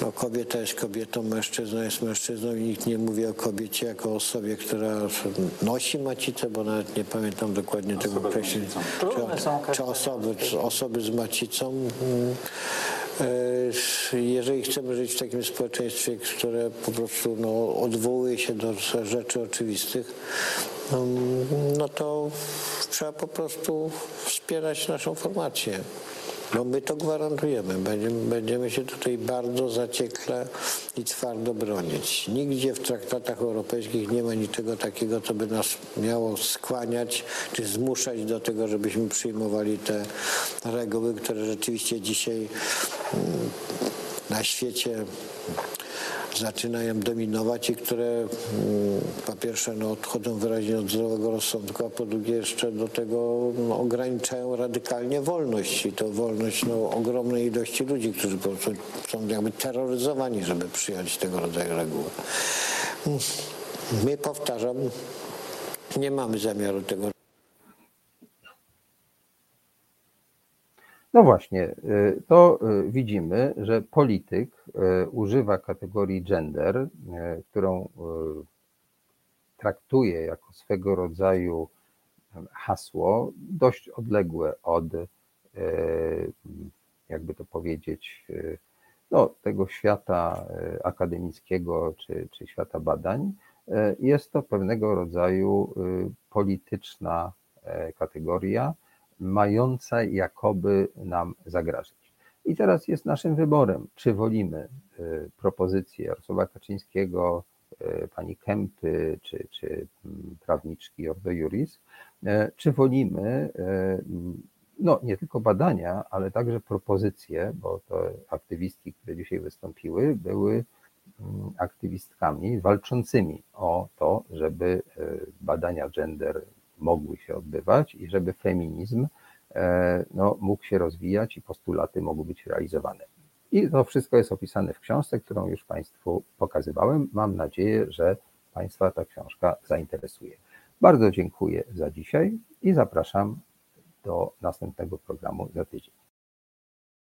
no, kobieta jest kobietą, mężczyzna jest mężczyzną i nikt nie mówi o kobiecie jako o osobie, która nosi macicę, bo nawet nie pamiętam dokładnie tego określenia. Czy, czy osoby, osoby z macicą. Mm, E, jeżeli chcemy żyć w takim społeczeństwie, które po prostu no, odwołuje się do rzeczy oczywistych, no, no to trzeba po prostu wspierać naszą formację. No my to gwarantujemy. Będziemy, będziemy się tutaj bardzo zaciekle i twardo bronić. Nigdzie w traktatach europejskich nie ma niczego takiego, co by nas miało skłaniać czy zmuszać do tego, żebyśmy przyjmowali te reguły, które rzeczywiście dzisiaj mm, na świecie zaczynają dominować i które mm, po pierwsze no, odchodzą wyraźnie od zdrowego rozsądku, a po drugie jeszcze do tego no, ograniczają radykalnie wolność i to wolność no, ogromnej ilości ludzi, którzy po prostu są jakby terroryzowani, żeby przyjąć tego rodzaju reguły. My, powtarzam, nie mamy zamiaru tego No właśnie, y, to y, widzimy, że polityk y, używa kategorii gender, którą traktuje jako swego rodzaju hasło dość odległe od, jakby to powiedzieć, no, tego świata akademickiego czy, czy świata badań. Jest to pewnego rodzaju polityczna kategoria, mająca jakoby nam zagrażać. I teraz jest naszym wyborem, czy wolimy y, propozycję Jarosława Kaczyńskiego, y, pani Kępy, czy, czy mm, prawniczki Ordo Juris, y, czy wolimy no, nie tylko badania, ale także propozycje, bo to aktywistki, które dzisiaj wystąpiły, były mm, aktywistkami walczącymi o to, żeby badania gender mogły się odbywać i żeby feminizm e, no, mógł się rozwijać i postulaty mogły być realizowane. I to wszystko jest opisane w książce, którą już Państwu pokazywałem. Mam nadzieję, że Państwa ta książka zainteresuje. Bardzo dziękuję za dzisiaj i zapraszam do następnego programu za tydzień.